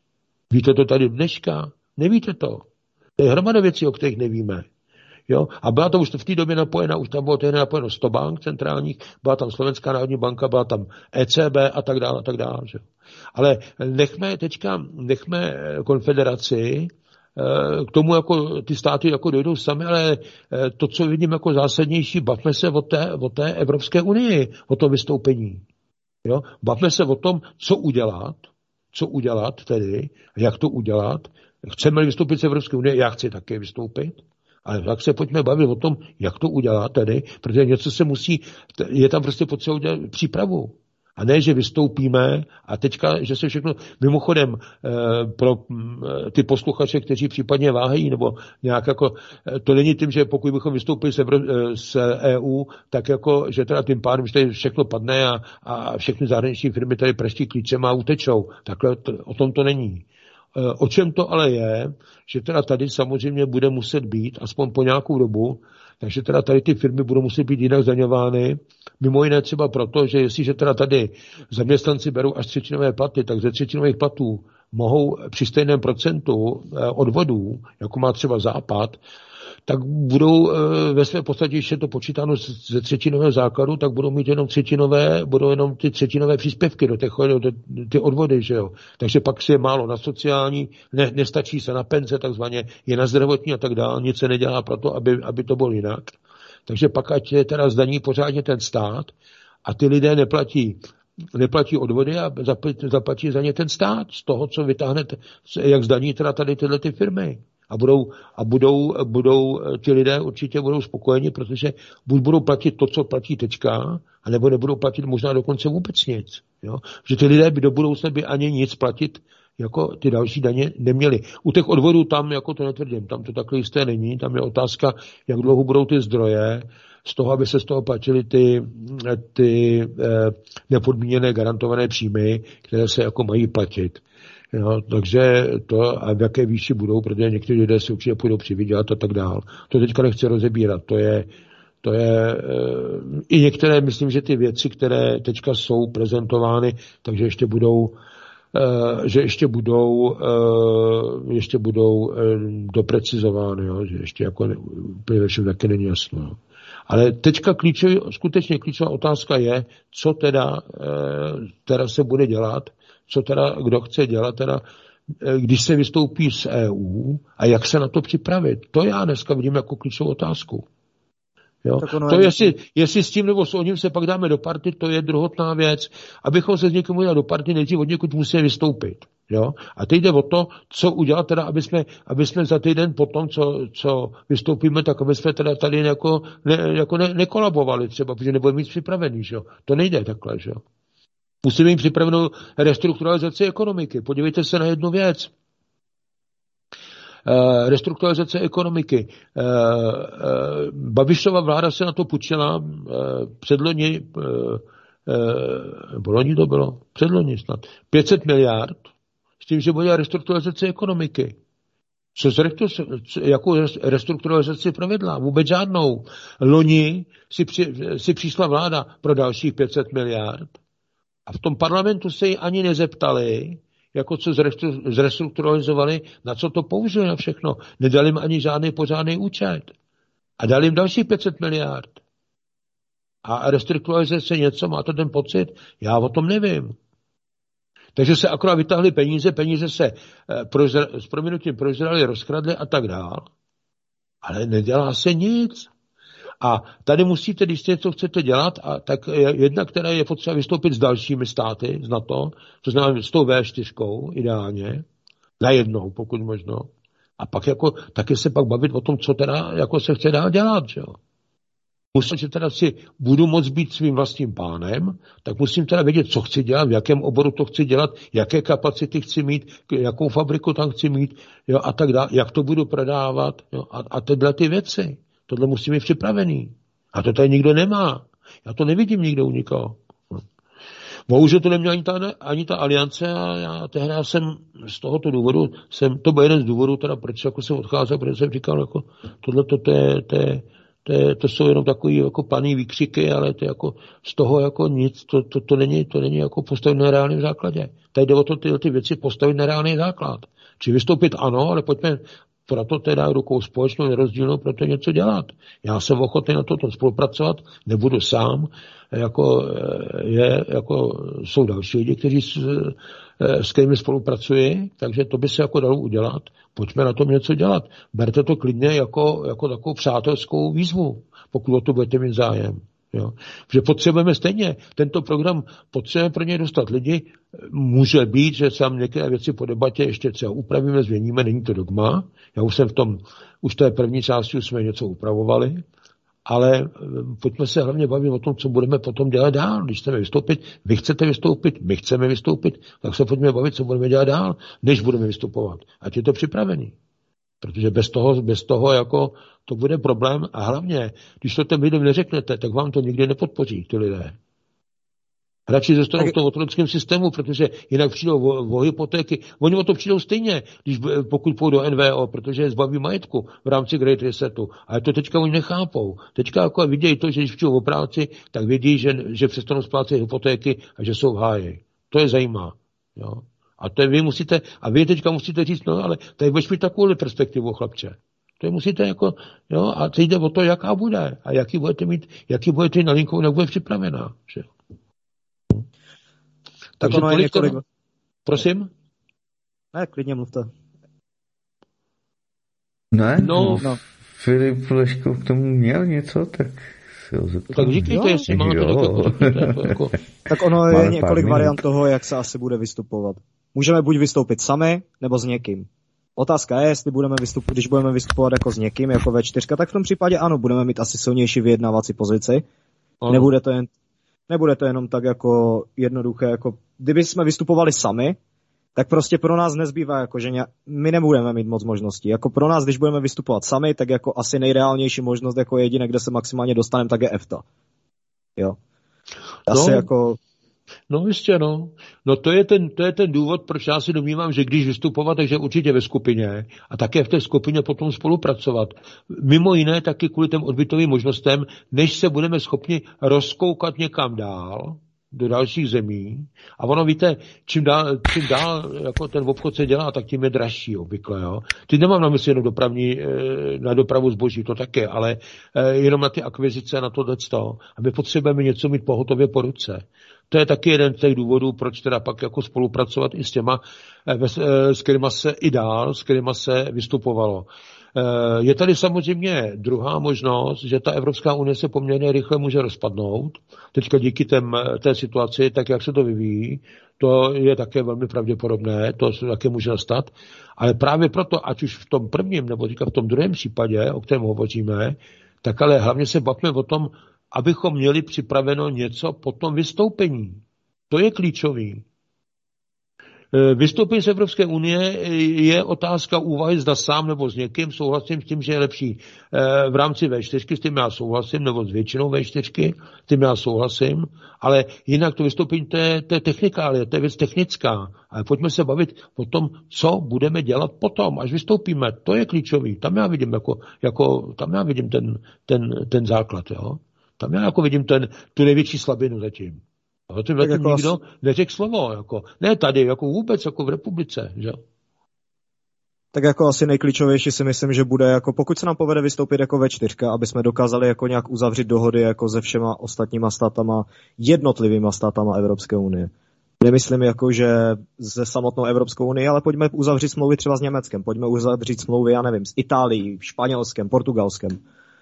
Víte to tady dneška? Nevíte to. To je hromada věcí, o kterých nevíme. Jo? A byla to už v té době napojena, už tam bylo tehdy napojeno 100 bank centrálních, byla tam Slovenská národní banka, byla tam ECB a tak dále a tak dále. Že? Ale nechme teďka, nechme konfederaci, eh, k tomu jako ty státy jako dojdou sami, ale eh, to, co vidím jako zásadnější, bavme se o té, o té Evropské unii, o tom vystoupení. Jo? Bavme se o tom, co udělat, co udělat tedy, jak to udělat, Chceme vystoupit z Evropské unie, já chci také vystoupit, ale tak se pojďme bavit o tom, jak to udělat tedy, protože něco se musí, je tam prostě potřeba udělat přípravu. A ne, že vystoupíme a teďka, že se všechno, mimochodem eh, pro mm, ty posluchače, kteří případně váhají, nebo nějak jako, eh, to není tím, že pokud bychom vystoupili z, EU, tak jako, že teda tím pádem, že tady všechno padne a, a všechny zahraniční firmy tady preští klíčem a utečou. Takhle to, o tom to není. O čem to ale je, že teda tady samozřejmě bude muset být, aspoň po nějakou dobu, takže teda tady ty firmy budou muset být jinak zdaňovány. Mimo jiné třeba proto, že jestliže teda tady zaměstnanci berou až třetinové platy, tak ze třetinových platů mohou při stejném procentu eh, odvodů, jako má třeba Západ, tak budou eh, ve své podstatě, když je to počítáno ze třetinového základu, tak budou mít jenom třetinové, budou jenom ty třetinové příspěvky do těch, do, ty odvody, že jo. Takže pak si je málo na sociální, ne, nestačí se na penze, takzvaně je na zdravotní a tak dále, nic se nedělá pro to, aby, aby to bylo jinak. Takže pak ať je teda zdaní pořádně ten stát a ty lidé neplatí neplatí odvody a zaplatí za ně ten stát z toho, co vytáhnete, jak zdaní teda tady tyhle ty firmy a budou, a budou, budou ti lidé určitě budou spokojeni, protože buď budou platit to, co platí tečka, anebo nebudou platit možná dokonce vůbec nic. Jo? Že ty lidé by do budoucna by ani nic platit jako ty další daně neměli. U těch odvodů tam, jako to netvrdím, tam to takhle jisté není, tam je otázka, jak dlouho budou ty zdroje, z toho, aby se z toho platily ty, ty eh, nepodmíněné garantované příjmy, které se jako mají platit. Jo, takže to a v jaké výši budou, protože někteří lidé si určitě půjdou přivydělat a tak dál. To teďka nechci rozebírat. To je, to je e, i některé, myslím, že ty věci, které teďka jsou prezentovány, takže ještě budou e, že ještě budou, e, ještě budou doprecizovány, jo, že ještě jako úplně všem taky není jasno. Jo. Ale teďka klíčový, skutečně klíčová otázka je, co teda, teda se bude dělat, co teda kdo chce dělat, teda, eh, když se vystoupí z EU a jak se na to připravit. To já dneska vidím jako klíčovou otázku. Jo? To je, jestli, jestli s tím nebo s oním se pak dáme do party, to je druhotná věc. Abychom se s někým udělali do party, nejdřív od někud musíme vystoupit. Jo? A teď jde o to, co udělat teda, aby jsme, aby jsme za týden potom, co, co vystoupíme, tak aby jsme teda tady jako, ne, jako ne, nekolabovali třeba, protože nebudeme mít připravený. Že? To nejde takhle. Že? Musíme mít připravenou restrukturalizaci ekonomiky. Podívejte se na jednu věc. Uh, restrukturalizace ekonomiky. Uh, uh, Babišova vláda se na to půjčila uh, předloni, uh, loni to bylo, předloni snad, 500 miliard s tím, že bude restrukturalizace ekonomiky. Co z jakou restrukturalizaci provedla? Vůbec žádnou. Loni si, při, si přišla vláda pro dalších 500 miliard a v tom parlamentu se ji ani nezeptali, jako co zrestrukturalizovali, na co to použili na všechno. Nedali jim ani žádný pořádný účet. A dali jim další 500 miliard. A restrukturalizuje se něco, má to ten pocit? Já o tom nevím. Takže se akorát vytáhli peníze, peníze se eh, s proměnutím prozrali, rozkradly a tak dál. Ale nedělá se nic. A tady musíte, když něco chcete dělat, a tak jedna, která je potřeba vystoupit s dalšími státy z NATO, to znamená s tou V4 ideálně, najednou, pokud možno. A pak jako, taky se pak bavit o tom, co teda jako se chce dál dělat, že jo. Musím, že teda si budu moct být svým vlastním pánem, tak musím teda vědět, co chci dělat, v jakém oboru to chci dělat, jaké kapacity chci mít, jakou fabriku tam chci mít, jo, a tak dále, jak to budu prodávat, jo, a, a tyhle ty věci. Tohle musí mít připravený. A to tady nikdo nemá. Já to nevidím nikdo u nikoho. Bohužel to neměla ani ta, ani ta aliance a já tehdy jsem z tohoto důvodu, jsem, to byl jeden z důvodů, teda proč jako jsem odcházel, protože jsem říkal, jako, tohle to, to, je, to, je, to, je, to jsou jenom takový jako paný výkřiky, ale to jako z toho jako nic, to, to, to, není, to není jako postavit na reálném základě. Tady jde o to ty, ty věci postavit na reálný základ. Či vystoupit ano, ale pojďme, proto teda rukou společnou nerozdílnou, proto něco dělat. Já jsem ochotný na toto spolupracovat, nebudu sám, jako, eh, je, jako jsou další lidi, kteří s, eh, s kterými spolupracuji, takže to by se jako dalo udělat. Pojďme na tom něco dělat. Berte to klidně jako, jako takovou přátelskou výzvu, pokud o to budete mít zájem. Jo. Že potřebujeme stejně, tento program potřebujeme pro něj dostat lidi, může být, že se některé věci po debatě ještě třeba upravíme, změníme, není to dogma. Já už jsem v tom, už té první části už jsme něco upravovali, ale eh, pojďme se hlavně bavit o tom, co budeme potom dělat dál. Když chceme vystoupit, vy chcete vystoupit, my chceme vystoupit, tak se pojďme bavit, co budeme dělat dál, než budeme vystupovat. Ať je to připravený. Protože bez toho, bez toho jako to bude problém a hlavně, když to těm lidem neřeknete, tak vám to nikdy nepodpoří ty lidé. Radši zůstanou v tom otrockém systému, protože jinak přijdou o, o hypotéky. Oni o to přijdou stejně, když, pokud půjdou do NVO, protože je zbaví majetku v rámci Great Resetu. Ale to teďka oni nechápou. Teďka jako vidějí to, že když přijdou o práci, tak vědí, že, že přestanou splácet hypotéky a že jsou v háji. To je zajímá. Jo? A to je, vy musíte, a vy teďka musíte říct, no ale tady budeš mít takovou perspektivu, chlapče. To je musíte jako, jo, a teď jde o to, jaká bude a jaký budete mít, jaký budete na linku, jak bude připravená. Že? Tak ono je několik... Prosím? Ne, klidně mluvte. Ne? No, no. Filip Leško k tomu měl něco, tak si ho zeptám. Tak říkejte, jo. jestli máte, jako jako... Tak ono je několik variant toho, jak se asi bude vystupovat. Můžeme buď vystoupit sami, nebo s někým. Otázka je, jestli budeme vystupovat, když budeme vystupovat jako s někým, jako ve čtyřka, tak v tom případě ano, budeme mít asi silnější vyjednávací pozici. Ano. Nebude to jen nebude to jenom tak jako jednoduché, jako kdyby jsme vystupovali sami, tak prostě pro nás nezbývá, jako že ně, my nebudeme mít moc možností. Jako pro nás, když budeme vystupovat sami, tak jako asi nejreálnější možnost jako jediné, kde se maximálně dostaneme, tak je EFTA. Jo. Asi no, jako No jistě, no. No to je, ten, to je ten důvod, proč já si domnívám, že když vystupovat, takže určitě ve skupině a také v té skupině potom spolupracovat. Mimo jiné taky kvůli těm odbytovým možnostem, než se budeme schopni rozkoukat někam dál, do dalších zemí. A ono, víte, čím dál, čím dál jako ten obchod se dělá, tak tím je dražší obvykle. Jo. Teď nemám na mysli jenom dopravní, eh, na dopravu zboží, to také, ale eh, jenom na ty akvizice, na tohle. A my potřebujeme něco mít pohotově po ruce. To je taky jeden z těch důvodů, proč teda pak jako spolupracovat i s těma, eh, s kterýma se i dál, s kterýma se vystupovalo. Eh, je tady samozřejmě druhá možnost, že ta Evropská unie se poměrně rychle může rozpadnout. Teďka díky tém, té situaci, tak jak se to vyvíjí, to je také velmi pravděpodobné, to také může nastat. Ale právě proto, ať už v tom prvním nebo teďka v tom druhém případě, o kterém hovoříme, tak ale hlavně se bavíme o tom, abychom měli připraveno něco po tom vystoupení. To je klíčový. Eh, vystoupení z Evropské unie je otázka úvahy, zda sám nebo s někým. Souhlasím s tím, že je lepší eh, v rámci V4, s tím já souhlasím, nebo s většinou V4, s tím já souhlasím, ale jinak to vystoupení, to je, to je technikálie, to je věc technická. Ale pojďme se bavit o tom, co budeme dělat potom, až vystoupíme. To je klíčový. Tam já vidím, jako, jako, tam já vidím ten, ten, ten základ. Jo? Tam já jako vidím ten, tu největší slabinu zatím. O tom jako nikdo asi... neřekl slovo. Jako, ne tady, jako vůbec, jako v republice. Že? Tak jako asi nejklíčovější si myslím, že bude, jako pokud se nám povede vystoupit jako ve čtyřka, aby jsme dokázali jako nějak uzavřít dohody jako se všema ostatníma státama, jednotlivýma státama Evropské unie. Nemyslím jako, že ze samotnou Evropskou unii, ale pojďme uzavřít smlouvy třeba s Německem, pojďme uzavřít smlouvy, já nevím, s Itálií, Španělskem, Portugalskem.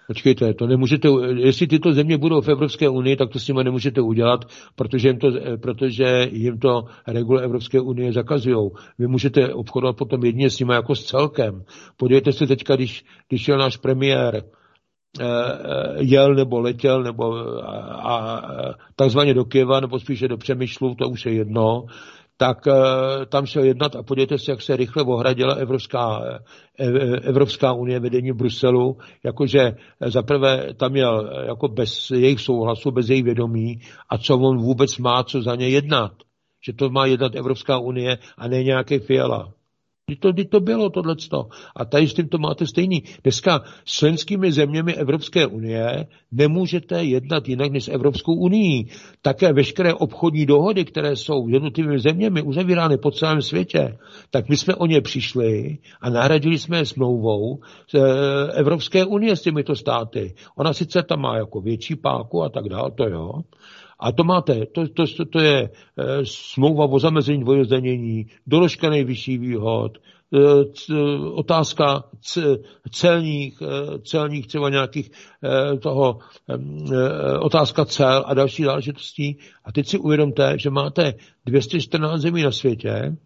Počkejte, to nemůžete, jestli tyto země budou v Evropské unii, tak to s nimi nemůžete udělat, protože jim to, protože jim to regule Evropské unie zakazují. Vy můžete obchodovat potom jedině s nimi jako s celkem. Podívejte se teďka, když, když jel náš premiér, eh, eh, jel nebo letěl nebo a, a, takzvaně do Kieva nebo spíše do Přemýšlu, to už je jedno, tak eh, tam šel jednat a podívejte se, jak se rychle ohradila Evropská, eh, eh, Evropská unie vedení Bruselu, jakože zaprvé tam měl jako bez jejich souhlasu, bez jejich vědomí a co on vůbec má, co za ně jednat. Že to má jednat Evropská unie a ne nějaký fiala. Kdy to, kdy to bylo tohleto. A tady s tím to máte stejný. Dneska s členskými zeměmi Evropské unie nemůžete jednat jinak než s Evropskou unii. Také veškeré obchodní dohody, které jsou jednotlivými zeměmi uzavírány po celém světě, tak my jsme o ně přišli a nahradili jsme je smlouvou eh, Evropské unie s těmito státy. Ona sice tam má jako větší páku a tak dále, to jo, a to máte, to, to, to, to je e, smlouva o zamezení dvojozdanění, doložka nejvyšší výhod, e, c, otázka celních, e, celních třeba nějakých toho, otázka cel a další záležitostí. A teď si uvědomte, že máte 214 zemí na světě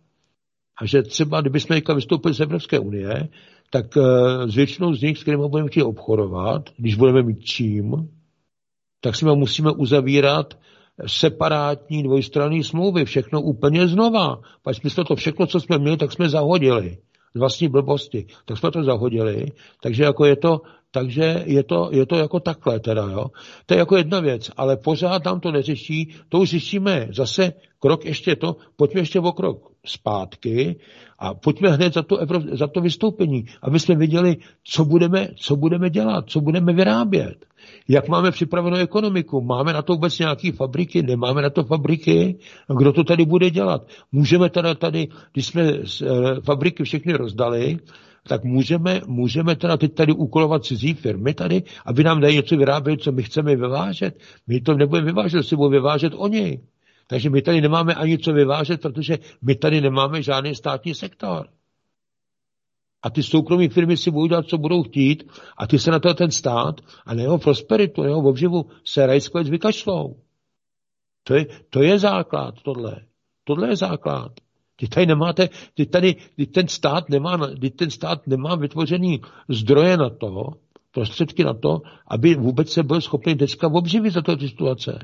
a že třeba, kdybychom vystoupili z Evropské unie, tak s většinou z nich, s kterými budeme chtít obchodovat, když budeme mít čím, tak si musíme uzavírat separátní dvojstranné smlouvy, všechno úplně znova. Pak jsme to všechno, co jsme měli, tak jsme zahodili z vlastní blbosti. Tak jsme to zahodili. Takže jako je to, takže je to, je to jako takhle teda, jo. To je jako jedna věc, ale pořád nám to neřeší, to už řešíme zase krok ještě to, pojďme ještě o krok zpátky a pojďme hned za to, za to vystoupení, aby jsme viděli, co budeme, co budeme dělat, co budeme vyrábět. Jak máme připravenou ekonomiku? Máme na to vůbec nějaké fabriky? Nemáme na to fabriky? A kdo to tady bude dělat? Můžeme teda tady, když jsme eh, fabriky všechny rozdali, tak můžeme, můžeme teda teď tady úkolovat cizí firmy tady, aby nám dali něco vyrábět, co my chceme vyvážet. My to nebudeme vyvážet, si budou vyvážet oni. Takže my tady nemáme ani co vyvážet, protože my tady nemáme žádný státní sektor. A ty soukromé firmy si budou dělat, co budou chtít a ty se na to ten stát a na jeho prosperitu, na jeho obživu se rajskovat vykašlou. To je, to je základ, tohle. Tohle je základ. Ty tady nemáte, ty tady, ty ten stát nemá, ty ten stát nemá vytvořený zdroje na to, prostředky na to, aby vůbec se byl schopný dneska obživit za to situace.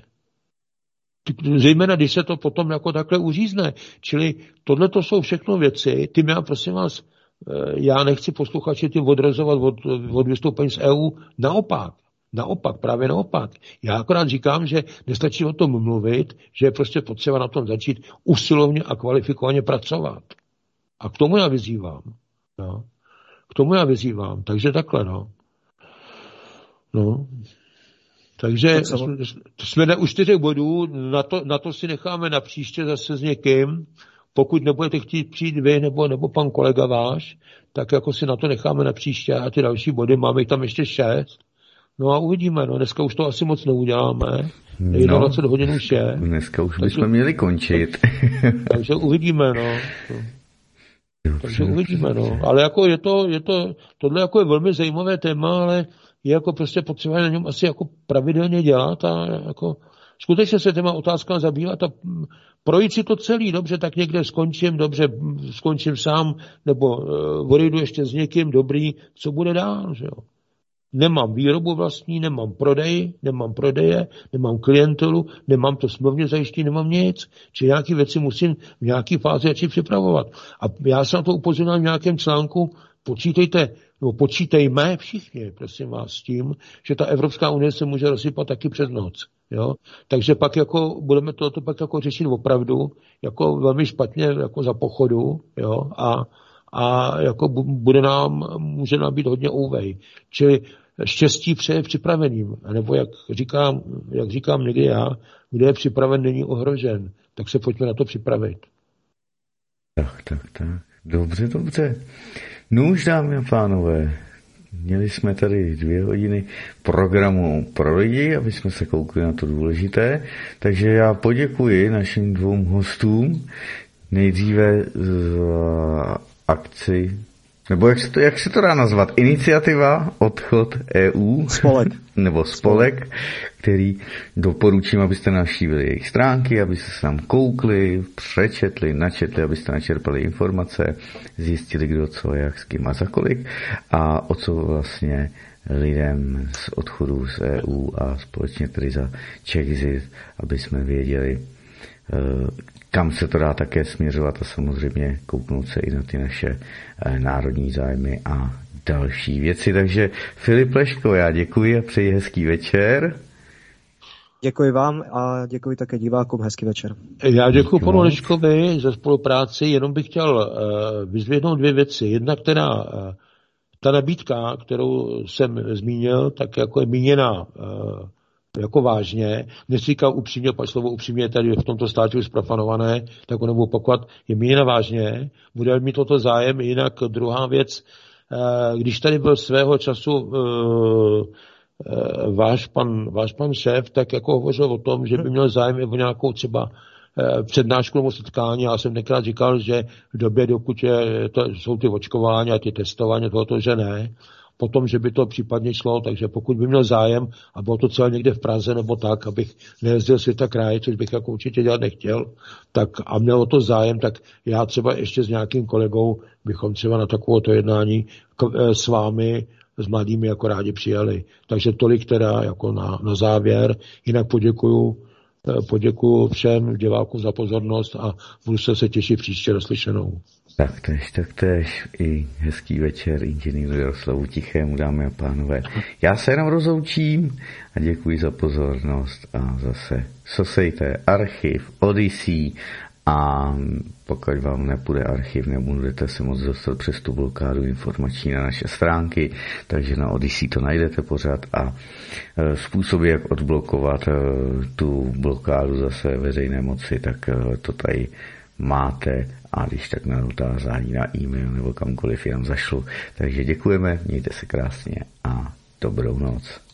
Zejména, když se to potom jako takhle uřízne. Čili tohle to jsou všechno věci, ty já prosím vás, já nechci posluchači ty odrazovat od, od vystoupení z EU, naopak. Naopak, právě naopak. Já akorát říkám, že nestačí o tom mluvit, že je prostě potřeba na tom začít usilovně a kvalifikovaně pracovat. A k tomu já vyzývám. No. K tomu já vyzývám. Takže takhle, no. No. Takže jsme na u čtyřech bodů, na to, na to si necháme na příště zase s někým. Pokud nebudete chtít přijít vy nebo, nebo pan kolega váš, tak jako si na to necháme na příště a ty další body, máme tam ještě šest. No a uvidíme, no. Dneska už to asi moc neuděláme. No, 20 hodin už je. Dneska už bychom měli končit. takže uvidíme, no. Takže uvidíme, no. Ale jako je to, je to, tohle jako je velmi zajímavé téma, ale je jako prostě potřeba na něm asi jako pravidelně dělat a jako skutečně se těma otázkama zabývat a projít si to celý, dobře, tak někde skončím, dobře, skončím sám, nebo uh, odejdu ještě s někým, dobrý, co bude dál, že jo. Nemám výrobu vlastní, nemám prodej, nemám prodeje, nemám klientelu, nemám to smluvně zajištění, nemám nic. Či nějaké věci musím v nějaké fázi začít připravovat. A já jsem na to upozornil v nějakém článku, počítejte, nebo počítejme všichni, prosím vás, s tím, že ta Evropská unie se může rozsypat taky přes noc. Jo? Takže pak jako, budeme to, to pak jako řešit opravdu, jako velmi špatně, jako za pochodu, jo? A, a jako bude nám, může nám být hodně ouvej. Čili štěstí přeje připraveným. Nebo jak říkám, jak říkám někdy já, kdo je připraven, není ohrožen. Tak se pojďme na to připravit. Tak, tak, tak. Dobře, dobře. No už dámy a pánové, měli jsme tady dvě hodiny programu pro lidi, aby jsme se koukli na to důležité. Takže já poděkuji našim dvou hostům. Nejdříve za akci nebo jak se to, jak se to dá nazvat? Iniciativa Odchod EU? Spolek. Nebo spolek, který doporučím, abyste navštívili jejich stránky, abyste se tam koukli, přečetli, načetli, abyste načerpali informace, zjistili, kdo co, jak, s kým a za kolik a o co vlastně lidem z odchodu z EU a společně tedy za Czechzit, aby jsme věděli, eh, kam se to dá také směřovat a samozřejmě kouknout se i na ty naše eh, národní zájmy a další věci. Takže Filip Leško, já děkuji a přeji hezký večer. Děkuji vám a děkuji také divákům. Hezký večer. Já děkuji panu Leškovi za spolupráci, jenom bych chtěl uh, vyzvědnout dvě věci. Jedna, která uh, ta nabídka, kterou jsem zmínil, tak jako je míněna uh, jako vážně, neříkám upřímně, pak slovo upřímně tady v tomto státě už zprofanované, tak ho nebudu opakovat, je míněna vážně, bude mít toto zájem, jinak druhá věc, eh, když tady byl svého času eh, eh, váš pan, váš pan šéf, tak jako hovořil o tom, že by měl zájem o nějakou třeba přednášku nebo setkání. Já jsem nekrát říkal, že v době, dokud je, to, jsou ty očkování a ty testování, tohoto, že ne potom, že by to případně šlo, takže pokud by měl zájem a bylo to celé někde v Praze nebo tak, abych nejezdil světa kraje, což bych jako určitě dělat nechtěl, tak a měl o to zájem, tak já třeba ještě s nějakým kolegou bychom třeba na takovéto jednání k, e, s vámi s mladými jako rádi přijeli. Takže tolik teda jako na, na závěr. Jinak poděkuju poděkuji všem divákům za pozornost a budu se, těšit příště doslyšenou. Taktéž, taktéž i hezký večer inženýru Jaroslavu Tichému, dámy a pánové. Já se jenom rozloučím a děkuji za pozornost a zase sosejte archiv, Odyssey a pokud vám nepůjde archiv, nebudete se moc dostat přes tu blokádu informační na naše stránky, takže na Odyssey to najdete pořád a e, způsoby, jak odblokovat e, tu blokádu zase veřejné moci, tak e, to tady máte a když tak na dotázání na e-mail nebo kamkoliv jenom zašlu. Takže děkujeme, mějte se krásně a dobrou noc.